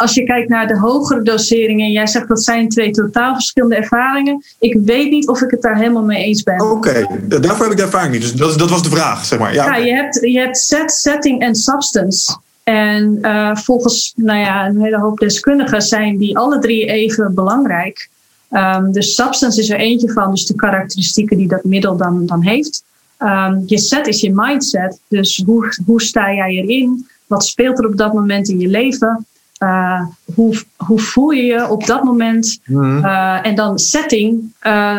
S2: als je kijkt naar de hogere doseringen, jij zegt dat zijn twee totaal verschillende ervaringen. Ik weet niet of ik het daar helemaal mee eens ben.
S1: Oké, okay. daarvoor heb ik de ervaring niet. Dus dat, dat was de vraag, zeg maar. Ja,
S2: ja je, hebt, je hebt set, setting en substance. En uh, volgens nou ja, een hele hoop deskundigen zijn die alle drie even belangrijk. Um, dus substance is er eentje van, dus de karakteristieken die dat middel dan, dan heeft. Um, je set is je mindset, dus hoe, hoe sta jij erin? Wat speelt er op dat moment in je leven? Uh, hoe, hoe voel je je op dat moment? Mm. Uh, en dan setting. Uh,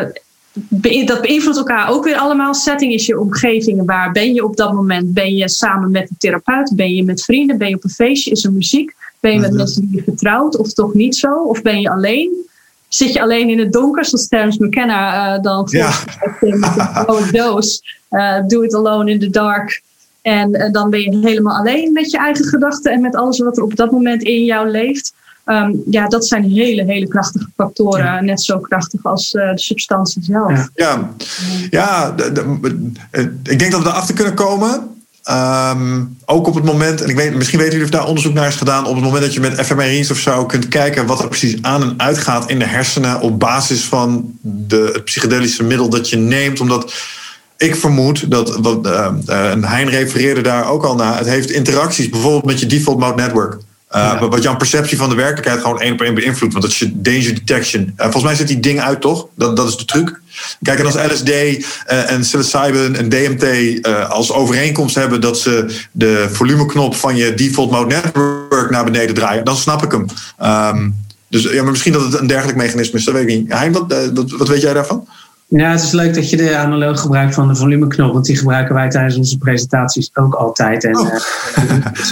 S2: be dat beïnvloedt elkaar ook weer allemaal. Setting is je omgeving. Waar ben je op dat moment? Ben je samen met een therapeut? Ben je met vrienden? Ben je op een feestje? Is er muziek? Ben je met mm -hmm. mensen die je vertrouwt? Of toch niet zo? Of ben je alleen? Zit je alleen in het donker, zoals Terence McKenna dan
S1: ja.
S2: een *laughs* doos. do it alone in the dark. En uh, dan ben je helemaal alleen met je eigen gedachten en met alles wat er op dat moment in jou leeft. Um, ja, dat zijn hele, hele krachtige factoren. Ja. Net zo krachtig als uh, de substantie zelf.
S1: Ja, ja. ja de, de, ik denk dat we erachter kunnen komen Ehm, ook op het moment, en ik weet, misschien weten jullie of daar onderzoek naar is gedaan, op het moment dat je met fMRI's of zo kunt kijken wat er precies aan en uitgaat in de hersenen op basis van de, het psychedelische middel dat je neemt. Omdat ik vermoed dat, wat, uh, Hein refereerde daar ook al naar, het heeft interacties bijvoorbeeld met je default mode network. Uh, Wat jouw perceptie van de werkelijkheid gewoon één op één beïnvloedt. Want dat is je danger detection. Uh, volgens mij zit die ding uit, toch? Dat, dat is de truc. Kijk, en als LSD uh, en psilocybin en DMT als overeenkomst hebben dat ze de volumeknop van je default mode network naar beneden draaien, dan snap ik hem. Um, dus ja, maar misschien dat het een dergelijk mechanisme is, dat weet ik niet. Hein, wat, wat, wat weet jij daarvan?
S3: Ja, het is leuk dat je de analoog gebruikt van de volumeknop, want die gebruiken wij tijdens onze presentaties ook altijd. En, oh.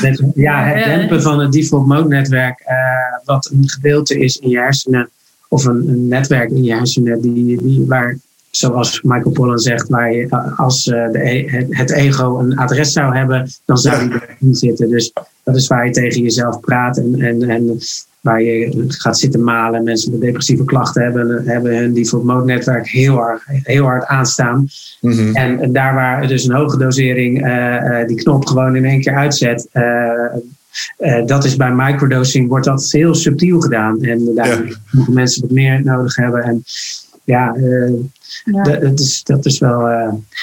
S3: uh, ja, het dempen van het default mode netwerk, uh, wat een gedeelte is in je hersenen, of een, een netwerk in je hersenen, die, die, waar, zoals Michael Pollan zegt, waar je als uh, de, e, het, het, ego een adres zou hebben, dan zou die erin zitten. Dus dat is waar je tegen jezelf praat en, en, en waar je gaat zitten malen. Mensen met depressieve klachten hebben, hebben hun default mode netwerk heel hard, heel hard aanstaan. Mm En daar waar dus een hoge dosering uh, die knop gewoon in één keer uitzet. Uh, dat is bij microdosing wordt dat heel subtiel gedaan. En daar ja. moeten mensen wat meer nodig hebben. En ja, ja. Dat, is, dat is wel.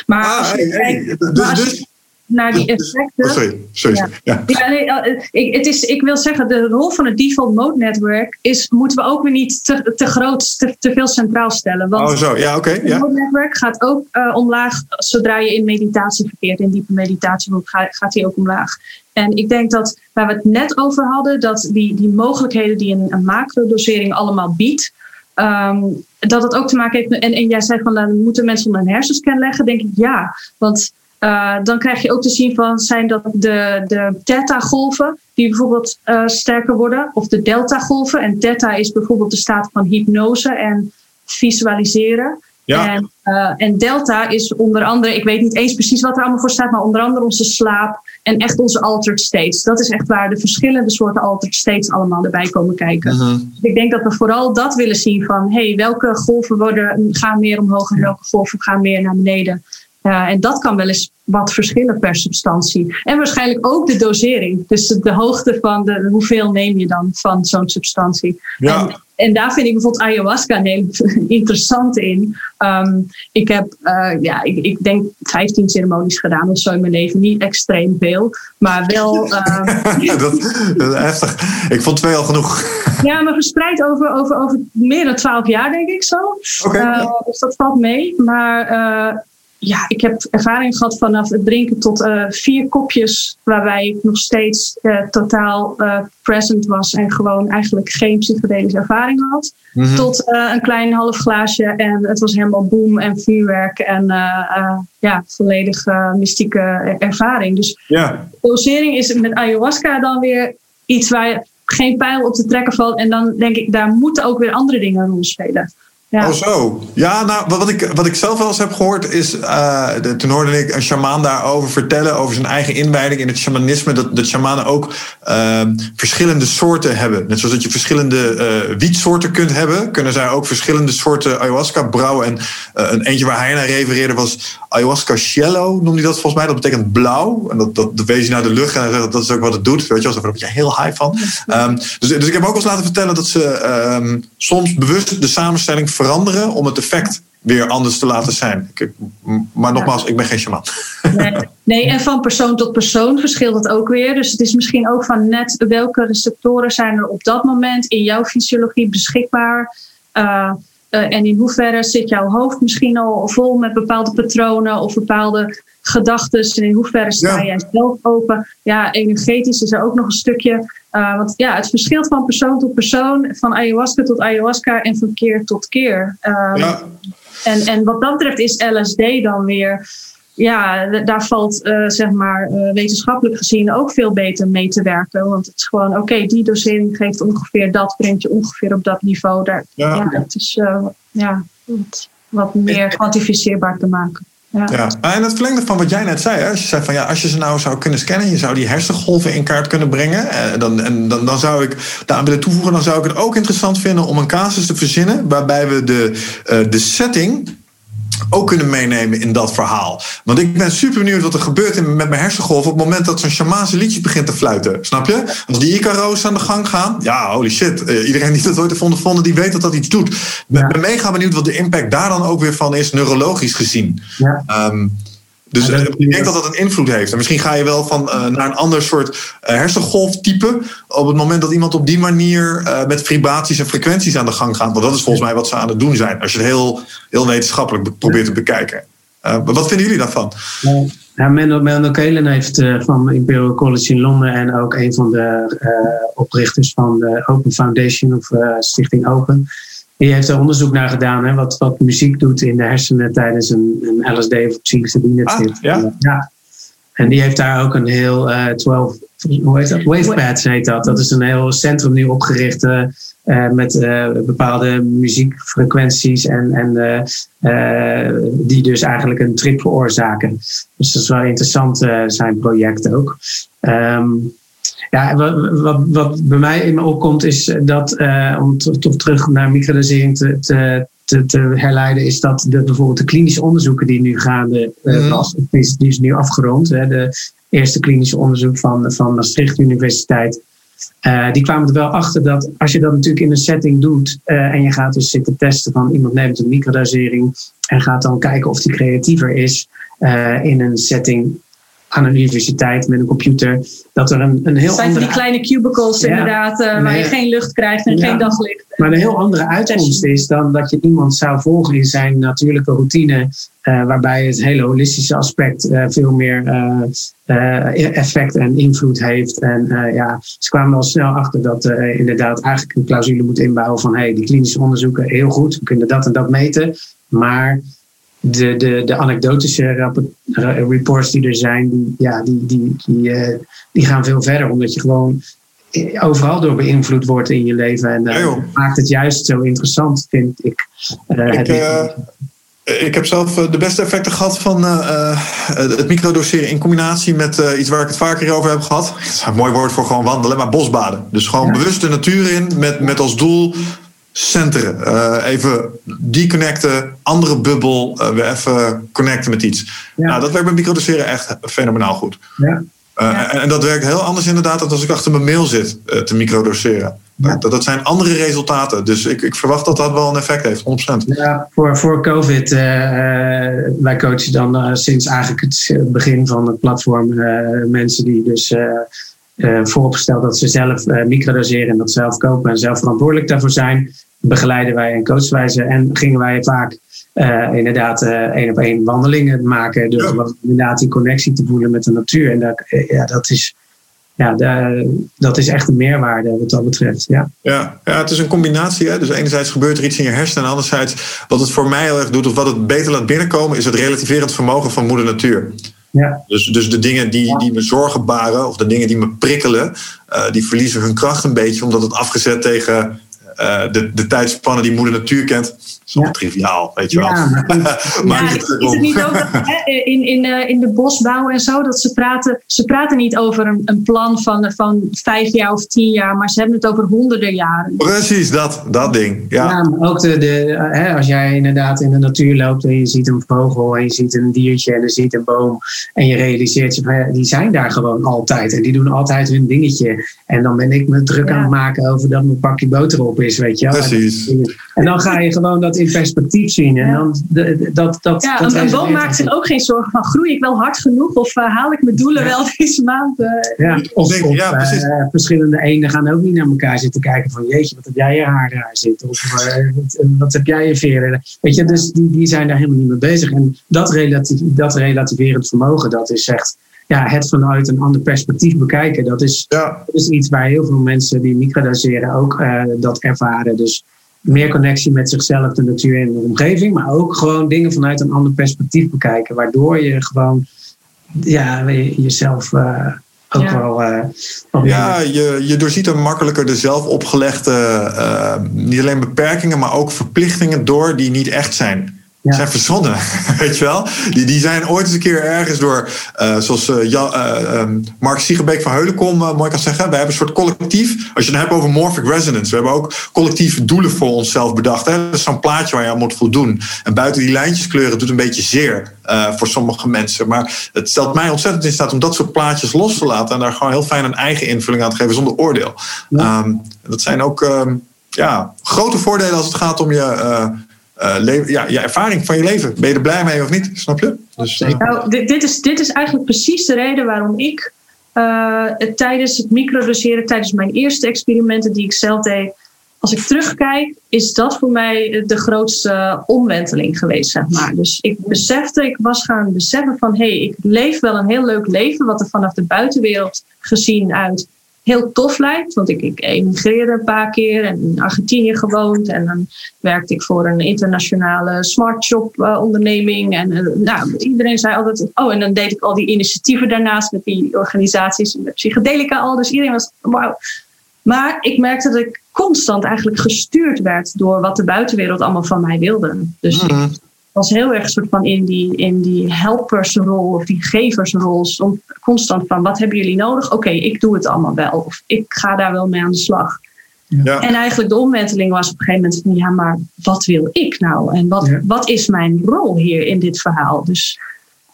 S2: Maar, ah, hey, hey, dus, dus naar die effecten.
S1: Oh, sorry, sorry. Ja. ja.
S2: ja nee, eh, ik, het is, ik wil zeggen, de rol van het default mode network is, moeten we ook weer niet te, te groot, te, te veel centraal stellen. Want
S1: oh, zo, ja, oké. Okay,
S2: het mode network gaat ook uh, omlaag zodra je in meditatie verkeert. In diepe meditatie gaat, gaat die ook omlaag. En ik denk dat waar we het net over hadden, dat die, die mogelijkheden die een, een macrodosering allemaal biedt, um, dat het ook te maken heeft. En, en jij zei van dan moeten mensen een hersenscan leggen, denk ik ja. Want uh, dan krijg je ook te zien van zijn dat de, de theta-golven die bijvoorbeeld uh, sterker worden, of de delta-golven. En theta is bijvoorbeeld de staat van hypnose en visualiseren. Ja. En, uh, en delta is onder andere, ik weet niet eens precies wat er allemaal voor staat, maar onder andere onze slaap en echt onze altered states. Dat is echt waar de verschillende soorten altered states allemaal erbij komen kijken. Uh -huh. Dus ik denk dat we vooral dat willen zien van, hey, welke golven worden, gaan meer omhoog en welke golven gaan meer naar beneden. Uh, en dat kan wel eens wat verschillen per substantie. En waarschijnlijk ook de dosering. Dus de hoogte van de, hoeveel neem je dan van zo'n substantie. Ja. En, en, daar vind ik bijvoorbeeld ayahuasca een heel *laughs* interessant in. Um, ik heb, uh, ja, ik, ik, denk 15 ceremonies gedaan of zo in mijn leven. Niet extreem veel, maar wel. Um, *laughs*
S1: dat, dat, is heftig. Ik vond twee al genoeg.
S2: ja, maar verspreid over, over, over meer dan 12 jaar, denk ik zo. Okay. Uh, dus dat valt mee. Maar uh, ja, ik heb ervaring gehad vanaf het drinken tot uh, vier kopjes, waarbij ik nog steeds uh, totaal uh, present was en gewoon eigenlijk geen psychedelische ervaring had. Mm -hmm. Tot een klein half glaasje en het was helemaal boom en vuurwerk en ja, volledig mystieke ervaring. Dus ja. dosering is met ayahuasca dan weer iets waar je geen pijl op te trekken valt. En dan denk ik, daar moeten ook weer andere dingen een rol spelen.
S1: Ja. Oh zo. Ja, nou, wat ik, wat ik zelf wel eens heb gehoord is... Uh, de, toen hoorde ik een shamaan daarover vertellen... over zijn eigen inwijding in het shamanisme... dat, dat shamanen ook uh, verschillende soorten hebben. Net zoals dat je verschillende uh, wietsoorten kunt hebben... kunnen zij ook verschillende soorten ayahuasca brouwen. En een eentje waar hij naar refereerde was... ayahuasca cielo, noemde hij dat volgens mij. Dat betekent blauw. En dat, dat, dat wees je naar de lucht en dat is ook wat het doet. Weet je, daar word je heel high van. Um, dus, dus ik heb ook wel eens laten vertellen dat ze um, soms bewust de samenstelling veranderen om het effect weer anders te laten zijn. Ik, maar nogmaals, ik ben geen shaman.
S2: Nee, nee, en van persoon tot persoon verschilt het ook weer. Dus het is misschien ook van net welke receptoren zijn er op dat moment in jouw fysiologie beschikbaar. Uh, uh, en in hoeverre zit jouw hoofd misschien al vol met bepaalde patronen of bepaalde gedachten. En in hoeverre sta ja. jij zelf open. Ja, energetisch is er ook nog een stukje. Uh, want ja, het verschilt van persoon tot persoon, van ayahuasca tot ayahuasca en van keer tot keer. Um, ja. en, en wat dat betreft is LSD dan weer, ja, daar valt uh, zeg maar uh, wetenschappelijk gezien ook veel beter mee te werken. Want het is gewoon, oké, okay, die dosering geeft ongeveer dat, brengt je ongeveer op dat niveau. Daar, ja. ja het is ja, wat, wat meer kwantificeerbaar te maken. Ja.
S1: ja. En het verlengde van wat jij net zei, hè? als je zei van ja, als je ze nou zou kunnen scannen, je zou die hersengolven in kaart kunnen brengen, eh, dan, en dan, dan zou ik daaraan willen toevoegen, dan zou ik het ook interessant vinden om een casus te verzinnen waarbij we de, uh, de setting ook kunnen meenemen in dat verhaal. Want ik ben super benieuwd wat er gebeurt met mijn hersengolf op het moment dat zo'n shamaanse liedje begint te fluiten. Snap je? Als die Icaro's aan de gang gaan, ja, holy shit. Uh, iedereen die dat ooit heeft ondervonden, die weet dat dat iets doet. Ik ben mega benieuwd wat de impact daar dan ook weer van is, neurologisch gezien. Ja. Um, dus uh, ik denk dat dat een invloed heeft. En misschien ga je wel van uh, naar een ander soort uh, hersengolftype. op het moment dat iemand op die manier met vibraties en frequenties aan de gang gaat. Want dat is volgens mij wat ze aan het doen zijn. Als je het heel, heel wetenschappelijk probeert te bekijken. wat vinden jullie daarvan?
S3: Ja, Mendel, Mendel Kelen heeft van Imperial College in Londen en ook een van de oprichters van de Open Foundation of Stichting Open die heeft er onderzoek naar gedaan, hè, wat, wat muziek doet in de hersenen tijdens een, een LSD of psilocybine
S1: ah, ja.
S3: ja. En die heeft daar ook een heel uh, 12, hoe heet dat? Wavepads heet dat. Dat is een heel centrum nu opgericht uh, met uh, bepaalde muziekfrequenties en, en die dus eigenlijk een trip veroorzaken. Dus dat is wel interessant, zijn project ook. Um, ja, wat, wat, wat bij mij in me opkomt is dat, uh, om toch terug naar microdosering te, te, te, te, herleiden, is dat de, bijvoorbeeld de klinische onderzoeken die nu gaande uh, was, die, die is nu afgerond. Hè, de eerste klinische onderzoek van, van Maastricht Universiteit. Uh, die kwamen er wel achter dat als je dat natuurlijk in een setting doet en je gaat dus zitten testen van iemand neemt een microdosering en gaat dan kijken of die creatiever is in een setting aan een universiteit met een computer. Dat er een, een heel. Het
S2: zijn
S3: andere...
S2: die kleine cubicles inderdaad, uh, waar je geen lucht krijgt en geen daglicht.
S3: Maar een heel andere uitkomst is dan dat je iemand zou volgen in zijn natuurlijke routine. Uh, waarbij het hele holistische aspect uh, veel meer effect en invloed heeft. En ja, ze kwamen al snel achter dat inderdaad eigenlijk een clausule moet inbouwen van hey, die klinische onderzoeken heel goed, we kunnen dat en dat meten. Maar de, de, de anekdotische reports die er zijn, die, ja, die, die, die, uh, die gaan veel verder. Omdat je gewoon overal door beïnvloed wordt in je leven. En uh, maakt het juist zo interessant, vind ik. Uh,
S1: ik, ik heb zelf de beste effecten gehad van het microdoseren in combinatie met iets waar ik het vaker over heb gehad. *laughs* Het is een mooi woord voor gewoon wandelen, maar bosbaden. Dus gewoon ja. bewust de natuur in met, met als doel centeren. Uh, even deconnecten, andere bubbel, uh, weer even connecten met iets. Ja. Nou, dat werkt met microdoseren echt fenomenaal goed.
S3: Ja.
S1: Uh, en, en, dat werkt heel anders inderdaad dan als ik achter mijn mail zit te microdoseren. Ja. Dat, dat zijn andere resultaten. Dus ik, ik verwacht dat dat wel een effect heeft, 100%.
S3: Ja, voor, voor COVID, wij coachen dan sinds eigenlijk het begin van het platform mensen die dus vooropgesteld dat ze zelf microdoseren en dat zelf kopen en zelf verantwoordelijk daarvoor zijn begeleiden wij en coachen wij ze. En gingen wij vaak uh, inderdaad uh, één op één wandelingen maken. Dus ja. inderdaad die connectie te voelen met de natuur. En dat, uh, ja, dat is ja, de, dat is echt een meerwaarde wat dat betreft. Ja,
S1: ja, ja het is een combinatie. Hè? Dus enerzijds gebeurt er iets in je hersenen. En anderzijds, wat het voor mij heel erg doet, of wat het beter laat binnenkomen, is het relativerend vermogen van moeder natuur.
S3: Ja.
S1: Dus, dus de dingen die, die me zorgen baren, of de dingen die me prikkelen, uh, die verliezen hun kracht een beetje, omdat het afgezet tegen uh, de, de tijdspannen die moeder natuur kent. Zo ja. triviaal, weet je wel. Ja,
S2: maar *laughs* ja, is het niet ook hè, in, in, uh, in de bosbouw en zo, dat ze praten, ze praten niet over een, een plan van, van vijf jaar of tien jaar, maar ze hebben het over honderden jaren.
S1: Precies, dat, dat ding. Ja,
S3: ja maar ook de, de, hè, als jij inderdaad in de natuur loopt en je ziet een vogel en je ziet een diertje en je ziet een boom en je realiseert je, die zijn daar gewoon altijd en die doen altijd hun dingetje. En dan ben ik me druk aan het maken over dat mijn pakje boter op is, weet je wel.
S1: Precies.
S3: En dan ga je gewoon dat in perspectief zien. En dan, dat, dat,
S2: ja,
S3: dat
S2: een boom maakt zich ook geen zorgen van groei ik wel hard genoeg of uh, haal ik mijn doelen ja. wel *laughs* deze maand. Uh,
S3: ja, of, of ja, uh, verschillende eenden gaan ook niet naar elkaar zitten kijken van jeetje, wat heb jij je haar daar zitten? Of wat, wat, heb jij je veren? Weet je, dus die, die zijn daar helemaal niet mee bezig. En dat, relatief, dat relativerend vermogen, dat is echt ja, het vanuit een ander perspectief bekijken. Dat is,
S1: ja.
S3: dat is iets waar heel veel mensen die microdoseren ook uh, dat ervaren. Dus meer connectie met zichzelf, de natuur en de omgeving. Maar ook gewoon dingen vanuit een ander perspectief bekijken. Waardoor je gewoon ja, jezelf uh, ook ja. wel. Uh,
S1: ja, je, je doorziet er makkelijker de zelf opgelegde, niet alleen beperkingen, maar ook verplichtingen door die niet echt zijn. Zijn verzonnen, *laughs* weet je wel? Die, die zijn ooit eens een keer ergens door, uh, zoals uh, ja, uh, um, Mark Siegenbeek van Heulenkom mooi kan zeggen. We hebben een soort collectief, als je het hebt over morphic resonance. We hebben ook collectieve doelen voor onszelf bedacht. Hè? Dat is zo'n plaatje waar je aan moet voldoen. En buiten die lijntjes kleuren doet een beetje zeer voor sommige mensen. Maar het stelt mij ontzettend in staat om dat soort plaatjes los te laten. En daar gewoon heel fijn een eigen invulling aan te geven zonder oordeel. Ja. Um, dat zijn ook um, ja, grote voordelen als het gaat om je uh, ja, je ervaring van je leven. Ben je er blij mee of niet? Snap je?
S2: Dus, uh... nou, dit, is, dit is eigenlijk precies de reden waarom ik uh, tijdens het microdoseren, tijdens mijn eerste experimenten die ik zelf deed, als ik terugkijk, is dat voor mij de grootste omwenteling geweest, zeg maar. Dus ik besefte, ik was gaan beseffen van, hé, hey, ik leef wel een heel leuk leven, wat er vanaf de buitenwereld gezien uit heel tof lijkt. Want ik, ik emigreerde een paar keer en in Argentinië gewoond. En dan werkte ik voor een internationale smart uh, onderneming. En uh, nou, iedereen zei altijd, oh, en dan deed ik al die initiatieven daarnaast met die organisaties met psychedelica al. Dus iedereen was, wauw. Maar ik merkte dat ik constant eigenlijk gestuurd werd door wat de buitenwereld allemaal van mij wilde. Dus mhm was heel erg soort van in die, in die helpersrol of die geversrol. Constant van wat hebben jullie nodig? Oké, ik doe het allemaal wel. Of ik ga daar wel mee aan de slag. Ja. En eigenlijk de omwenteling was op een gegeven moment van ja, maar wat wil ik nou? En wat, wat is mijn rol hier in dit verhaal? Dus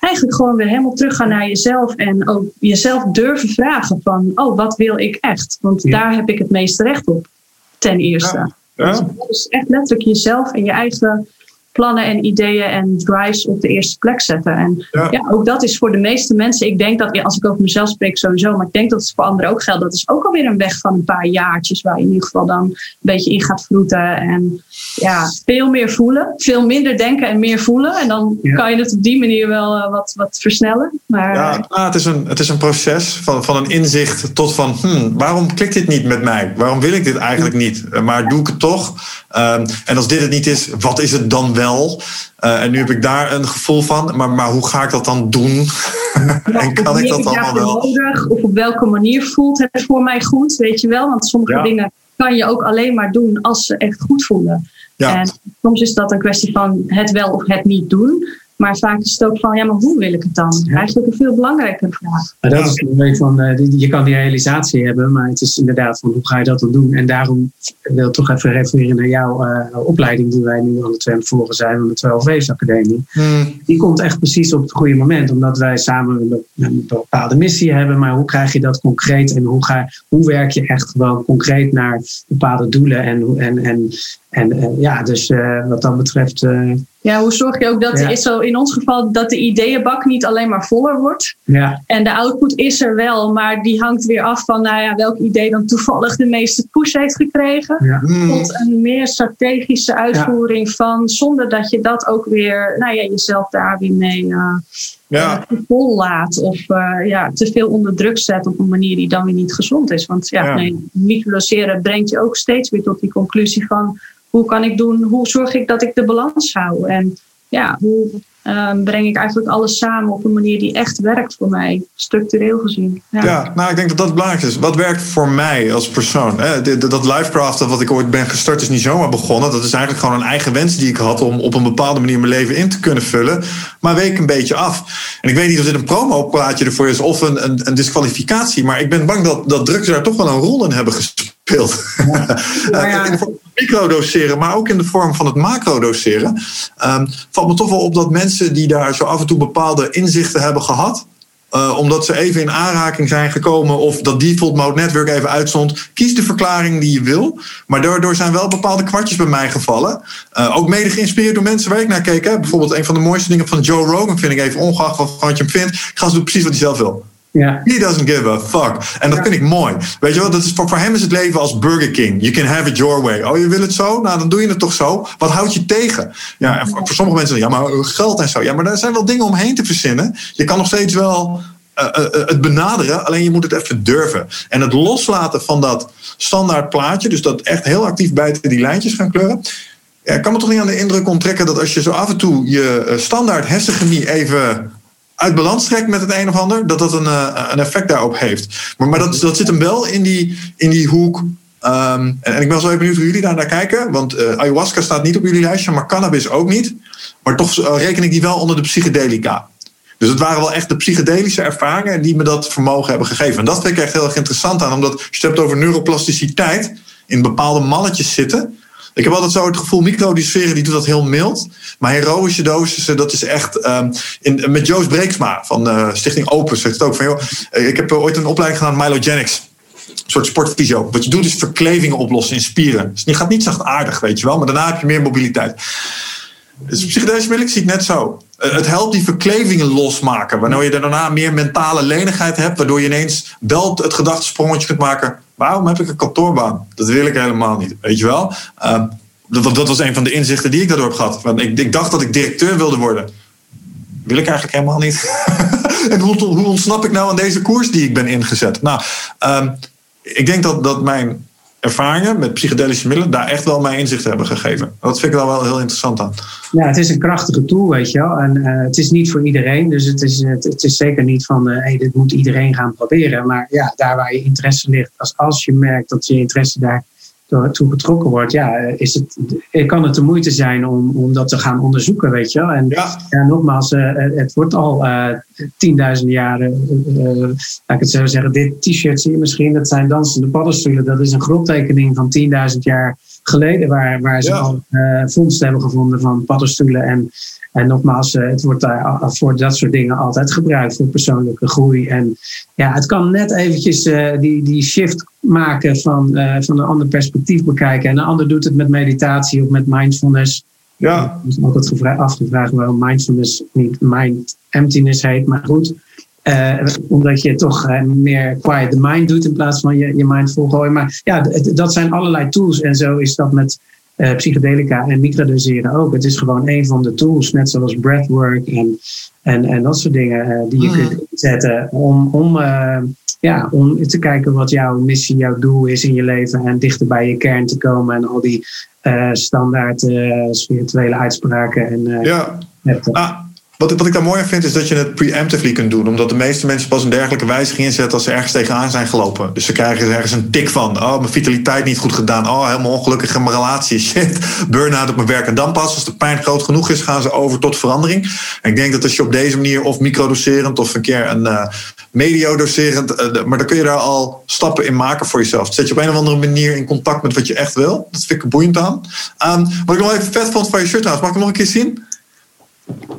S2: eigenlijk gewoon weer helemaal teruggaan naar jezelf en ook jezelf durven vragen van oh, wat wil ik echt? Want daar heb ik het meeste recht op, ten eerste. Dus echt letterlijk jezelf en je eigen plannen en ideeën en drives op de eerste plek zetten. En ja. ook dat is voor de meeste mensen, ik denk dat, als ik over mezelf spreek sowieso, maar ik denk dat het voor anderen ook geldt. Dat is ook alweer een weg van een paar jaartjes waar je in ieder geval dan een beetje in gaat vroeten. En ja, veel meer voelen, veel minder denken en meer voelen. En dan kan je het op die manier wel uh, wat, wat versnellen. Maar,
S1: ja, nou, het, is een, het is een proces van, van een inzicht tot van, hmm, waarom klikt dit niet met mij? Waarom wil ik dit eigenlijk niet? Eh, maar doe ik het toch? Um, en als dit het niet is, wat is het dan wel? Uh, en nu heb ik daar een gevoel van, maar, maar hoe ga ik dat dan doen? *laughs* en kan ik dat allemaal wel?
S2: Nodig, of op welke manier voelt het voor mij goed, weet je wel? Want sommige dingen kan je ook alleen maar doen als ze echt goed voelen. Ja. En soms is dat een kwestie van het wel of het niet doen. Maar vaak is het ook van, ja, maar hoe wil ik het dan? Eigenlijk een veel belangrijkere vraag.
S3: Maar dat is een van, uh, je kan die realisatie hebben, maar het is inderdaad van, hoe ga je dat dan doen? En daarom wil ik toch even refereren naar jouw uh, opleiding die wij nu aan het volgen zijn van de 12 Waves Academie. Hmm. Die komt echt precies op het goede moment, omdat wij samen een, een bepaalde missie hebben. Maar hoe krijg je dat concreet en hoe, ga, hoe werk je echt gewoon concreet naar bepaalde doelen? En, en, en, en, en ja, dus uh, wat dat betreft
S2: ja, hoe zorg je ook dat is zo in ons geval dat de ideeënbak niet alleen maar voller wordt. Ja. En de output is er wel, maar die hangt weer af van nou ja, welk idee dan toevallig de meeste push heeft gekregen. Ja. Hmm. Tot een meer strategische uitvoering van, zonder dat je dat ook weer, nou ja, jezelf daar weer mee uh, ja. vol laat. Of uh, ja, te veel onder druk zet op een manier die dan weer niet gezond is. Want ja, ja. Nee, microdoseren brengt je ook steeds weer tot die conclusie van hoe kan ik doen, hoe zorg ik dat ik de balans hou? En ja, hoe um, breng ik eigenlijk alles samen op een manier die echt werkt voor mij, structureel gezien.
S1: Ja. ja, nou ik denk dat dat belangrijk is. Wat werkt voor mij als persoon? Dat livecraften wat ik ooit ben gestart is niet zomaar begonnen. Dat is eigenlijk gewoon een eigen wens die ik had om op een bepaalde manier mijn leven in te kunnen vullen. Maar week een beetje af. En ik weet niet of dit een promo-plaatje ervoor is of een, een, een disqualificatie. Maar ik ben bang dat, dat drugs daar toch wel een rol in hebben gespeeld. Ja. *laughs* ja. in de vorm van microdoseren, maar ook in de vorm van het macrodoseren. Um, valt me toch wel op dat mensen die daar zo af en toe bepaalde inzichten hebben gehad. Uh, omdat ze even in aanraking zijn gekomen of dat default mode network even uitstond. Kies de verklaring die je wil. Maar daardoor zijn wel bepaalde kwartjes bij mij gevallen. Uh, ook mede geïnspireerd door mensen waar ik naar keek. Hè. Bijvoorbeeld een van de mooiste dingen van Joe Rogan vind ik even ongeacht wat je hem vindt. Ga ze doen precies wat hij zelf wil. Ja. He doesn't give a fuck. En dat vind ik mooi. Weet je wel, dat is, voor, voor hem is het leven als Burger King. You can have it your way. Oh, je wil het zo? Nou, dan doe je het toch zo. Wat houdt je tegen? Ja, en voor, voor sommige mensen, ja, maar geld en zo. Ja, maar daar zijn wel dingen omheen te verzinnen. Je kan nog steeds wel uh, uh, het benaderen, alleen je moet het even durven. En het loslaten van dat standaard plaatje, dus dat echt heel actief buiten die lijntjes gaan kleuren. Ja, ik kan me toch niet aan de indruk onttrekken dat als je zo af en toe je standaard hersenchemie even uit balans trekt met het een of ander, dat dat een, uh, een effect daarop heeft. Maar, maar dat, dat zit hem wel in die, in die hoek. Ehm, en, ik ben zo even benieuwd hoe jullie daar naar kijken. Want uh, ayahuasca staat niet op jullie lijstje, maar cannabis ook niet. Maar toch uh, reken ik die wel onder de psychedelica. Dus het waren wel echt de psychedelische ervaringen die me dat vermogen hebben gegeven. En dat vind ik echt heel erg interessant aan, omdat je het hebt over neuroplasticiteit in bepaalde malletjes zitten. Ik heb altijd zo het gevoel, microdoseren die doet dat heel mild. Maar heroïsche dosissen, dat is echt... Um, in, met Joost Breeksma van uh, Stichting Opus zegt het ook van... joh, ik heb ooit een opleiding gedaan, Mylogenics. Een soort sportfysio. Wat je doet is verklevingen oplossen in spieren. Dus je gaat niet zachtaardig, weet je wel. Maar daarna heb je meer mobiliteit. Dus psychedelische middelen zie ik net zo. Het helpt die verklevingen losmaken. Waardoor je daarna meer mentale lenigheid hebt. Waardoor je ineens wel het gedachtesprongetje kunt maken. Waarom heb ik een kantoorbaan? Dat wil ik helemaal niet. Weet je wel? Uh, dat, dat was een van de inzichten die ik daardoor heb gehad. Want ik, ik dacht dat ik directeur wilde worden. Wil ik eigenlijk helemaal niet. *laughs* en hoe, hoe, ontsnap ik nou aan deze koers die ik ben ingezet? Nou, um, ik denk dat, dat mijn ervaringen met psychedelische middelen daar echt wel mijn inzichten hebben gegeven. Dat vind ik wel, wel heel interessant aan.
S3: Ja, het is een krachtige tool, weet je wel. En uh, het is niet voor iedereen. Dus het is, het, is zeker niet van, uh, hey, dit moet iedereen gaan proberen. Maar ja, daar waar je interesse ligt, als, als je merkt dat je interesse daar toe getrokken wordt, ja, is het, kan het de moeite zijn om, om dat te gaan onderzoeken, weet je wel. En ja. ja nogmaals, uh, het wordt al uh, tienduizenden jaren, uh, laat ik het zo zeggen, dit t-shirt zie je misschien, dat zijn dansende paddenstoelen. Dat is een grottekening van 10.000 jaar geleden, waar, waar ze ja. al vondsten hebben gevonden van paddenstoelen en en nogmaals, het wordt daar voor dat soort dingen altijd gebruikt voor persoonlijke groei. En ja, het kan net eventjes uh, die, die shift maken van, uh, van een ander perspectief bekijken. En een ander doet het met meditatie of met mindfulness. Ja. Ik is altijd afgevraagd waarom mindfulness niet mind emptiness heet, maar goed. Uh, omdat je toch uh, meer quiet the mind doet in plaats van je, je mind volgooien. Maar ja, dat zijn allerlei tools. En zo is dat met uh, psychedelica en microdoseren ook. Het is gewoon een van de tools, net zoals breathwork en, en, en dat soort dingen uh, die je mm. kunt inzetten om, om, uh, ja, om te kijken wat jouw missie, jouw doel is in je leven en dichter bij je kern te komen en al die standaard spirituele uitspraken. En,
S1: ja. Ah, wat, wat ik daar mooi aan vind, is dat je het preemptively kunt doen. Omdat de meeste mensen pas een dergelijke wijziging inzetten als ze ergens tegenaan zijn gelopen. Dus ze krijgen ergens een tik van. Oh, mijn vitaliteit niet goed gedaan. Oh, helemaal ongelukkig in mijn relatie. Shit, *laughs* burn-out op mijn werk. En dan pas, als de pijn groot genoeg is, gaan ze over tot verandering. En ik denk dat als je op deze manier of microdoserend of een keer een uh, mediodoserend... Uh, maar dan kun je daar al stappen in maken voor jezelf. Zet je op een of andere manier in contact met wat je echt wil. Dat vind ik boeiend aan. Um, wat ik nog even vet vond van je shirt trouwens. Mag ik hem nog een keer zien?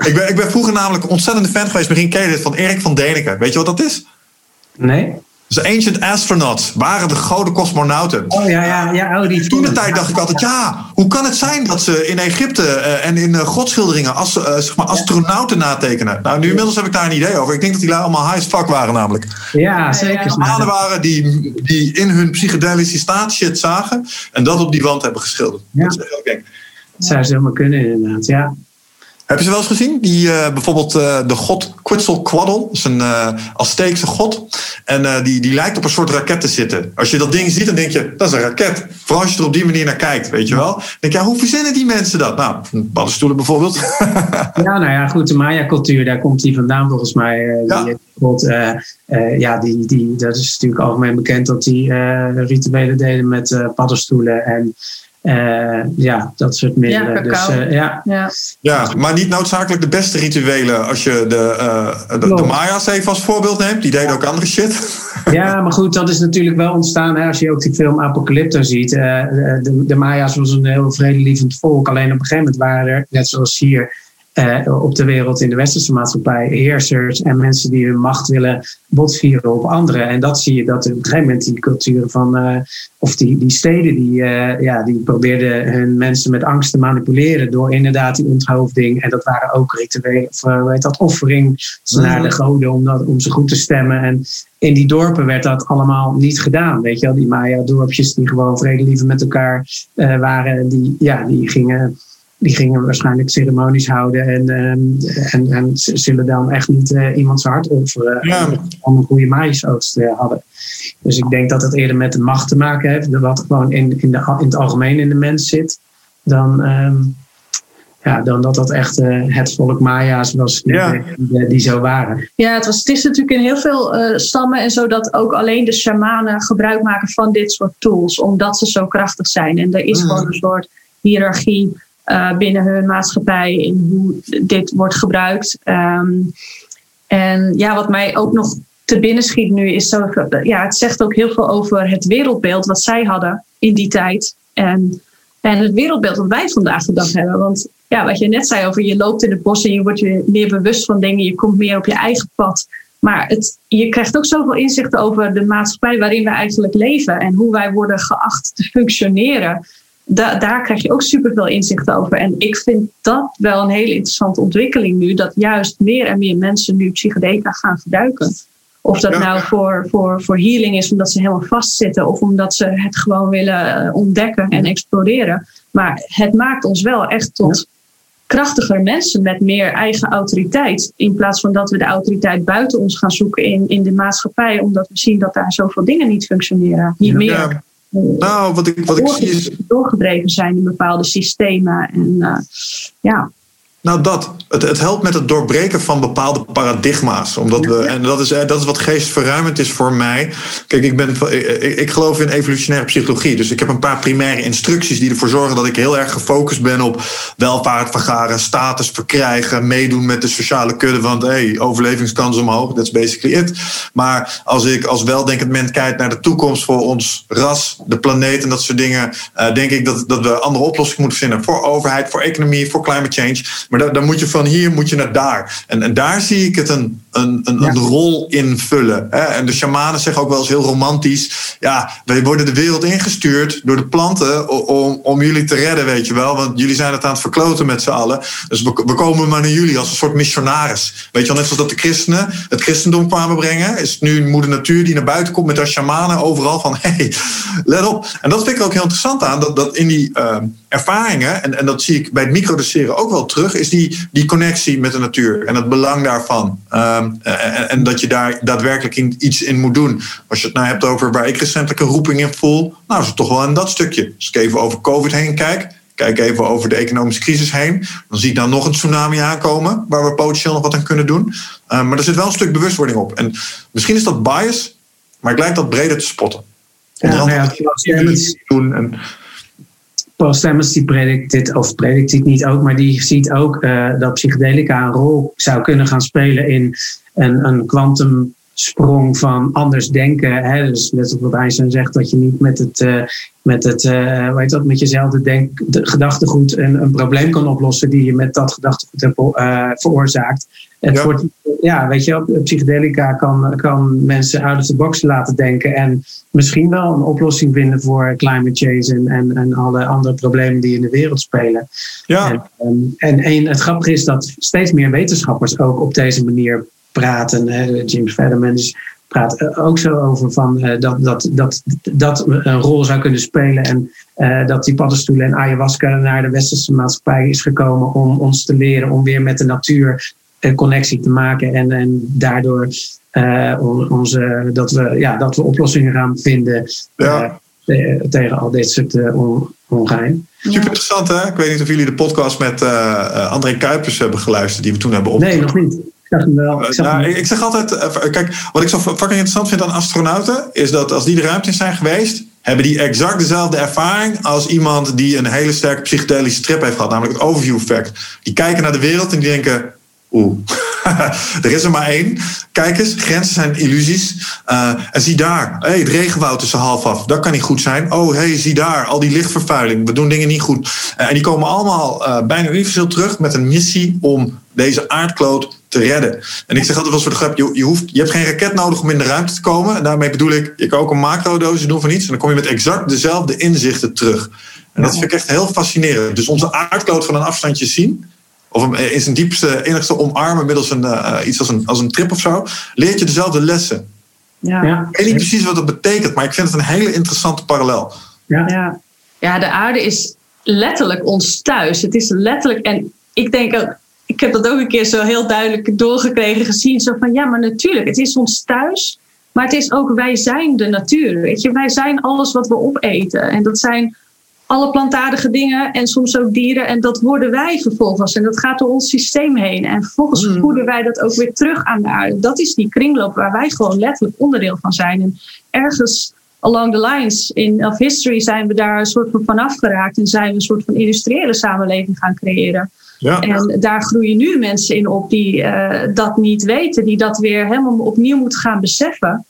S1: Ik ben, ik ben vroeger namelijk een ontzettende fan geweest. Misschien ken je dit van Erik van Däniken. Weet je wat dat is?
S3: Nee.
S1: De Ancient Astronauts waren de gouden cosmonauten.
S3: Oh ja, ja, ja. Oh, die
S1: Toen de tijd dacht ik altijd, ja, hoe kan het zijn dat ze in Egypte uh, en in uh, godschilderingen as, uh, zeg maar astronauten natekenen? Nou, nu inmiddels heb ik daar een idee over. Ik denk dat die allemaal high as fuck waren namelijk.
S3: Ja, zeker.
S1: Mannen waren die, die in hun psychedelische staat shit zagen en dat op die wand hebben geschilderd. Ja. Dat is heel gek.
S3: Dat zou zomaar kunnen inderdaad, ja.
S1: Heb je ze wel eens gezien? Die, uh, bijvoorbeeld uh, de god Quetzalcoatl. Dat is een uh, Azteekse god. En die, die lijkt op een soort raket te zitten. Als je dat ding ziet, dan denk je, dat is een raket. Vooral als je er op die manier naar kijkt, weet je wel. Dan denk je, ja, hoe verzinnen die mensen dat? Nou, paddenstoelen bijvoorbeeld. *laughs*
S3: ja, nou ja, goed. De Maya-cultuur, daar komt die vandaan volgens mij. ja. Die god, ja, die, die, dat is natuurlijk algemeen bekend dat die rituelen deden met paddenstoelen en... Uh, ja, dat soort middelen.
S2: Ja,
S3: dus,
S2: uh,
S3: ja.
S2: ja.
S1: ja, maar niet noodzakelijk de beste rituelen als je de, uh, de, de, Maya's even als voorbeeld neemt. Die deden ook andere shit.
S3: Ja, maar goed, dat is natuurlijk wel ontstaan. Hè, als je ook die film Apocalypto ziet. de, de Maya's was een heel vredelievend volk. Alleen op een gegeven moment waren er, net zoals hier uh, op de wereld in de westerse maatschappij heersers en mensen die hun macht willen botvieren op anderen. En dat zie je dat op een gegeven moment die culturen van, uh, of die, die steden, die, uh, ja, die probeerden hun mensen met angst te manipuleren door inderdaad die onthoofding. En dat waren ook rituelen, of hoe heet dat, offering naar de goden om, dat, om ze goed te stemmen. En in die dorpen werd dat allemaal niet gedaan. Weet je wel, die Maya-dorpjes die gewoon vredelievend met elkaar waren, die, ja, die gingen die gingen waarschijnlijk ceremonies houden en, um, en, en zullen dan echt niet uh, iemands hart offeren ja. om een goede maïsoogst te hadden. Dus ik denk dat het eerder met de macht te maken heeft, wat gewoon in, in, de, in het algemeen in de mens zit, dan, um, ja, dan dat dat echt het volk Maya's was die, die, zo waren.
S2: Ja, het, was, het is natuurlijk in heel veel stammen en zo dat ook alleen de shamanen gebruik maken van dit soort tools, omdat ze zo krachtig zijn. En er is mm. gewoon een soort hiërarchie binnen hun maatschappij in hoe dit wordt gebruikt. Ehm, en ja, wat mij ook nog te binnen schiet nu is zo, ja, het zegt ook heel veel over het wereldbeeld wat zij hadden in die tijd. En, en het wereldbeeld wat wij vandaag de dag hebben. Want ja, wat je net zei over je loopt in het bos en je wordt je meer bewust van dingen, je komt meer op je eigen pad. Maar het, je krijgt ook zoveel inzichten over de maatschappij waarin we eigenlijk leven en hoe wij worden geacht te functioneren. Daar krijg je ook superveel inzichten over. En ik vind dat wel een hele interessante ontwikkeling nu, dat juist meer en meer mensen nu psychedelica gaan gebruiken. Of dat nou voor, voor, voor healing is omdat ze helemaal vastzitten of omdat ze het gewoon willen eh, ontdekken en exploreren. Maar het maakt ons wel echt tot krachtiger mensen met meer eigen autoriteit. In plaats van dat we de autoriteit buiten ons gaan zoeken in, in de maatschappij, omdat we zien dat daar zoveel dingen niet functioneren. Niet meer.
S1: Nou, wat ik, wat ik zie is.
S2: Doorgedreven zijn in bepaalde systemen. En uh, ja.
S1: Nou, dat. Het, het, helpt met het doorbreken van bepaalde paradigma's. Omdat we, en dat is, eh, dat is wat geestverruimend is voor mij. Kijk, ik, ben, ik, ik, geloof in evolutionaire psychologie. Dus ik heb een paar primaire instructies die ervoor zorgen dat ik heel erg gefocust ben op welvaart vergaren, status verkrijgen, meedoen met de sociale kudde. Want hey, overlevingskans omhoog, that's basically it. Maar als ik als weldenkend mens kijk naar de toekomst voor ons ras, de planeet en dat soort dingen, uh, denk ik dat, dat we andere oplossingen moeten vinden voor overheid, voor economie, voor climate change. Maar dan moet je van hier moet je naar daar. En, en daar zie ik het een, een, een, een rol invullen. Hè? En de shamanen zeggen ook wel eens heel romantisch: ja, wij worden de wereld ingestuurd door de planten om, om jullie te redden, weet je wel. Want jullie zijn het aan het verkloten met z'n allen. Dus we, we komen maar naar jullie als een soort missionaris. Weet je wel, net zoals dat de christenen het christendom kwamen brengen, is het nu moeder natuur die naar buiten komt met haar shamanen overal van: hey, let op. En dat vind ik ook heel interessant aan, dat, dat in die. Uh, ervaringen, en, en dat zie ik bij het microdoseren ook wel terug, is die, die connectie met de natuur en het belang daarvan. Ehm, en, en, dat je daar daadwerkelijk in, iets in moet doen. Als je het nou hebt over waar ik recentelijk een roeping in voel, nou is het toch wel in dat stukje. Als ik even over COVID heen kijk, kijk even over de economische crisis heen, dan zie ik dan nog een tsunami aankomen waar we potentieel nog wat aan kunnen doen. Ehm, maar er zit wel een stuk bewustwording op. En misschien is dat bias, maar ik lijkt dat breder te spotten.
S3: Ja, nou ja, doen en, Paul Stemmers die predikt dit, of predikt dit niet ook, maar die ziet ook uh, dat psychedelica een rol zou kunnen gaan spelen in een, een kwantumsprong van anders denken. Hè? Dus net wat Einstein zegt, dat je niet met het, uh, met het uh, hoe heet dat, met jezelfde denk, de gedachtegoed een, een probleem kan oplossen die je met dat gedachtegoed hebt veroorzaakt. Het ja. Wordt, ja, weet je, psychedelica kan, kan mensen out of the box laten denken en misschien wel een oplossing vinden voor climate change en, en, en alle andere problemen die in de wereld spelen. Ja. En, ehm, en, en het grappige is dat steeds meer wetenschappers ook op deze manier praten. Hè. James Fadiman praat ook zo over van, uh, dat, dat, dat dat een rol zou kunnen spelen. En uh, dat die paddenstoelen en ayahuasca naar de westerse maatschappij is gekomen om ons te leren om weer met de natuur een connectie te maken. En, en daardoor uh, onze, dat, we, ja, dat we oplossingen gaan vinden ja. uh, tegen al dit soort uh, ongein.
S1: Super interessant hè? Ik weet niet of jullie de podcast met André Kuipers hebben geluisterd die we toen hebben
S3: opgenomen. Nee, nog niet. Wel, ik, zeg
S1: nou, ik zeg altijd, kijk, wat ik zo fucking interessant vind aan astronauten, is dat als die de ruimte in zijn geweest, hebben die exact dezelfde ervaring als iemand die een hele sterke psychedelische trip heeft gehad, namelijk het overview effect. Die kijken naar de wereld en die denken, oeh, *laughs* er is er maar één. Kijk eens, grenzen zijn illusies. Uh, en zie daar, hey, het regenwoud is er half af. Dat kan niet goed zijn. Oh, hey, zie daar, al die lichtvervuiling. We doen dingen niet goed. Uh, en die komen allemaal uh, bijna universeel terug met een missie om deze aardkloot te redden. En ik zeg altijd wel voor de grap, je, je, hoeft, je hebt geen raket nodig om in de ruimte te komen. En daarmee bedoel ik, je kan ook een macrodosis doen van iets. En dan kom je met exact dezelfde inzichten terug. En dat vind ik echt heel fascinerend. Dus onze aardkloot van een afstandje zien of in zijn diepste, enigste omarmen middels een, uh, iets als een, als een trip of zo, leert je dezelfde lessen. Ja. Ik weet niet precies wat dat betekent, maar ik vind het een hele interessante parallel.
S2: Ja, ja. ja de aarde is letterlijk ons thuis. Het is letterlijk, en ik denk ook, ik heb dat ook een keer zo heel duidelijk doorgekregen, gezien. Zo van ja, maar natuurlijk, het is ons thuis. Maar het is ook, wij zijn de natuur. Weet je, wij zijn alles wat we opeten. En dat zijn alle plantaardige dingen en soms ook dieren. En dat worden wij vervolgens. En dat gaat door ons systeem heen. En vervolgens mm. voeden wij dat ook weer terug aan de aarde. Dat is die kringloop waar wij gewoon letterlijk onderdeel van zijn. En ergens along the lines in of history zijn we daar een soort van vanaf geraakt. En zijn we een soort van industriële samenleving gaan creëren. En daar groeien nu mensen in op die uh, dat niet weten. Die dat weer helemaal opnieuw moeten gaan beseffen.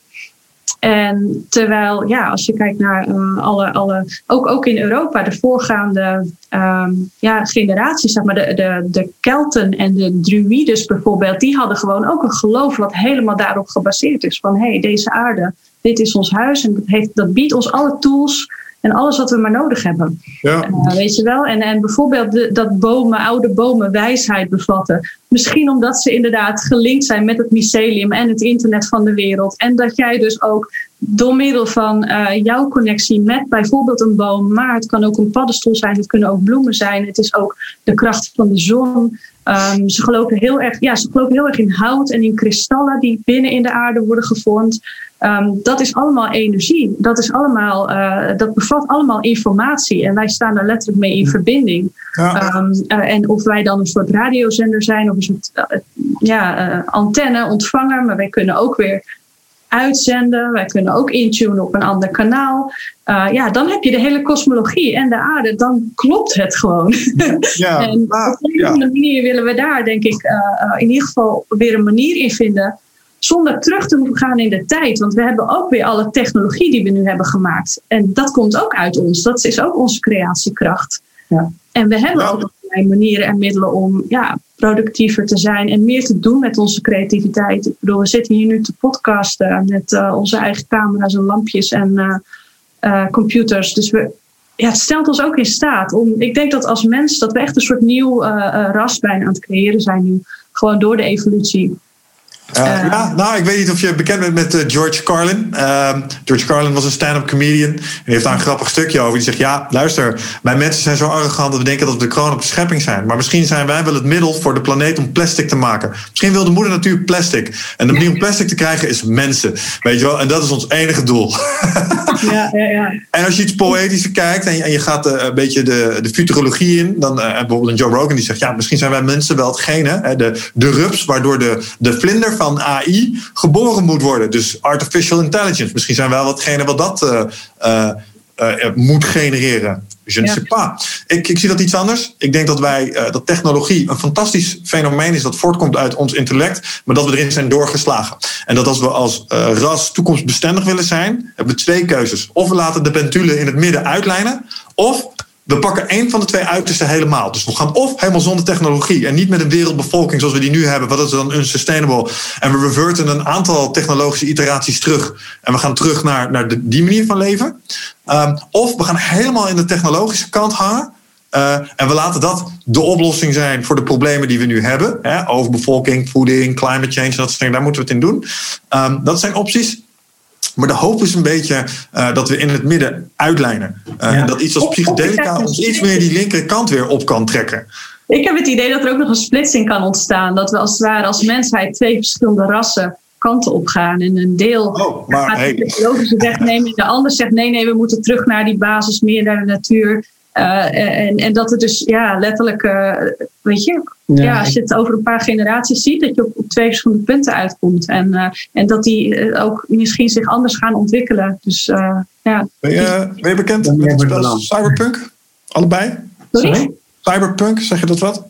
S2: En terwijl, ja, als je kijkt naar uh, alle, alle ook, ook in Europa, de voorgaande um, ja, generaties, zeg maar, de, de, de Kelten en de Druides bijvoorbeeld, die hadden gewoon ook een geloof wat helemaal daarop gebaseerd is. Van hé, hey, deze aarde, dit is ons huis en dat biedt ons alle tools en alles wat we maar nodig hebben. Ja. Uh, weet je wel? En, en bijvoorbeeld de, dat bomen, oude bomen wijsheid bevatten. Misschien omdat ze inderdaad gelinkt zijn met het mycelium en het internet van de wereld. En dat jij dus ook door middel van uh, jouw connectie met bijvoorbeeld een boom, maar het kan ook een paddenstoel zijn, het kunnen ook bloemen zijn, het is ook de kracht van de zon. Um, ze, geloven heel erg, ja, ze geloven heel erg in hout en in kristallen die binnen in de aarde worden gevormd. Um, dat is allemaal energie. Dat, is allemaal, uh, dat bevat allemaal informatie. En wij staan daar letterlijk mee in verbinding. Ja. Um, uh, en of wij dan een soort radiozender zijn of een soort uh, ja, antenne, ontvanger. Maar wij kunnen ook weer uitzenden. Wij kunnen ook intunen op een ander kanaal. Ja, dan heb je de hele kosmologie en de aarde. Dan klopt het gewoon. Ja, *laughs* en op een ja. manier willen we daar, denk ik, in ieder geval weer een manier in vinden. Zonder terug te moeten gaan in de tijd. Want we hebben ook weer alle technologie die we nu hebben gemaakt. En dat komt ook uit ons. Dat is ook onze creatiekracht. Ja. En we hebben ook allerlei manieren en middelen om ja, productiever te zijn en meer te doen met onze creativiteit. Ik bedoel, we zitten hier nu te podcasten met uh, onze eigen camera's en lampjes en uh, uh, computers. Dus we, ja, het stelt ons ook in staat om. Ik denk dat als mens dat we echt een soort nieuw ras bijna aan het creëren zijn nu. Gewoon door de evolutie.
S1: Uh, ja, nou, ik weet niet of je bekend bent met uh, George Carlin. Uh, George Carlin was een stand-up comedian. En die heeft daar een grappig stukje over. Die zegt: Ja, luister, wij mensen zijn zo arrogant dat we denken dat we de kroon op de schepping zijn. Maar misschien zijn wij wel het middel voor de planeet om plastic te maken. Misschien wil de moeder natuur plastic. En de manier om plastic te krijgen is mensen. Weet je wel? En dat is ons enige doel. *laughs* Ja, ja, ja. En als je iets poëtischer kijkt en je, en je gaat een beetje de, de futurologie in, dan bijvoorbeeld een Joe Rogan die zegt: Ja, misschien zijn wij mensen wel hetgene, hè, de, de rups, waardoor de, de vlinder van AI geboren moet worden. Dus artificial intelligence. Misschien zijn wel watgene wat dat uh, uh, uh, moet genereren. Je ne sais pas. Ik, ik zie dat iets anders. Ik denk dat wij dat technologie een fantastisch fenomeen is dat voortkomt uit ons intellect, maar dat we erin zijn doorgeslagen. En dat als we als ras toekomstbestendig willen zijn, hebben we twee keuzes. Of we laten de pendule in het midden uitlijnen, of we pakken één van de twee uitersten helemaal. Dus we gaan of helemaal zonder technologie en niet met een wereldbevolking zoals we die nu hebben, wat is dan unsustainable. En we reverten een aantal technologische iteraties terug. En we gaan terug naar, naar de, die manier van leven. Um, of we gaan helemaal in de technologische kant hangen. Uh, en we laten dat de oplossing zijn voor de problemen die we nu hebben. Hè, overbevolking, voeding, climate change, dat soort dingen. Daar moeten we het in doen. Um, dat zijn opties. Maar de hoop is een beetje uh, dat we in het midden uitlijnen. Uh, ja. Dat iets als psychedelica ons iets meer die linkerkant weer op kan trekken.
S2: Ik heb het idee dat er ook nog een splitsing kan ontstaan. Dat we als het ware als mensheid twee verschillende rassen kanten op gaan. En een deel oh, maar, gaat hey. de biologische weg nemen. En de ander zegt nee, nee, we moeten terug naar die basis, meer naar de natuur. Uh, en, en dat het dus ja, letterlijk, uh, weet je, ja, ja, als je het over een paar generaties ziet, dat je op, op twee verschillende punten uitkomt. En, uh, en dat die ook misschien zich anders gaan ontwikkelen. Dus, ja.
S1: ben, je, ben je bekend met het spel Cyberpunk? Allebei?
S2: Sorry?
S1: Cyberpunk, zeg je dat wat?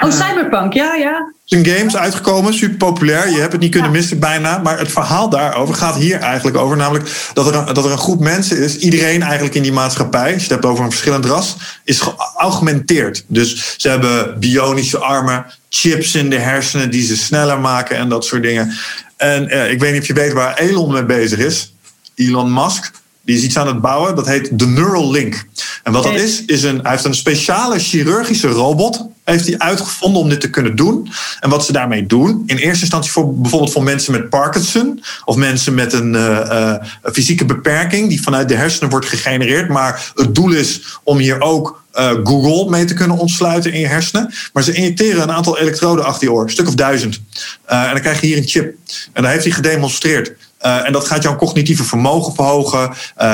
S2: Oh, Cyberpunk, ja, ja.
S1: Een game is uitgekomen, super populair. Je hebt het niet kunnen missen bijna. Maar het verhaal daarover gaat hier eigenlijk over. Namelijk dat er, een, dat er een groep mensen is. Iedereen eigenlijk in die maatschappij. Als je het hebt over een verschillend ras. Is geaugmenteerd. Dus ze hebben bionische armen. Chips in de hersenen die ze sneller maken. En dat soort dingen. En eh, ik weet niet of je weet waar Elon mee bezig is. Elon Musk. Die is iets aan het bouwen, dat heet de Neural Link. En wat dat is, is een, hij heeft een speciale chirurgische robot heeft hij uitgevonden om dit te kunnen doen. En wat ze daarmee doen, in eerste instantie voor bijvoorbeeld voor mensen met Parkinson of mensen met een uh, uh, fysieke beperking die vanuit de hersenen wordt gegenereerd. Maar het doel is om hier ook uh, Google mee te kunnen ontsluiten in je hersenen. Maar ze injecteren een aantal elektroden achter je oor, een stuk of duizend. en dan krijg je hier een chip. En dat heeft hij gedemonstreerd. En dat gaat jouw cognitieve vermogen verhogen.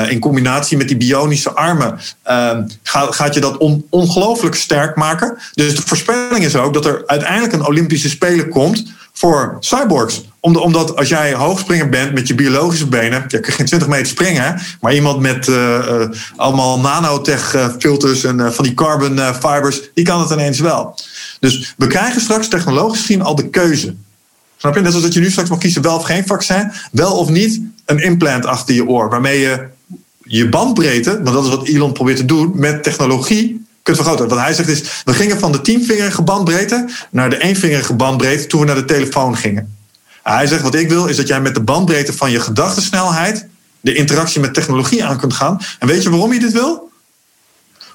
S1: in combinatie met die bionische armen ehm, gaat, gaat je dat on, ongelooflijk sterk maken. Dus de voorspelling is ook dat er uiteindelijk een Olympische Spelen komt voor cyborgs. Omdat als jij hoogspringer bent met je biologische benen, je kan geen 20 meter springen, maar iemand met uh, allemaal nanotech filters en van die carbon fibers, die kan het ineens wel. Dus we krijgen straks technologisch gezien al de keuze. Snap je? Net zoals dat je nu straks mag kiezen wel of geen vaccin, wel of niet een implant achter je oor, waarmee je je bandbreedte, want dat is wat Elon probeert te doen, met technologie kunt vergroten. Wat hij zegt is, we gingen van de tienvingerige bandbreedte naar de eenvingerige bandbreedte toen we naar de telefoon gingen. Hij zegt, wat ik wil is dat jij met de bandbreedte van je gedachtensnelheid de interactie met technologie aan kunt gaan. En weet je waarom hij dit wil?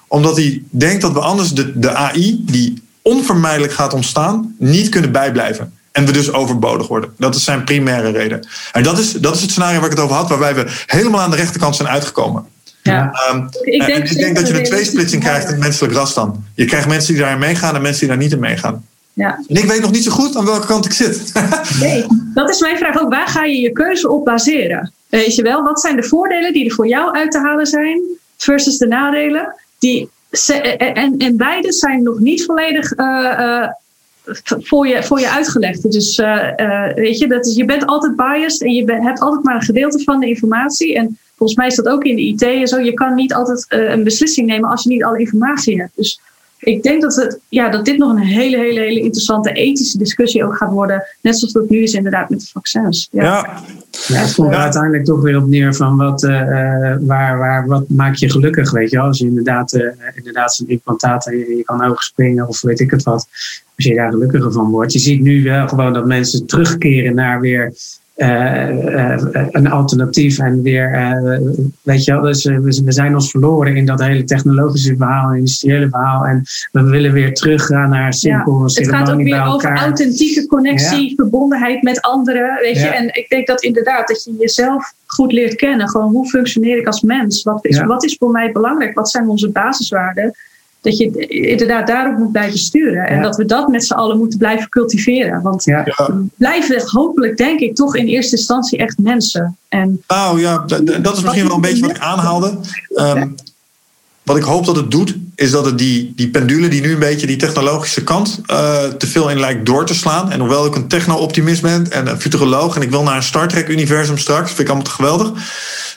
S1: Omdat hij denkt dat we anders de, de AI, die onvermijdelijk gaat ontstaan, niet kunnen bijblijven. En we dus overbodig worden. Dat is zijn primaire reden. En dat is, dat is het scenario waar ik het over had, waarbij we helemaal aan de rechterkant zijn uitgekomen. Ja. Um, ik, denk, ik denk dat je een tweesplitsing krijgt in menselijk ras dan. Je krijgt mensen die daarin meegaan en mensen die daar niet in meegaan. Ja. En ik weet nog niet zo goed aan welke kant ik zit. *laughs*
S2: nee, dat is mijn vraag ook. Waar ga je je keuze op baseren? Weet je wel, wat zijn de voordelen die er voor jou uit te halen zijn versus de nadelen? Die, en, en beide zijn nog niet volledig uh, uh, voor, je, voor je uitgelegd. Dus uh, weet je, dat je bent altijd biased en je hebt altijd maar een gedeelte van de informatie. En volgens mij is dat ook in de IT en zo. Je kan niet altijd uh, een beslissing nemen als je niet alle informatie hebt. Dus ik denk dat, het, ja, dat dit nog een hele, hele, hele interessante ethische discussie ook gaat worden. Net zoals dat nu is inderdaad met de vaccins. Ja, ja.
S3: ja het komt er uiteindelijk toch weer op neer van wat, uh, waar, waar, wat maakt je gelukkig, weet je Als je inderdaad, uh, inderdaad zo'n implantaat je, je kan hoog springen of weet ik het wat. Als je daar gelukkiger van wordt. Je ziet nu wel gewoon dat mensen terugkeren naar weer een alternatief en weer, weet je wel, dus we, zijn ons verloren in dat hele technologische verhaal, industriële verhaal en we willen weer teruggaan naar simpel
S2: ja, Het gaat ook weer over authentieke connectie, verbondenheid met anderen, weet je, en ik denk dat inderdaad dat je jezelf goed leert kennen, gewoon hoe functioneer ik als mens, wat is, wat is voor mij belangrijk, wat zijn onze basiswaarden dat je inderdaad daarop moet blijven sturen. En dat we dat met z'n allen moeten blijven cultiveren. Want we blijven hopelijk, denk ik, toch in eerste instantie echt mensen. En
S1: nou ja, dat is misschien wel een beetje wat ik aanhaalde. Um, wat ik hoop dat het doet, is dat het die, die pendule die nu een beetje die technologische kant uh, te veel in lijkt door te slaan. En hoewel ik een techno-optimist ben en een futuroloog en ik wil naar een Star Trek-universum straks, vind ik allemaal te geweldig,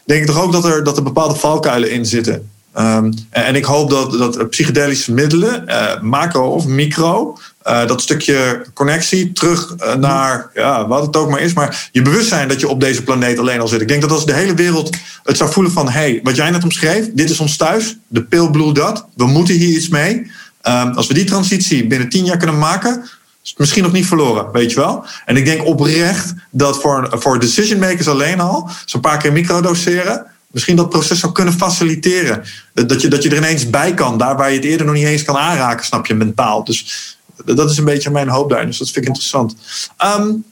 S1: denk ik toch ook dat er, dat er bepaalde valkuilen in zitten. Um, en ik hoop dat, dat psychedelische middelen, uh, macro of micro, uh, dat stukje connectie terug uh, naar ja, wat het ook maar is, maar je bewustzijn dat je op deze planeet alleen al zit. Ik denk dat als de hele wereld het zou voelen van, hey, wat jij net omschreef, dit is ons thuis, de pil blue dat, we moeten hier iets mee. Um, als we die transitie binnen tien jaar kunnen maken, is het misschien nog niet verloren, weet je wel. En ik denk oprecht dat voor, voor decision makers alleen al, zo'n paar keer microdoseren, misschien dat proces zou kunnen faciliteren. Dat je, dat je er ineens bij kan, daar waar je het eerder nog niet eens kan aanraken, snap je, mentaal. Dus dat is een beetje mijn hoop daar. Dus dat vind ik interessant. Um,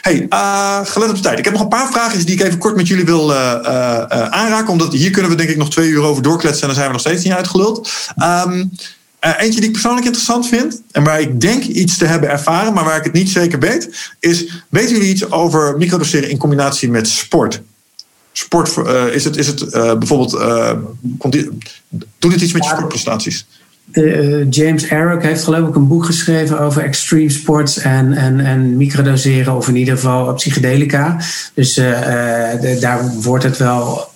S1: hey, uh, gelet op de tijd. Ik heb nog een paar vragen die ik even kort met jullie wil aanraken. Omdat hier kunnen we denk ik nog twee uur over doorkletsen en dan zijn we nog steeds niet uitgeluld. Um, eentje die ik persoonlijk interessant vind en waar ik denk iets te hebben ervaren, maar waar ik het niet zeker weet, is: weten jullie iets over microdoseren in combinatie met sport? Sport, uh, is het, is het uh, bijvoorbeeld, uh, doet het iets met je sportprestaties?
S3: James Eric heeft geloof ik een boek geschreven over extreme sports en, en, en microdoseren, of in ieder geval psychedelica. Dus daar wordt het wel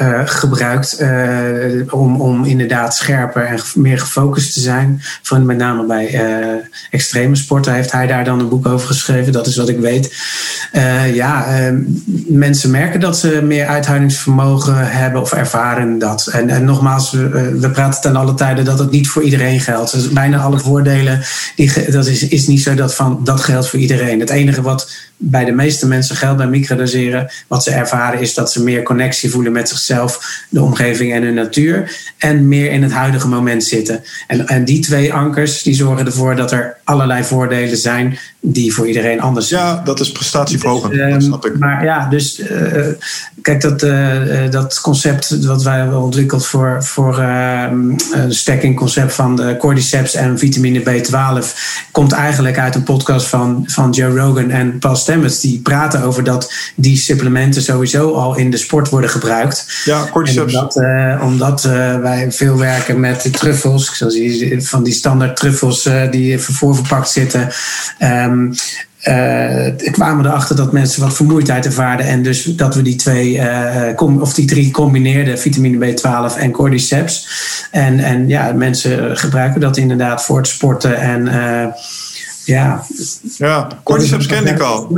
S3: uh, gebruikt uh, om, om inderdaad scherper en meer gefocust te zijn. Van met name bij uh, extreme sporten heeft hij daar dan een boek over geschreven. Dat is wat ik weet. ja, mensen merken dat ze meer uithoudingsvermogen hebben of ervaren dat. En, en nogmaals, we, we praten ten alle tijden dat het niet voor iedereen geldt. Dus bijna alle voordelen, die, dat is, is niet zo dat van dat geldt voor iedereen. Het enige wat bij de meeste mensen geldt bij microdoseren, wat ze ervaren is dat ze meer connectie voelen met zichzelf, de omgeving en hun natuur. En meer in het huidige moment zitten. En, en die twee ankers die zorgen ervoor dat er allerlei voordelen zijn die voor iedereen anders
S1: zijn. Ja, dat is prestatieverhogend. Dus, dat snap ik.
S3: Maar ja, dus kijk, dat, dat concept wat wij hebben ontwikkeld voor, voor een stacking concept van de cordyceps en vitamine B12 komt eigenlijk uit een podcast van, van Joe Rogan en Paul Stamets. Die praten over dat die supplementen sowieso al in de sport worden gebruikt.
S1: Ja, cordyceps.
S3: Omdat, uh, omdat wij veel werken met truffels, zoals die, van die standaard truffels die voorverpakt zitten. Um, uh, kwamen erachter dat mensen wat vermoeidheid ervaarden. En dus dat we die twee, uh, of die drie combineerden, vitamine B12 en cordyceps. En, en ja, mensen gebruiken dat inderdaad voor het sporten. En ja.
S1: Ja, cordyceps kende ik al.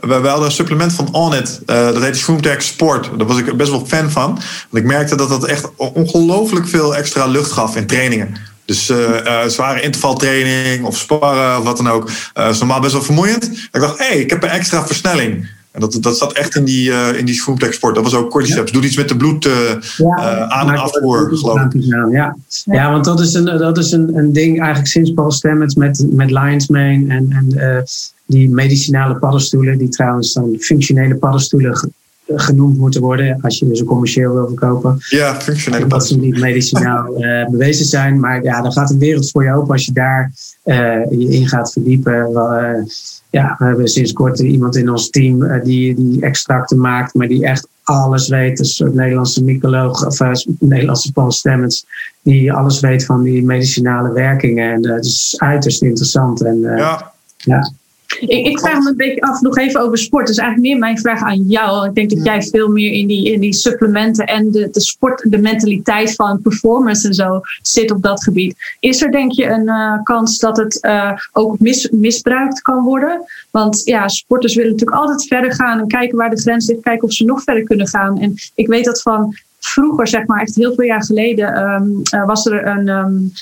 S1: we, hadden een supplement van Onnit. dat heet Shroomtech Sport. Daar was ik best wel fan van. Want ik merkte dat dat echt ongelooflijk veel extra lucht gaf in trainingen. Dus uh, zware intervaltraining of sparren of wat dan ook. Uh, is normaal best wel vermoeiend. Ik dacht, hé, hey, ik heb een extra versnelling. En dat, dat zat echt in die, uh, in die sport. Dat was ook cordyceps. Doe iets met de bloed ja, aan- en afvoer, geloof ik.
S3: Ja. ja, want dat is een, dat is een, een ding eigenlijk sinds Paul Stamets met, met Lion's Mane en, en die medicinale paddenstoelen, die trouwens dan functionele paddenstoelen genoemd moeten worden als je ze commercieel wil verkopen.
S1: Ja, functionele
S3: Dat ze niet medicinaal uh, *laughs* bewezen zijn. Maar ja, dan gaat een wereld voor je open als je daar uh, je in gaat verdiepen. Uh, ja, we hebben sinds kort iemand in ons team die, die extracten maakt, maar die echt alles weet. Een soort Nederlandse mycoloog, of Nederlandse Paul Stemmens, die alles weet van die medicinale werkingen. En dat is uiterst interessant. En,
S1: ja.
S3: ja.
S2: Ik, ik, vraag me een beetje af nog even over sport. Dat is eigenlijk meer mijn vraag aan jou. Ik denk dat jij veel meer in die, in die supplementen en de, de sport, de mentaliteit van performance en zo zit op dat gebied. Is er denk je een uh, kans dat het uh, ook mis, misbruikt kan worden? Want ja, sporters willen natuurlijk altijd verder gaan en kijken waar de grens ligt, kijken of ze nog verder kunnen gaan. En ik weet dat van vroeger, zeg maar, echt heel veel jaar geleden, um, uh, was er een. Um,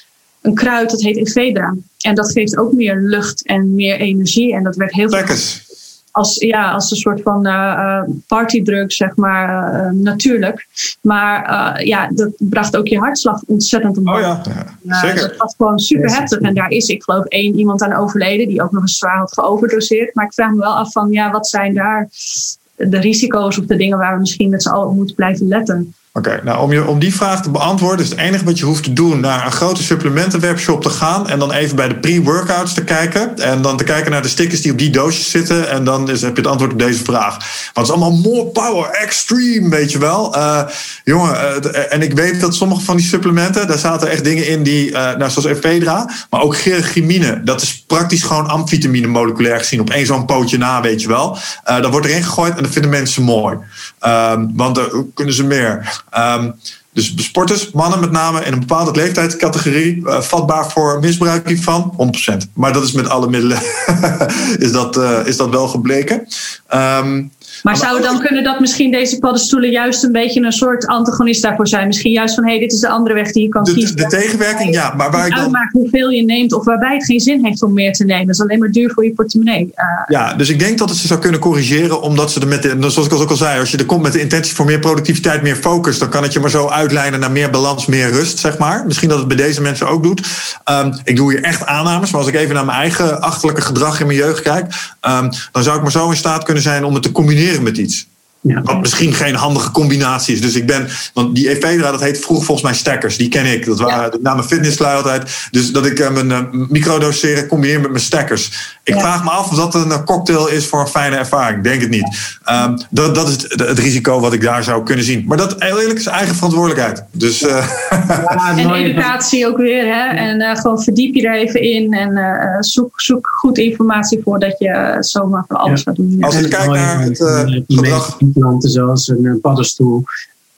S2: een kruid dat heet Ephedra. En dat geeft ook meer lucht en meer energie. En dat werd heel veel als, ja, als een soort van uh, partydrug, zeg maar, uh, natuurlijk. Maar uh, ja, dat bracht ook je hartslag ontzettend omhoog.
S1: Oh ja, ja zeker.
S2: Dat was gewoon super heftig. En daar is, ik geloof, één iemand aan overleden die ook nog eens zwaar had geoverdoseerd. Maar ik vraag me wel af van, ja, wat zijn daar de risico's of de dingen waar we misschien met z'n allen op moeten blijven letten?
S1: Oké, nou om, je, om die vraag te beantwoorden is het enige wat je hoeft te doen naar een grote supplementenwebshop te gaan en dan even bij de pre-workouts te kijken en dan te kijken naar de stickers die op die doosjes zitten en dan is, heb je het antwoord op deze vraag. Want het is allemaal more power, extreme, weet je wel. Uh, jongen, uh, en ik weet dat sommige van die supplementen, daar zaten echt dingen in die, nou, zoals ephedra, maar ook gergimine. Dat is praktisch gewoon amfitamine moleculair gezien op één zo'n pootje na, weet je wel. dat wordt erin gegooid en dat vinden mensen mooi. Ehm, want dan kunnen ze meer. Um, dus sporters, mannen met name in een bepaalde leeftijdscategorie, uh, vatbaar voor misbruik hiervan, 100%. Maar dat is met alle middelen *laughs* is, dat, uh, is dat wel gebleken. Um,
S2: maar zou het dan kunnen dat misschien deze paddenstoelen juist een beetje een soort antagonist daarvoor zijn? Misschien juist van hé, hey, dit is de andere weg die je kan
S1: de,
S2: kiezen.
S1: De tegenwerking, ja. Maar waar ik dan...
S2: uitmaakt hoeveel je neemt of waarbij het geen zin heeft om meer te nemen. Dat is alleen maar duur voor je portemonnee. Uh,
S1: ja, dus ik denk dat het ze zou kunnen corrigeren, omdat ze er met, de, zoals ik ook al zei, als je er komt met de intentie voor meer productiviteit, meer focus, dan kan het je maar zo uitlijnen naar meer balans, meer rust, zeg maar. Misschien dat het bij deze mensen ook doet. Um, ik doe hier echt aannames, maar als ik even naar mijn eigen achterlijke gedrag in mijn jeugd kijk, um, dan zou ik maar zo in staat kunnen zijn om het te combineren met iets. Ja. Wat misschien geen handige combinatie is. Dus ik ben, want die Ephedra, dat heet vroeger volgens mij stackers. Die ken ik. Dat waren ja. na mijn fitnesslui altijd. Dus dat ik uh, mijn uh, microdoseren combineer met mijn stackers. Ik ja. vraag me af of dat een cocktail is voor een fijne ervaring. Denk het niet. Um, dat, dat is het, het, risico wat ik daar zou kunnen zien. Maar dat heel eerlijk is eigen verantwoordelijkheid. Dus, uh,
S2: en educatie ook weer. Hè? En gewoon verdiep je er even in. En zoek, zoek goed informatie voordat je zomaar van alles gaat doen.
S1: Als ik kijk naar het gedrag
S3: planten zoals een paddenstoel.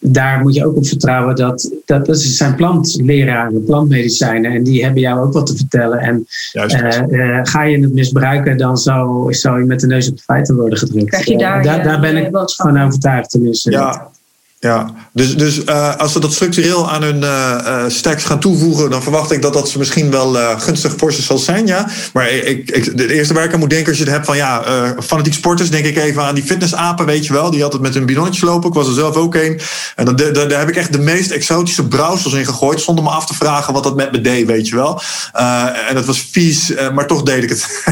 S3: Daar moet je ook op vertrouwen dat, dat, dat zijn plantleraren, plantmedicijnen. En die hebben jou ook wat te vertellen. En uh, uh, ga je het misbruiken, dan zou, zou je met de neus op de feiten worden gedrukt.
S2: Krijg je daar,
S3: daar, daar ben ik van overtuigd tenminste.
S1: Ja. Ja, dus, dus uh, als ze dat structureel aan hun uh, stacks gaan toevoegen, dan verwacht ik dat dat ze misschien wel gunstig voor ze zal zijn. Ja? Maar ik, ik, de eerste waar ik aan moet denken, als je het hebt van ja, fanatiek sporters, denk ik even aan die fitnessapen, weet je wel. Die altijd met hun bidonnetjes lopen. Ik was er zelf ook een. En dan, daar heb ik echt de meest exotische browsers in gegooid, zonder me af te vragen wat dat met me deed, weet je wel. en dat was vies, maar toch deed ik het.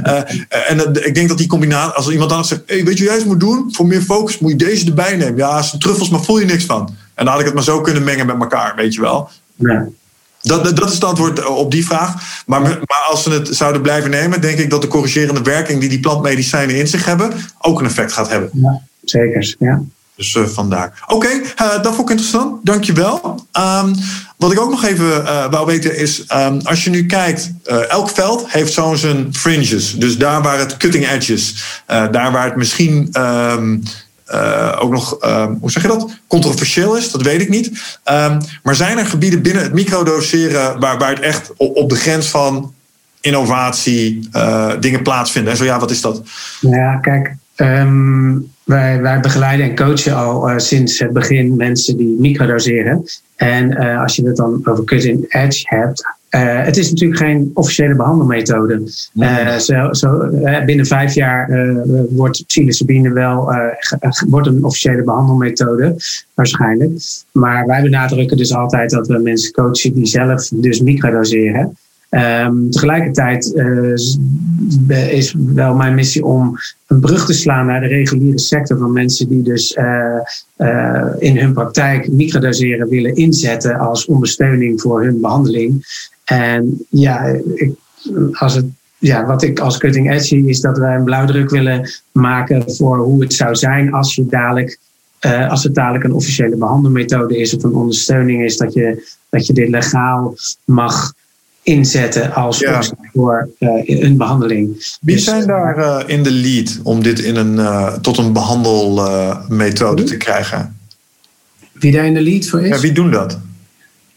S1: *laughs* en ik denk dat die combinatie, als iemand dan zegt, hey, weet je wat eens moet doen? Voor meer focus moet je deze erbij nemen. Ja, als terug maar voel je niks van. En dan had ik het maar zo kunnen mengen met elkaar, weet je wel. Ja. Dat, dat is het antwoord eh, op die vraag. Maar, maar als we het zouden blijven nemen, denk ik dat de corrigerende werking die die plantmedicijnen in zich hebben, ook een effect gaat hebben.
S3: Ja, zeker. Ja.
S1: Dus uh, vandaar. Oké, okay, uh, dat vond ik interessant. Dankjewel. Um, wat ik ook nog even uh, wou weten is, um, als je nu kijkt, elk veld heeft zo'n zijn fringes. Dus daar waar het cutting edges, daar waar het misschien um, uh, ook nog, uh, hoe zeg je dat, controversieel is, dat weet ik niet. Um, maar zijn er gebieden binnen het microdoseren waar, waar het echt op, op de grens van innovatie uh, dingen plaatsvinden? En zo ja, wat is dat?
S3: Ja, kijk, um, wij, wij begeleiden en coachen al sinds het begin mensen die microdoseren. En als je het dan over cutting edge hebt, uh, het is natuurlijk geen officiële behandelmethode. Zo, zo, binnen vijf jaar wordt psilocybine wel wordt een officiële behandelmethode, waarschijnlijk. Maar wij benadrukken dus altijd dat we mensen coachen die zelf dus microdoseren. Um, tegelijkertijd is wel mijn missie om een brug te slaan naar de reguliere sector van mensen die dus in hun praktijk microdoseren willen inzetten als ondersteuning voor hun behandeling. En ja, ik, als ja, wat ik als cutting edge zie, is dat wij een blauwdruk willen maken voor hoe het zou zijn als je dadelijk. Als het dadelijk een officiële behandelmethode is of een ondersteuning is, dat je, dat je dit legaal mag inzetten als ja. voor uh, een behandeling.
S1: Wie dus, zijn daar uh, in de lead om dit in een, tot een behandelmethode te krijgen?
S3: Wie daar in de lead voor is?
S1: Ja, wie doen dat?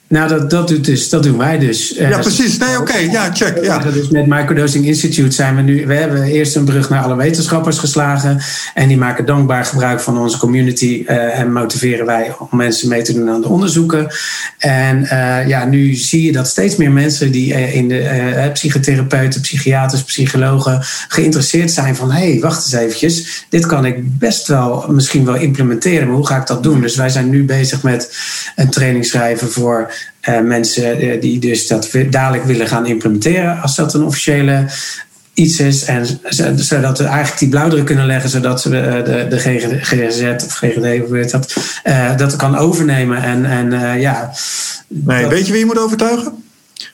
S3: Nou, dat, dat, doet dus, dat doen wij dus.
S1: Ja, precies. Nee, oké. Ja, check. Ja.
S3: Dus met Microdosing Institute zijn we nu... We hebben eerst een brug naar alle wetenschappers geslagen. En die maken dankbaar gebruik van onze community. Uh, en motiveren wij om mensen mee te doen aan de onderzoeken. En uh, ja, nu zie je dat steeds meer mensen die uh, in de psychotherapeuten, psychiaters, psychologen... geïnteresseerd zijn van... hé, hey, wacht eens eventjes. Dit kan ik best wel misschien wel implementeren. Maar hoe ga ik dat doen? Dus wij zijn nu bezig met een training schrijven voor uh, mensen uh, die dus dat dadelijk willen gaan implementeren, als dat een officiële iets is. En zodat we eigenlijk die blauwdruk kunnen leggen, zodat ze de, de, de GGZ of GGD, hoe heet dat, uh, dat kan overnemen. En, en ja.
S1: Nee, weet je wie je moet overtuigen?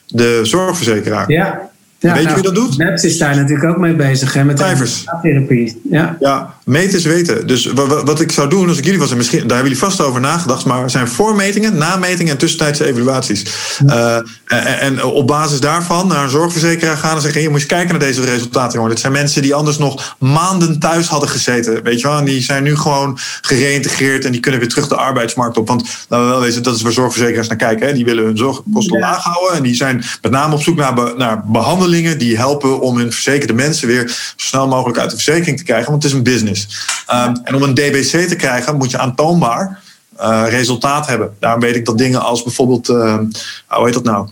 S1: De zorgverzekeraar.
S3: Ja,
S1: ja, Weet je nou, wie dat doet?
S3: Maps is daar natuurlijk ook mee bezig. Hè, met
S1: Cijfers.
S3: therapie. Ja.
S1: ja, meten is weten. Dus wat ik zou doen als ik jullie was, en misschien, daar hebben jullie vast over nagedacht, maar er zijn voormetingen, nametingen en tussentijdse evaluaties. Uh, en, en, op basis daarvan naar een zorgverzekeraar gaan en zeggen: je moet eens kijken naar deze resultaten. Jongen. Dit zijn mensen die anders nog maanden thuis hadden gezeten. Weet je wel? En die zijn nu gewoon gereïntegreerd en die kunnen weer terug de arbeidsmarkt op. Want wel dat is waar zorgverzekeraars naar kijken. Hè. Die willen hun zorgkosten laag houden en die zijn met name op zoek naar, naar behandeling die helpen om hun verzekerde mensen weer zo snel mogelijk uit de verzekering te krijgen, want het is een business. Um, en om een DBC te krijgen moet je aantoonbaar uh, resultaat hebben. Daarom weet ik dat dingen als bijvoorbeeld, uh, hoe heet dat nou?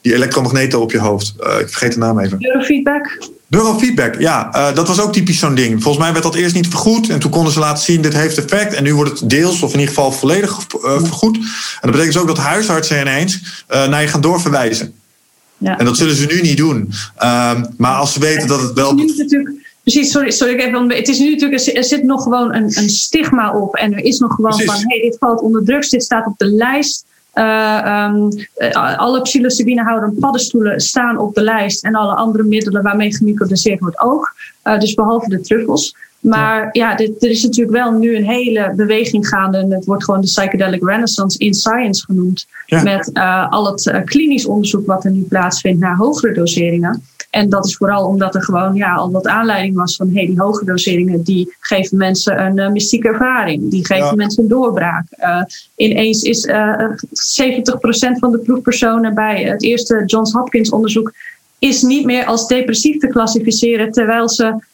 S1: Die elektromagneten op je hoofd. Uh, ik vergeet de naam even.
S2: Neurofeedback.
S1: Neurofeedback, ja, uh, dat was ook typisch zo'n ding. Volgens mij werd dat eerst niet vergoed en toen konden ze laten zien dit heeft effect en nu wordt het deels of in ieder geval volledig uh, vergoed. En dat betekent dus ook dat huisartsen ineens uh, naar je gaan doorverwijzen. Ja. En dat zullen ze nu niet doen. Um, maar als ze weten dat het wel.
S2: Precies, sorry, sorry, ik even, het is nu natuurlijk, er zit nog gewoon een, een stigma op. En er is nog gewoon Precies. van, hé, hey, dit valt onder drugs, dit staat op de lijst. Uh, um, alle psilocybine paddenstoelen staan op de lijst. En alle andere middelen waarmee gemicrodoseerd wordt ook. Uh, dus behalve de truffels. Maar ja, dit, er is natuurlijk wel nu een hele beweging gaande. En het wordt gewoon de psychedelic renaissance in science genoemd. Ja. Met uh, al het klinisch onderzoek wat er nu plaatsvindt naar hogere doseringen. En dat is vooral omdat er gewoon ja, al wat aanleiding was van hey, die hoge doseringen die geven mensen een uh, mystieke ervaring. Die geven ja. mensen een doorbraak. Uh, ineens is uh, 70% van de proefpersonen bij het eerste Johns Hopkins onderzoek is niet meer als depressief te klassificeren terwijl ze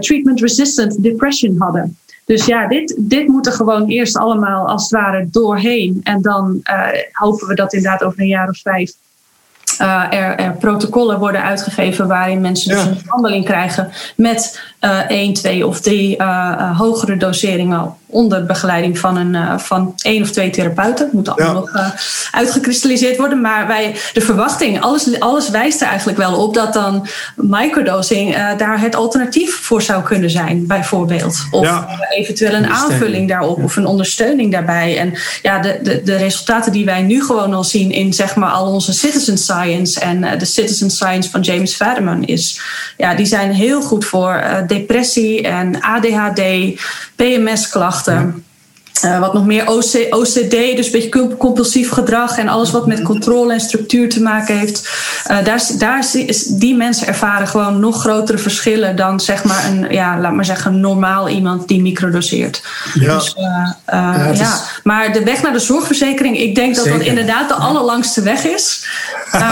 S2: treatment-resistant depression hadden. Dus ja, dit, dit moet er gewoon eerst allemaal als het ware doorheen. En dan hopen we dat inderdaad over een jaar of vijf uh, er, er, protocollen worden uitgegeven waarin mensen dus een behandeling krijgen met één, twee of drie uh, hogere doseringen onder begeleiding van, een, van één of twee therapeuten. Moet allemaal nog uitgekristalliseerd worden. Maar wij, de verwachting, alles, alles wijst er eigenlijk wel op dat dan microdosing daar het alternatief voor zou kunnen zijn, bijvoorbeeld. Of eventueel een aanvulling daarop of een ondersteuning daarbij. En ja, de, de, de resultaten die wij nu gewoon al zien in zeg maar al onze citizen science en uh, de citizen science van James Fadiman is, ja, die zijn heel goed voor uh, depressie en ADHD, PMS-klachten. Uh, wat nog meer OC, OCD, dus een beetje compulsief gedrag en alles wat met controle en structuur te maken heeft. Uh, daar, daar is, die mensen ervaren gewoon nog grotere verschillen dan zeg maar een, ja, laat maar zeggen, normaal iemand die microdoseert. Ja. Dus, uh, ja, ja, Maar de weg naar de zorgverzekering, ik denk dat dat inderdaad de allerlangste weg is. *laughs*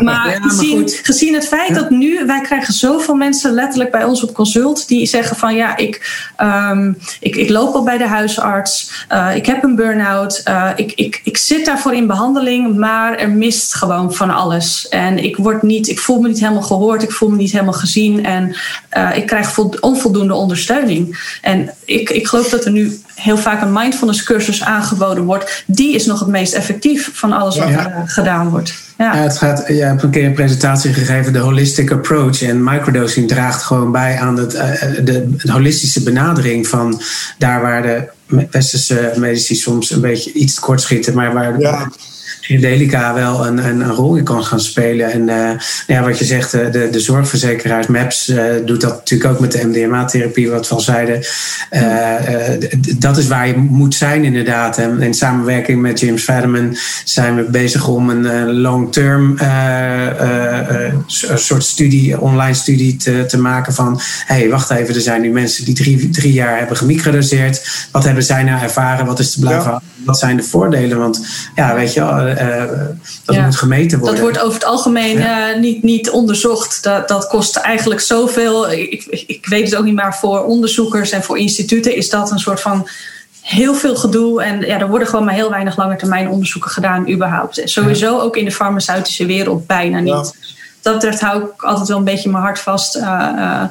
S2: maar, gezien, gezien, het feit dat nu, wij krijgen zoveel mensen letterlijk bij ons op consult die zeggen van ja, ik, um, ik, ik loop al bij de huisarts. Uh, ik heb een burn-out. Uh, ik, ik, ik zit daarvoor in behandeling, maar er mist gewoon van alles. En ik, word niet, ik voel me niet helemaal gehoord, ik voel me niet helemaal gezien en uh, ik krijg onvoldoende ondersteuning. En ik, ik geloof dat er nu heel vaak een mindfulness cursus aangeboden wordt. Die is nog het meest effectief van alles wat er gedaan wordt.
S3: Ja. ja. het gaat, je hebt een keer een presentatie gegeven, de holistic approach. En microdosing draagt gewoon bij aan het, de, de holistische benadering van daar waar de westerse medici soms een beetje iets tekort schieten, maar waar ja. Delica wel een, een, een, rol in kan gaan spelen. En uh, ja, wat je zegt, de, de zorgverzekeraars, MAPS, uh, doet dat natuurlijk ook met de MDMA-therapie, wat we al zeiden. Dat is waar je moet zijn, inderdaad. En in samenwerking met James Fadiman zijn we bezig om een long-term soort studie, online studie te, te maken van: hé, hey, wacht even, er zijn nu mensen die drie, drie jaar hebben gemicrodoseerd. Wat hebben zij nou ervaren? Wat is te blijven? Wat zijn de voordelen? Want ja, weet je, uh, dat moet gemeten worden.
S2: Dat wordt over het algemeen uh, niet, niet onderzocht. Dat, dat kost eigenlijk zoveel. Ik, ik weet het ook niet, maar voor onderzoekers en voor instituten is dat een soort van heel veel gedoe. En ja, er worden gewoon maar heel weinig lange termijn onderzoeken gedaan, überhaupt. Sowieso ook in de farmaceutische wereld bijna niet dat betreft hou ik altijd wel een beetje mijn hart vast. Uh, uh,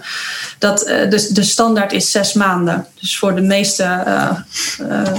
S2: dat, uh, de, de standaard is zes maanden. Dus voor de meeste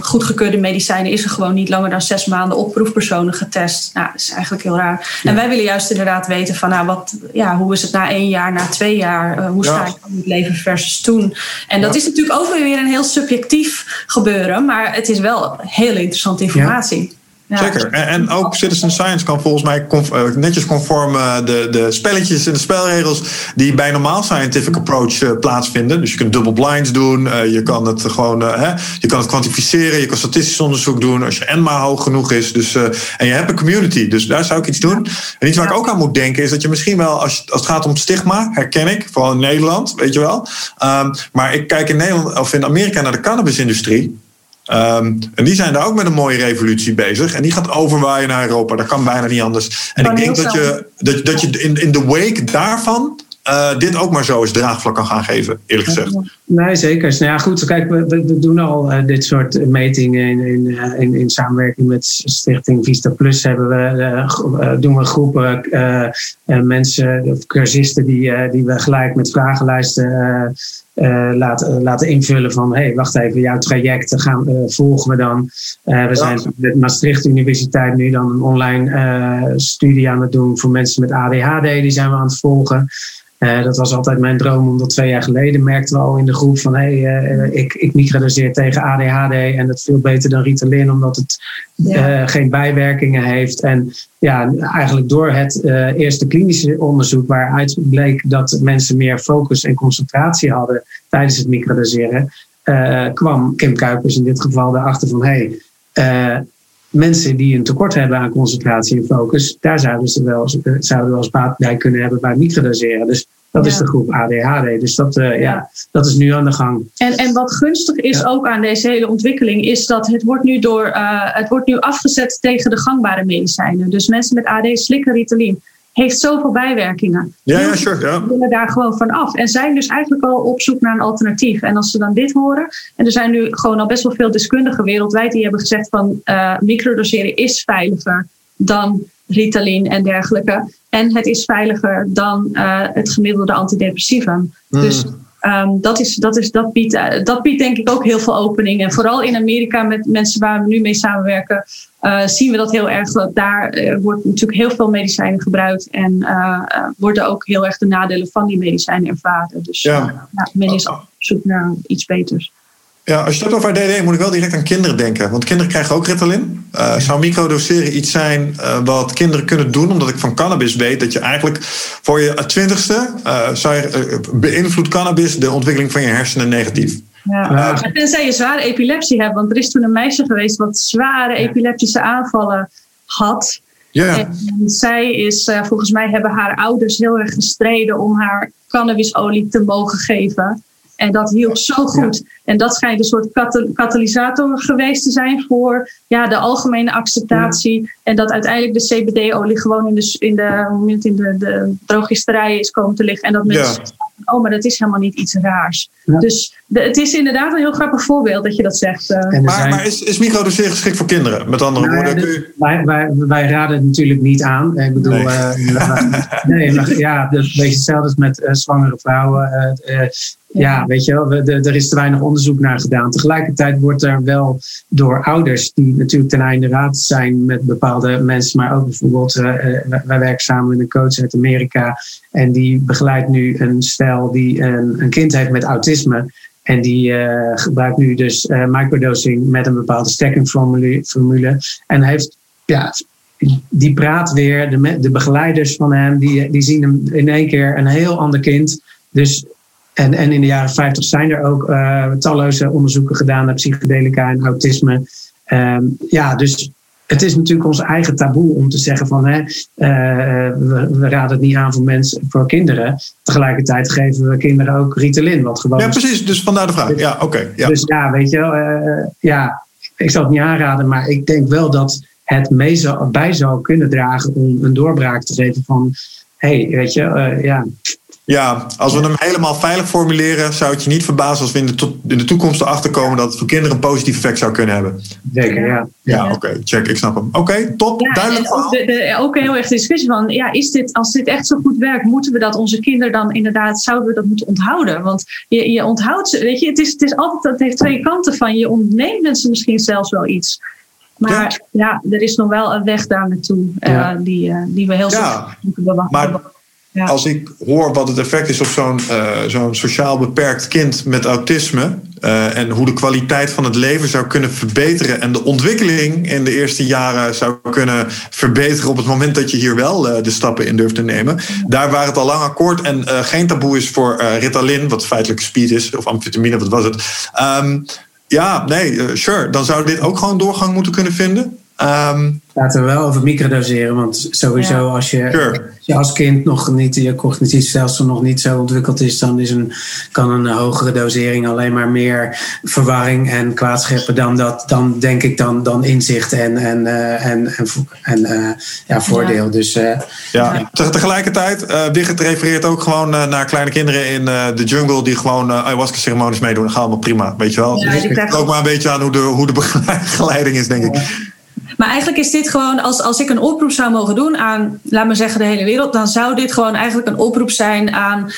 S2: goedgekeurde medicijnen is er gewoon niet langer dan zes maanden op proefpersonen getest. Nou, dat is eigenlijk heel raar. En wij willen juist inderdaad weten van nou, wat, ja, hoe is het na één jaar, na twee jaar? hoe sta ik in het leven versus toen? En dat is natuurlijk ook weer een heel subjectief gebeuren. Maar het is wel heel interessante informatie.
S1: Zeker. En, en, ook citizen science kan volgens mij eh, netjes conform uh, de, de spelletjes en de spelregels die bij normaal scientific approach uh, plaatsvinden. Dus je kunt double blinds doen, je kan het gewoon hè, je kan het kwantificeren, je kan statistisch onderzoek doen als je N maar hoog genoeg is. Dus, en je hebt een community, dus daar zou ik iets doen. En iets waar ik ook aan moet denken is dat je misschien wel, als, als het gaat om stigma, herken ik, vooral in Nederland, weet je wel. Um, maar ik kijk in Nederland of in Amerika naar de cannabisindustrie. Um, en die zijn daar ook met een mooie revolutie bezig. En die gaat overwaaien naar Europa. Dat kan bijna niet anders. En ik denk dat je, dat, dat je in, in de wake daarvan uh, dit ook maar zo eens draagvlak kan gaan geven, eerlijk gezegd.
S3: Nee, zeker. Nou ja, goed, kijk, we, we doen al uh, dit soort metingen in, in, uh, in, in, samenwerking met Stichting Vista Plus. Hebben we, doen we groepen mensen, cursisten, die, die we gelijk met vragenlijsten uh, laten, laten invullen van hey, wacht even, jouw traject gaan, uh, volgen we dan. Uh, we zijn met Maastricht Universiteit nu dan een online studie aan het doen voor mensen met ADHD, die zijn we aan het volgen. Uh, dat was altijd mijn droom, omdat twee jaar geleden merkten we al in de groep van hé, hey, uh, ik, ik microdoseer tegen ADHD en dat veel beter dan Ritalin, omdat het ja. uh, geen bijwerkingen heeft. En ja, eigenlijk door het eerste klinische onderzoek waaruit bleek dat mensen meer focus en concentratie hadden tijdens het microdoseren, kwam Kim Kuipers in dit geval erachter van hé, hey, mensen die een tekort hebben aan concentratie en focus, daar zouden ze wel, zouden wel eens baat bij kunnen hebben bij microdoseren. Dus dat is de groep ADHD. Dus dat, uh, ja, dat is nu aan de gang.
S2: En, en wat gunstig is ook aan deze hele ontwikkeling, is dat het wordt, nu door, uh, het wordt nu afgezet tegen de gangbare medicijnen. Dus mensen met AD slikken Ritalin. Heeft zoveel bijwerkingen.
S1: Ja, ja, sure. Ja.
S2: willen daar gewoon van af. En zijn dus eigenlijk al op zoek naar een alternatief. En als ze dan dit horen. En er zijn nu gewoon al best wel veel deskundigen wereldwijd die hebben gezegd van uh, microdoseren is veiliger dan Ritalin en dergelijke. En het is veiliger dan uh, het gemiddelde antidepressivum. Mm. Dus um, dat, is, dat, is, dat, biedt, uh, dat biedt denk ik ook heel veel opening. En vooral in Amerika met mensen waar we nu mee samenwerken, uh, zien we dat heel erg. Dat daar wordt natuurlijk heel veel medicijnen gebruikt. En worden ook heel erg de nadelen van die medicijnen ervaren. Dus ja. men is op zoek naar iets beters.
S1: Ja, als je het hebt over DD, moet ik wel direct aan kinderen denken. Want kinderen krijgen ook Ritalin. Uh, zou microdoseren iets zijn uh, wat kinderen kunnen doen? Omdat ik van cannabis weet dat je eigenlijk voor je twintigste... Uh, zou je, beïnvloedt cannabis de ontwikkeling van je hersenen negatief.
S2: Ja. Uh, tenzij je zware epilepsie hebt. Want er is toen een meisje geweest wat zware epileptische aanvallen had.
S1: Ja.
S2: En zij is, volgens mij hebben haar ouders heel erg gestreden om haar cannabisolie te mogen geven. En dat hielp zo goed. En dat schijnt een soort katalysator geweest te zijn voor ja, de algemene acceptatie. En dat uiteindelijk de CBD-olie gewoon in de, in de, in de, de drogisterijen is komen te liggen. En dat mensen oh, maar dat is helemaal niet iets raars. Dus de, het is inderdaad een heel grappig voorbeeld dat je dat zegt. Uh.
S1: Maar, zijn... maar, is, is microdoseren geschikt voor kinderen? Met andere nou, woorden,
S3: ja, wij, wij, wij, raden het natuurlijk niet aan. Ik bedoel, nee, uh, *laughs* nee maar, ja, een beetje hetzelfde als met uh, zwangere vrouwen. Ja, weet je wel, er is te weinig onderzoek naar gedaan. Tegelijkertijd wordt er wel door ouders, die natuurlijk ten einde raad zijn met bepaalde mensen, maar ook bijvoorbeeld, wij werken samen met een coach uit Amerika en die begeleidt nu een stel die een, een kind heeft met autisme. En die uh, gebruikt nu dus uh, microdosing met een bepaalde stackingformule. En heeft, ja, die praat weer, de, de begeleiders van hem, die, die zien hem in één keer een heel ander kind. Dus, en, en in de jaren 50 zijn er ook uh, talloze onderzoeken gedaan naar psychedelica en autisme. Um, ja, dus het is natuurlijk ons eigen taboe om te zeggen van hè, uh, we, we, raden het niet aan voor mensen, voor kinderen. Tegelijkertijd geven we kinderen ook Ritalin, wat gewoon.
S1: Ja, precies. Dus vandaar de vraag. Ja, oké. ja.
S3: Dus ja, weet je, uh, ja, ik zou het niet aanraden, maar ik denk wel dat het mee zou, bij zou kunnen dragen om een doorbraak te geven van, hé, hey, weet je, uh, ja,
S1: ja, als we hem helemaal veilig formuleren, zou het je niet verbazen als we in de, in de toekomst erachter komen dat het voor kinderen een positief effect zou kunnen hebben.
S3: Zeker, ja.
S1: Ja, oké, check, ik snap hem. Oké, top, ja, duidelijk.
S2: Ook, de, de, ook heel erg discussie van, ja, is dit, als dit echt zo goed werkt, moeten we dat onze kinderen dan inderdaad, zouden we dat moeten onthouden? Want je, je onthoudt ze, weet je, het is, het is altijd, het heeft twee kanten van, je ontneemt mensen misschien zelfs wel iets. Maar ja, er is nog wel een weg daar naartoe uh, die, uh, die we heel ja, moeten bewachten.
S1: Als ik hoor wat het effect is op zo'n uh, zo'n sociaal beperkt kind met autisme. Uh, en hoe de kwaliteit van het leven zou kunnen verbeteren. En de ontwikkeling in de eerste jaren zou kunnen verbeteren. op het moment dat je hier wel uh, de stappen in durft te nemen. Daar waar het al lang akkoord en geen taboe is voor Ritalin, wat feitelijk speed is, of amfetamine, wat was het. Um, ja, nee, sure. Dan zou dit ook gewoon doorgang moeten kunnen vinden. Um,
S3: Laten we wel over microdoseren, want sowieso als, je, als je als kind nog niet, je cognitief stelsel nog niet zo ontwikkeld is, dan is een, kan een hogere dosering alleen maar meer verwarring en kwaadscheppen dan dat, dan denk ik dan, dan inzicht en, en, uh, en, en, en uh, ja, voordeel. Ja. Dus, uh,
S1: ja. Tegelijkertijd, uh, Wigert refereert ook gewoon naar kleine kinderen in de jungle die gewoon ayahuasca ceremonies meedoen. Dat gaat allemaal prima, weet je wel. Ja, dus het ook maar een beetje aan hoe de, hoe de *laughs* begeleiding is, denk ik.
S2: Maar eigenlijk is dit gewoon, als, als ik een oproep zou mogen doen aan, laat maar zeggen, de hele wereld, dan zou dit gewoon eigenlijk een oproep zijn aan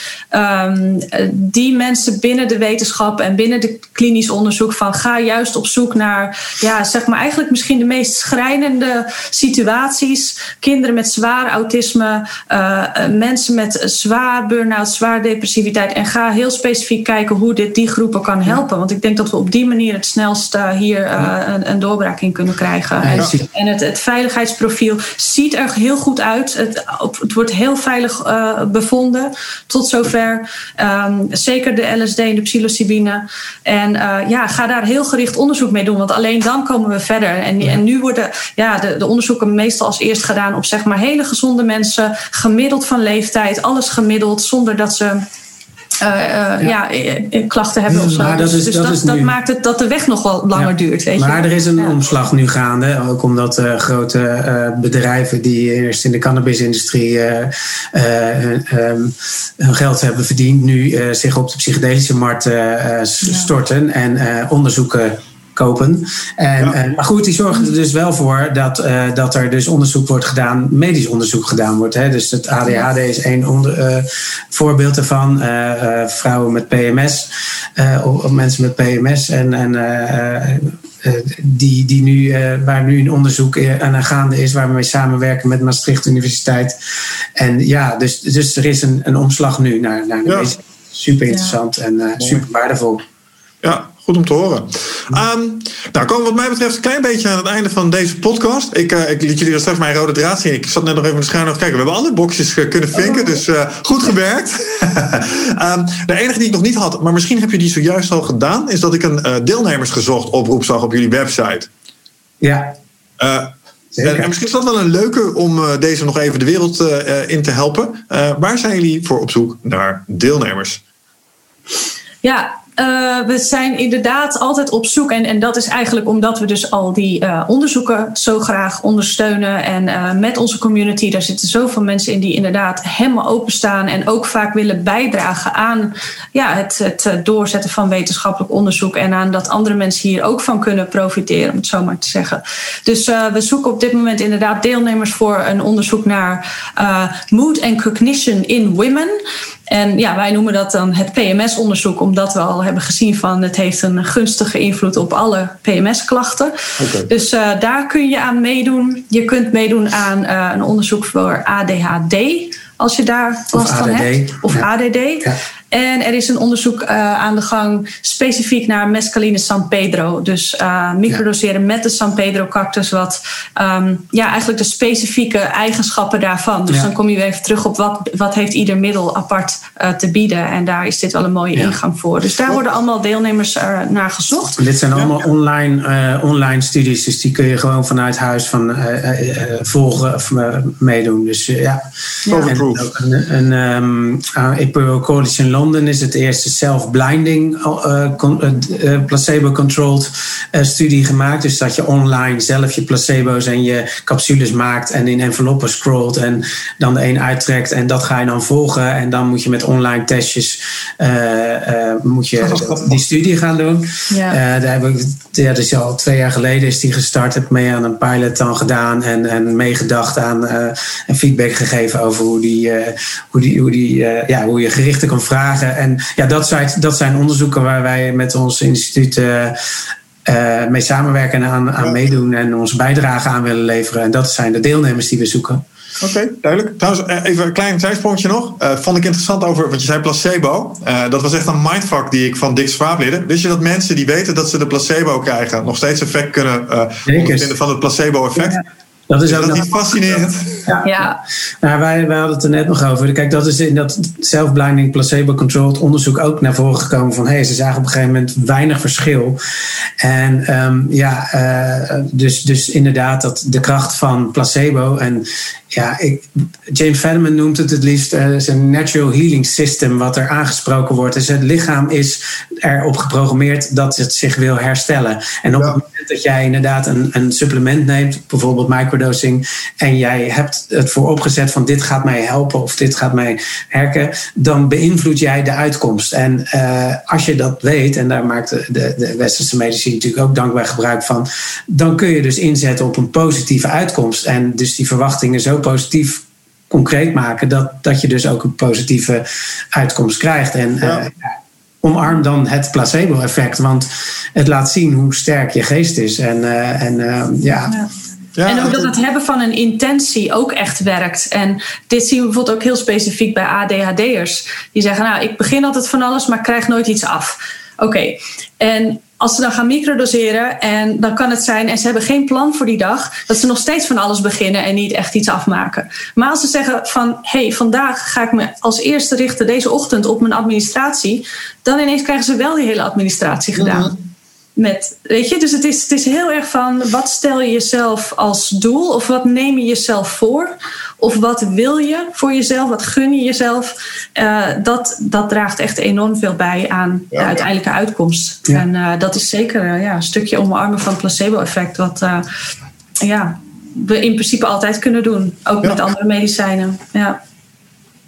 S2: um, die mensen binnen de wetenschap en binnen de klinisch onderzoek van ga juist op zoek naar, ja, zeg maar eigenlijk misschien de meest schrijnende situaties. Kinderen met zwaar autisme, uh, mensen met zwaar burn-out, zwaar depressiviteit. En ga heel specifiek kijken hoe dit die groepen kan helpen. Want ik denk dat we op die manier het snelst uh, hier uh, een, een doorbraak in kunnen krijgen. En het, het, veiligheidsprofiel ziet er heel goed uit. Het, het wordt heel veilig uh, bevonden tot zover. Um, zeker de LSD en de psilocybine. En uh, ja, ga daar heel gericht onderzoek mee doen. Want alleen dan komen we verder. En, en nu worden ja, de, de, onderzoeken meestal als eerst gedaan op zeg maar hele gezonde mensen. Gemiddeld van leeftijd. Alles gemiddeld zonder dat ze ja, klachten hebben of zo. Maar dat is, dus dat, dat, maakt het dat de weg nog wel langer duurt. Weet
S3: maar er is een omslag nu gaande. Ook omdat grote bedrijven die eerst in de cannabisindustrie hun geld hebben verdiend, nu zich op de psychedelische markt storten en onderzoeken kopen. En, en, maar goed, die zorgen er dus wel voor dat, uh, dat er dus onderzoek wordt gedaan, medisch onderzoek gedaan wordt. Hè. Dus het ADHD is één onder, uh, voorbeeld ervan. Uh, vrouwen met PMS, of mensen met PMS en, en die, die nu, waar nu een onderzoek aan gaande is, waar we mee samenwerken met Maastricht Universiteit. En ja, dus, dus er is een, een omslag nu naar, naar de ja. Super interessant en super waardevol.
S1: Ja, Goed om te horen. Um, nou, komen wat mij betreft een klein beetje aan het einde van deze podcast. Ik, uh, ik liet jullie er straks mijn rode draad zien. Ik zat net nog even in de scherm te kijken. We hebben alle boxjes uh, kunnen vinken, dus uh, goed gewerkt. um, *laughs* de enige die ik nog niet had, maar misschien heb je die zojuist al gedaan, is dat ik een deelnemersgezocht oproep zag op jullie website.
S3: Ja.
S1: En, en, misschien is dat wel een leuke om deze nog even de wereld in te helpen. waar zijn jullie voor op zoek naar deelnemers?
S2: Ja, uh, we zijn inderdaad altijd op zoek. En, en dat is eigenlijk omdat we dus al die uh, onderzoeken zo graag ondersteunen. En uh, met onze community, daar zitten zoveel mensen in die inderdaad helemaal openstaan. En ook vaak willen bijdragen aan ja, het, het doorzetten van wetenschappelijk onderzoek. En aan dat andere mensen hier ook van kunnen profiteren, om het zo maar te zeggen. Dus we zoeken op dit moment inderdaad deelnemers voor een onderzoek naar mood and cognition in women. En ja, wij noemen dat dan het PMS-onderzoek, omdat we al hebben gezien van het heeft een gunstige invloed op alle PMS-klachten. Dus uh, daar kun je aan meedoen. Je kunt meedoen aan uh, een onderzoek voor ADHD, als je daar last van hebt. Of ADD. Ja. En er is een onderzoek uh, aan de gang specifiek naar mescaline San Pedro. Dus uh, microdoseren ja. met de San Pedro cactus. Wat um, ja, eigenlijk de specifieke eigenschappen daarvan. Dus ja. dan kom je weer even terug op wat, wat heeft ieder middel apart uh, te bieden. En daar is dit wel een mooie ja. ingang voor. Dus daar worden allemaal deelnemers naar gezocht.
S3: Dit zijn allemaal online, online studies. Dus die kun je gewoon vanuit huis van, volgen of meedoen. Dus ja. En ook een, een um, College in Londen is het eerste self-blinding uh, uh, placebo-controlled uh, studie gemaakt. Dus dat je online zelf je placebo's en je capsules maakt en in enveloppen scrolt en dan de een uittrekt en dat ga je dan volgen. En dan moet je met online testjes moet je die studie gaan doen. Ja. daar heb ik, ja, dus al twee jaar geleden is die gestart. Heb mee aan een pilot dan gedaan en, en meegedacht aan en feedback gegeven over hoe die, hoe die, hoe die ja, hoe je gerichten kan vragen en ja, dat zijn, dat zijn onderzoeken waar wij met ons instituut uh, uh, mee samenwerken en aan, aan meedoen en onze bijdrage aan willen leveren. En dat zijn de deelnemers die we zoeken.
S1: Oké, okay, duidelijk. Trouwens, eh, even een klein zijsprongetje nog. Uh, vond ik interessant over wat je zei, placebo. Uh, dat was echt een mindfuck die ik van Dick Swaap leerde. Wist je dat mensen die weten dat ze de placebo krijgen... nog steeds effect kunnen uh, ondervinden van het placebo-effect? Ja. Dat is, ook dat niet fascinerend?
S2: Ja. ja.
S3: Nou, wij, wij hadden het er net nog over. Kijk, dat is in dat self-blinding placebo-controlled onderzoek ook naar voren gekomen van hé, hey, ze zagen op een gegeven moment weinig verschil. En um, ja, uh, dus, dus inderdaad dat de kracht van placebo en ja, ik, James Fadiman noemt het het liefst uh, een natural healing system wat er aangesproken wordt. Dus het lichaam is erop geprogrammeerd dat het zich wil herstellen. En op ja. Dat jij inderdaad een, een supplement neemt, bijvoorbeeld microdosing, en jij hebt het voor opgezet van dit gaat mij helpen of dit gaat mij herken, dan beïnvloed jij de uitkomst. En uh, als je dat weet, en daar maakt de, de, de westerse medici natuurlijk ook dankbaar gebruik van, dan kun je dus inzetten op een positieve uitkomst. En dus die verwachtingen zo positief concreet maken dat, dat je dus ook een positieve uitkomst krijgt. En ja. uh, omarm dan het placebo-effect, want het laat zien hoe sterk je geest is. En, uh, en uh, ja. ja.
S2: Ja, en ook dat het hebben van een intentie ook echt werkt. En dit zien we bijvoorbeeld ook heel specifiek bij ADHD'ers. Die zeggen, nou, ik begin altijd van alles, maar krijg nooit iets af. Oké, okay. en als ze dan gaan microdoseren en dan kan het zijn en ze hebben geen plan voor die dag, dat ze nog steeds van alles beginnen en niet echt iets afmaken. Maar als ze zeggen van hé, hey, vandaag ga ik me als eerste richten deze ochtend op mijn administratie, dan ineens krijgen ze wel die hele administratie gedaan. -hmm. Met, weet je, dus het is, het is heel erg van wat stel je jezelf als doel of wat neem je jezelf voor of wat wil je voor jezelf, wat gun je jezelf. Uh, dat, dat draagt echt enorm veel bij aan de uiteindelijke uitkomst. En uh, dat is zeker uh, ja, een stukje omarmen van het placebo-effect, wat ja, we in principe altijd kunnen doen, ook met andere medicijnen. Ja.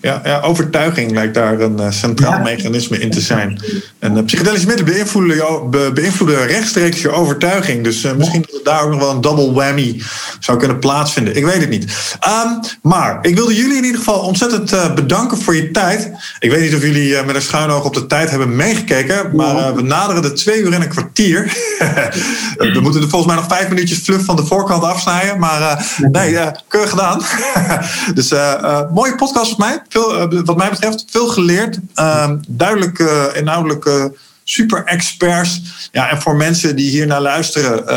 S1: Ja, ja, overtuiging lijkt daar een uh, centraal mechanisme in te zijn. En uh, psychedelische middelen beïnvloeden, jou, be, beïnvloeden rechtstreeks je overtuiging. Dus uh, misschien dat daar ook nog wel een double whammy zou kunnen plaatsvinden. Ik weet het niet. Um, maar ik wilde jullie in ieder geval ontzettend bedanken voor je tijd. Ik weet niet of jullie met een schuin oog op de tijd hebben meegekeken. Maar we naderen de twee uur en een kwartier. *laughs* we moeten er volgens mij nog vijf minuutjes fluff van de voorkant afsnijden. Maar nee, keurig gedaan. *laughs* dus mooie podcast voor mij veel, eh, wat mij betreft veel geleerd. Uh, duidelijk uh, inhoudelijke super experts. Ja, en voor mensen die hier naar luisteren, uh,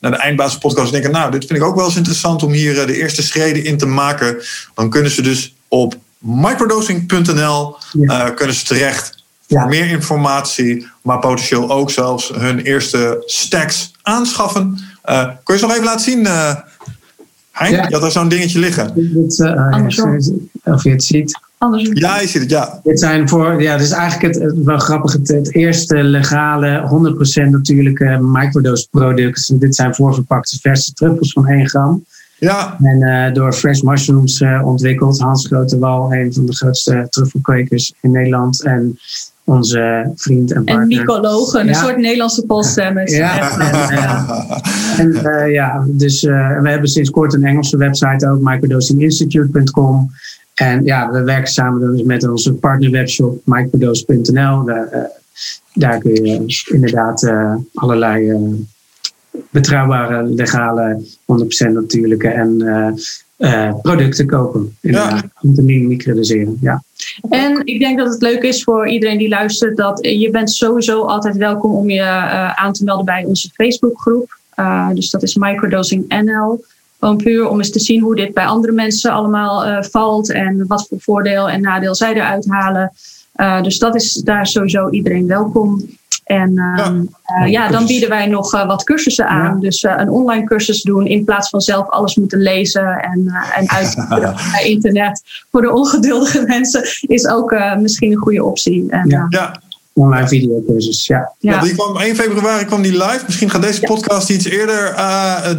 S1: naar de eindbasispodcast, denken: Nou, dit vind ik ook wel eens interessant om hier de eerste schreden in te maken. Dan kunnen ze dus op microdosing.nl ja. kunnen ze terecht voor meer informatie, maar potentieel ook zelfs hun eerste stacks aanschaffen. kun je ze nog even laten zien? Hein, ja. je had er zo'n dingetje liggen.
S3: Dit, uh, of je het ziet.
S2: Andersom.
S1: Ja, je ziet het, ja.
S3: Dit zijn voor, ja, dit is eigenlijk het, wel grappig, het, het eerste legale, 100% natuurlijke microdose product. Dit zijn voorverpakte verse truffels van 1 gram.
S1: Ja.
S3: En uh, door Fresh Mushrooms uh, ontwikkeld. Hans Grotewal, een van de grootste truffelkwekers in Nederland. En onze vriend en partner.
S2: En mycologen, een soort Nederlandse polstemmers.
S3: Ja, *laughs* en, en uh, ja, dus uh, we hebben sinds kort een Engelse website ook, microdosinginstitute.com. En ja, we werken samen dus met onze partnerwebshop microdose.nl. Daar, uh, daar kun je inderdaad allerlei betrouwbare, legale, 100% natuurlijke en uh, producten kopen. Ja. Om te microdoseren. Ja.
S2: En ik denk dat het leuk is voor iedereen die luistert dat je bent sowieso altijd welkom om je uh, aan te melden bij onze Facebookgroep. Uh, dus dat is Microdosing NL. Gewoon puur om eens te zien hoe dit bij andere mensen allemaal valt en wat voor voordeel en nadeel zij eruit halen. Dus dat is daar sowieso iedereen welkom. En ja. Uh, ja, dan bieden wij nog uh, wat cursussen aan. Ja. Dus uh, een online cursus doen in plaats van zelf alles moeten lezen en, en bij *laughs* internet. Voor de ongeduldige *laughs* mensen is ook misschien een goede optie. En,
S3: ja. ja. Online videocursus, ja.
S1: ja. ja. die kwam 1 februari kwam die live. Misschien gaat deze podcast iets eerder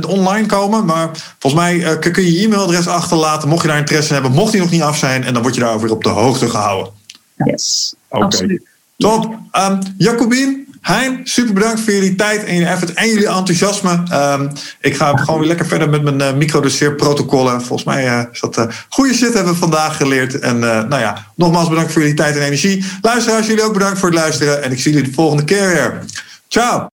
S1: online komen. Maar volgens mij kun je je e-mailadres achterlaten. Mocht je daar interesse in hebben, mocht die nog niet af zijn. En dan word je daar weer op de hoogte gehouden.
S2: Yes, okay. absoluut.
S1: Top. Um, Jacobien, Hein, super bedankt voor jullie tijd en jullie effort en jullie enthousiasme. Um, ik ga gewoon weer lekker verder met mijn uh, microdoseerprotocollen. Volgens mij uh, is dat uh, goede shit hebben we vandaag geleerd. En nou ja, nogmaals bedankt voor jullie tijd en energie. Luisteraars, jullie ook bedankt voor het luisteren. En ik zie jullie de volgende keer weer. Ciao!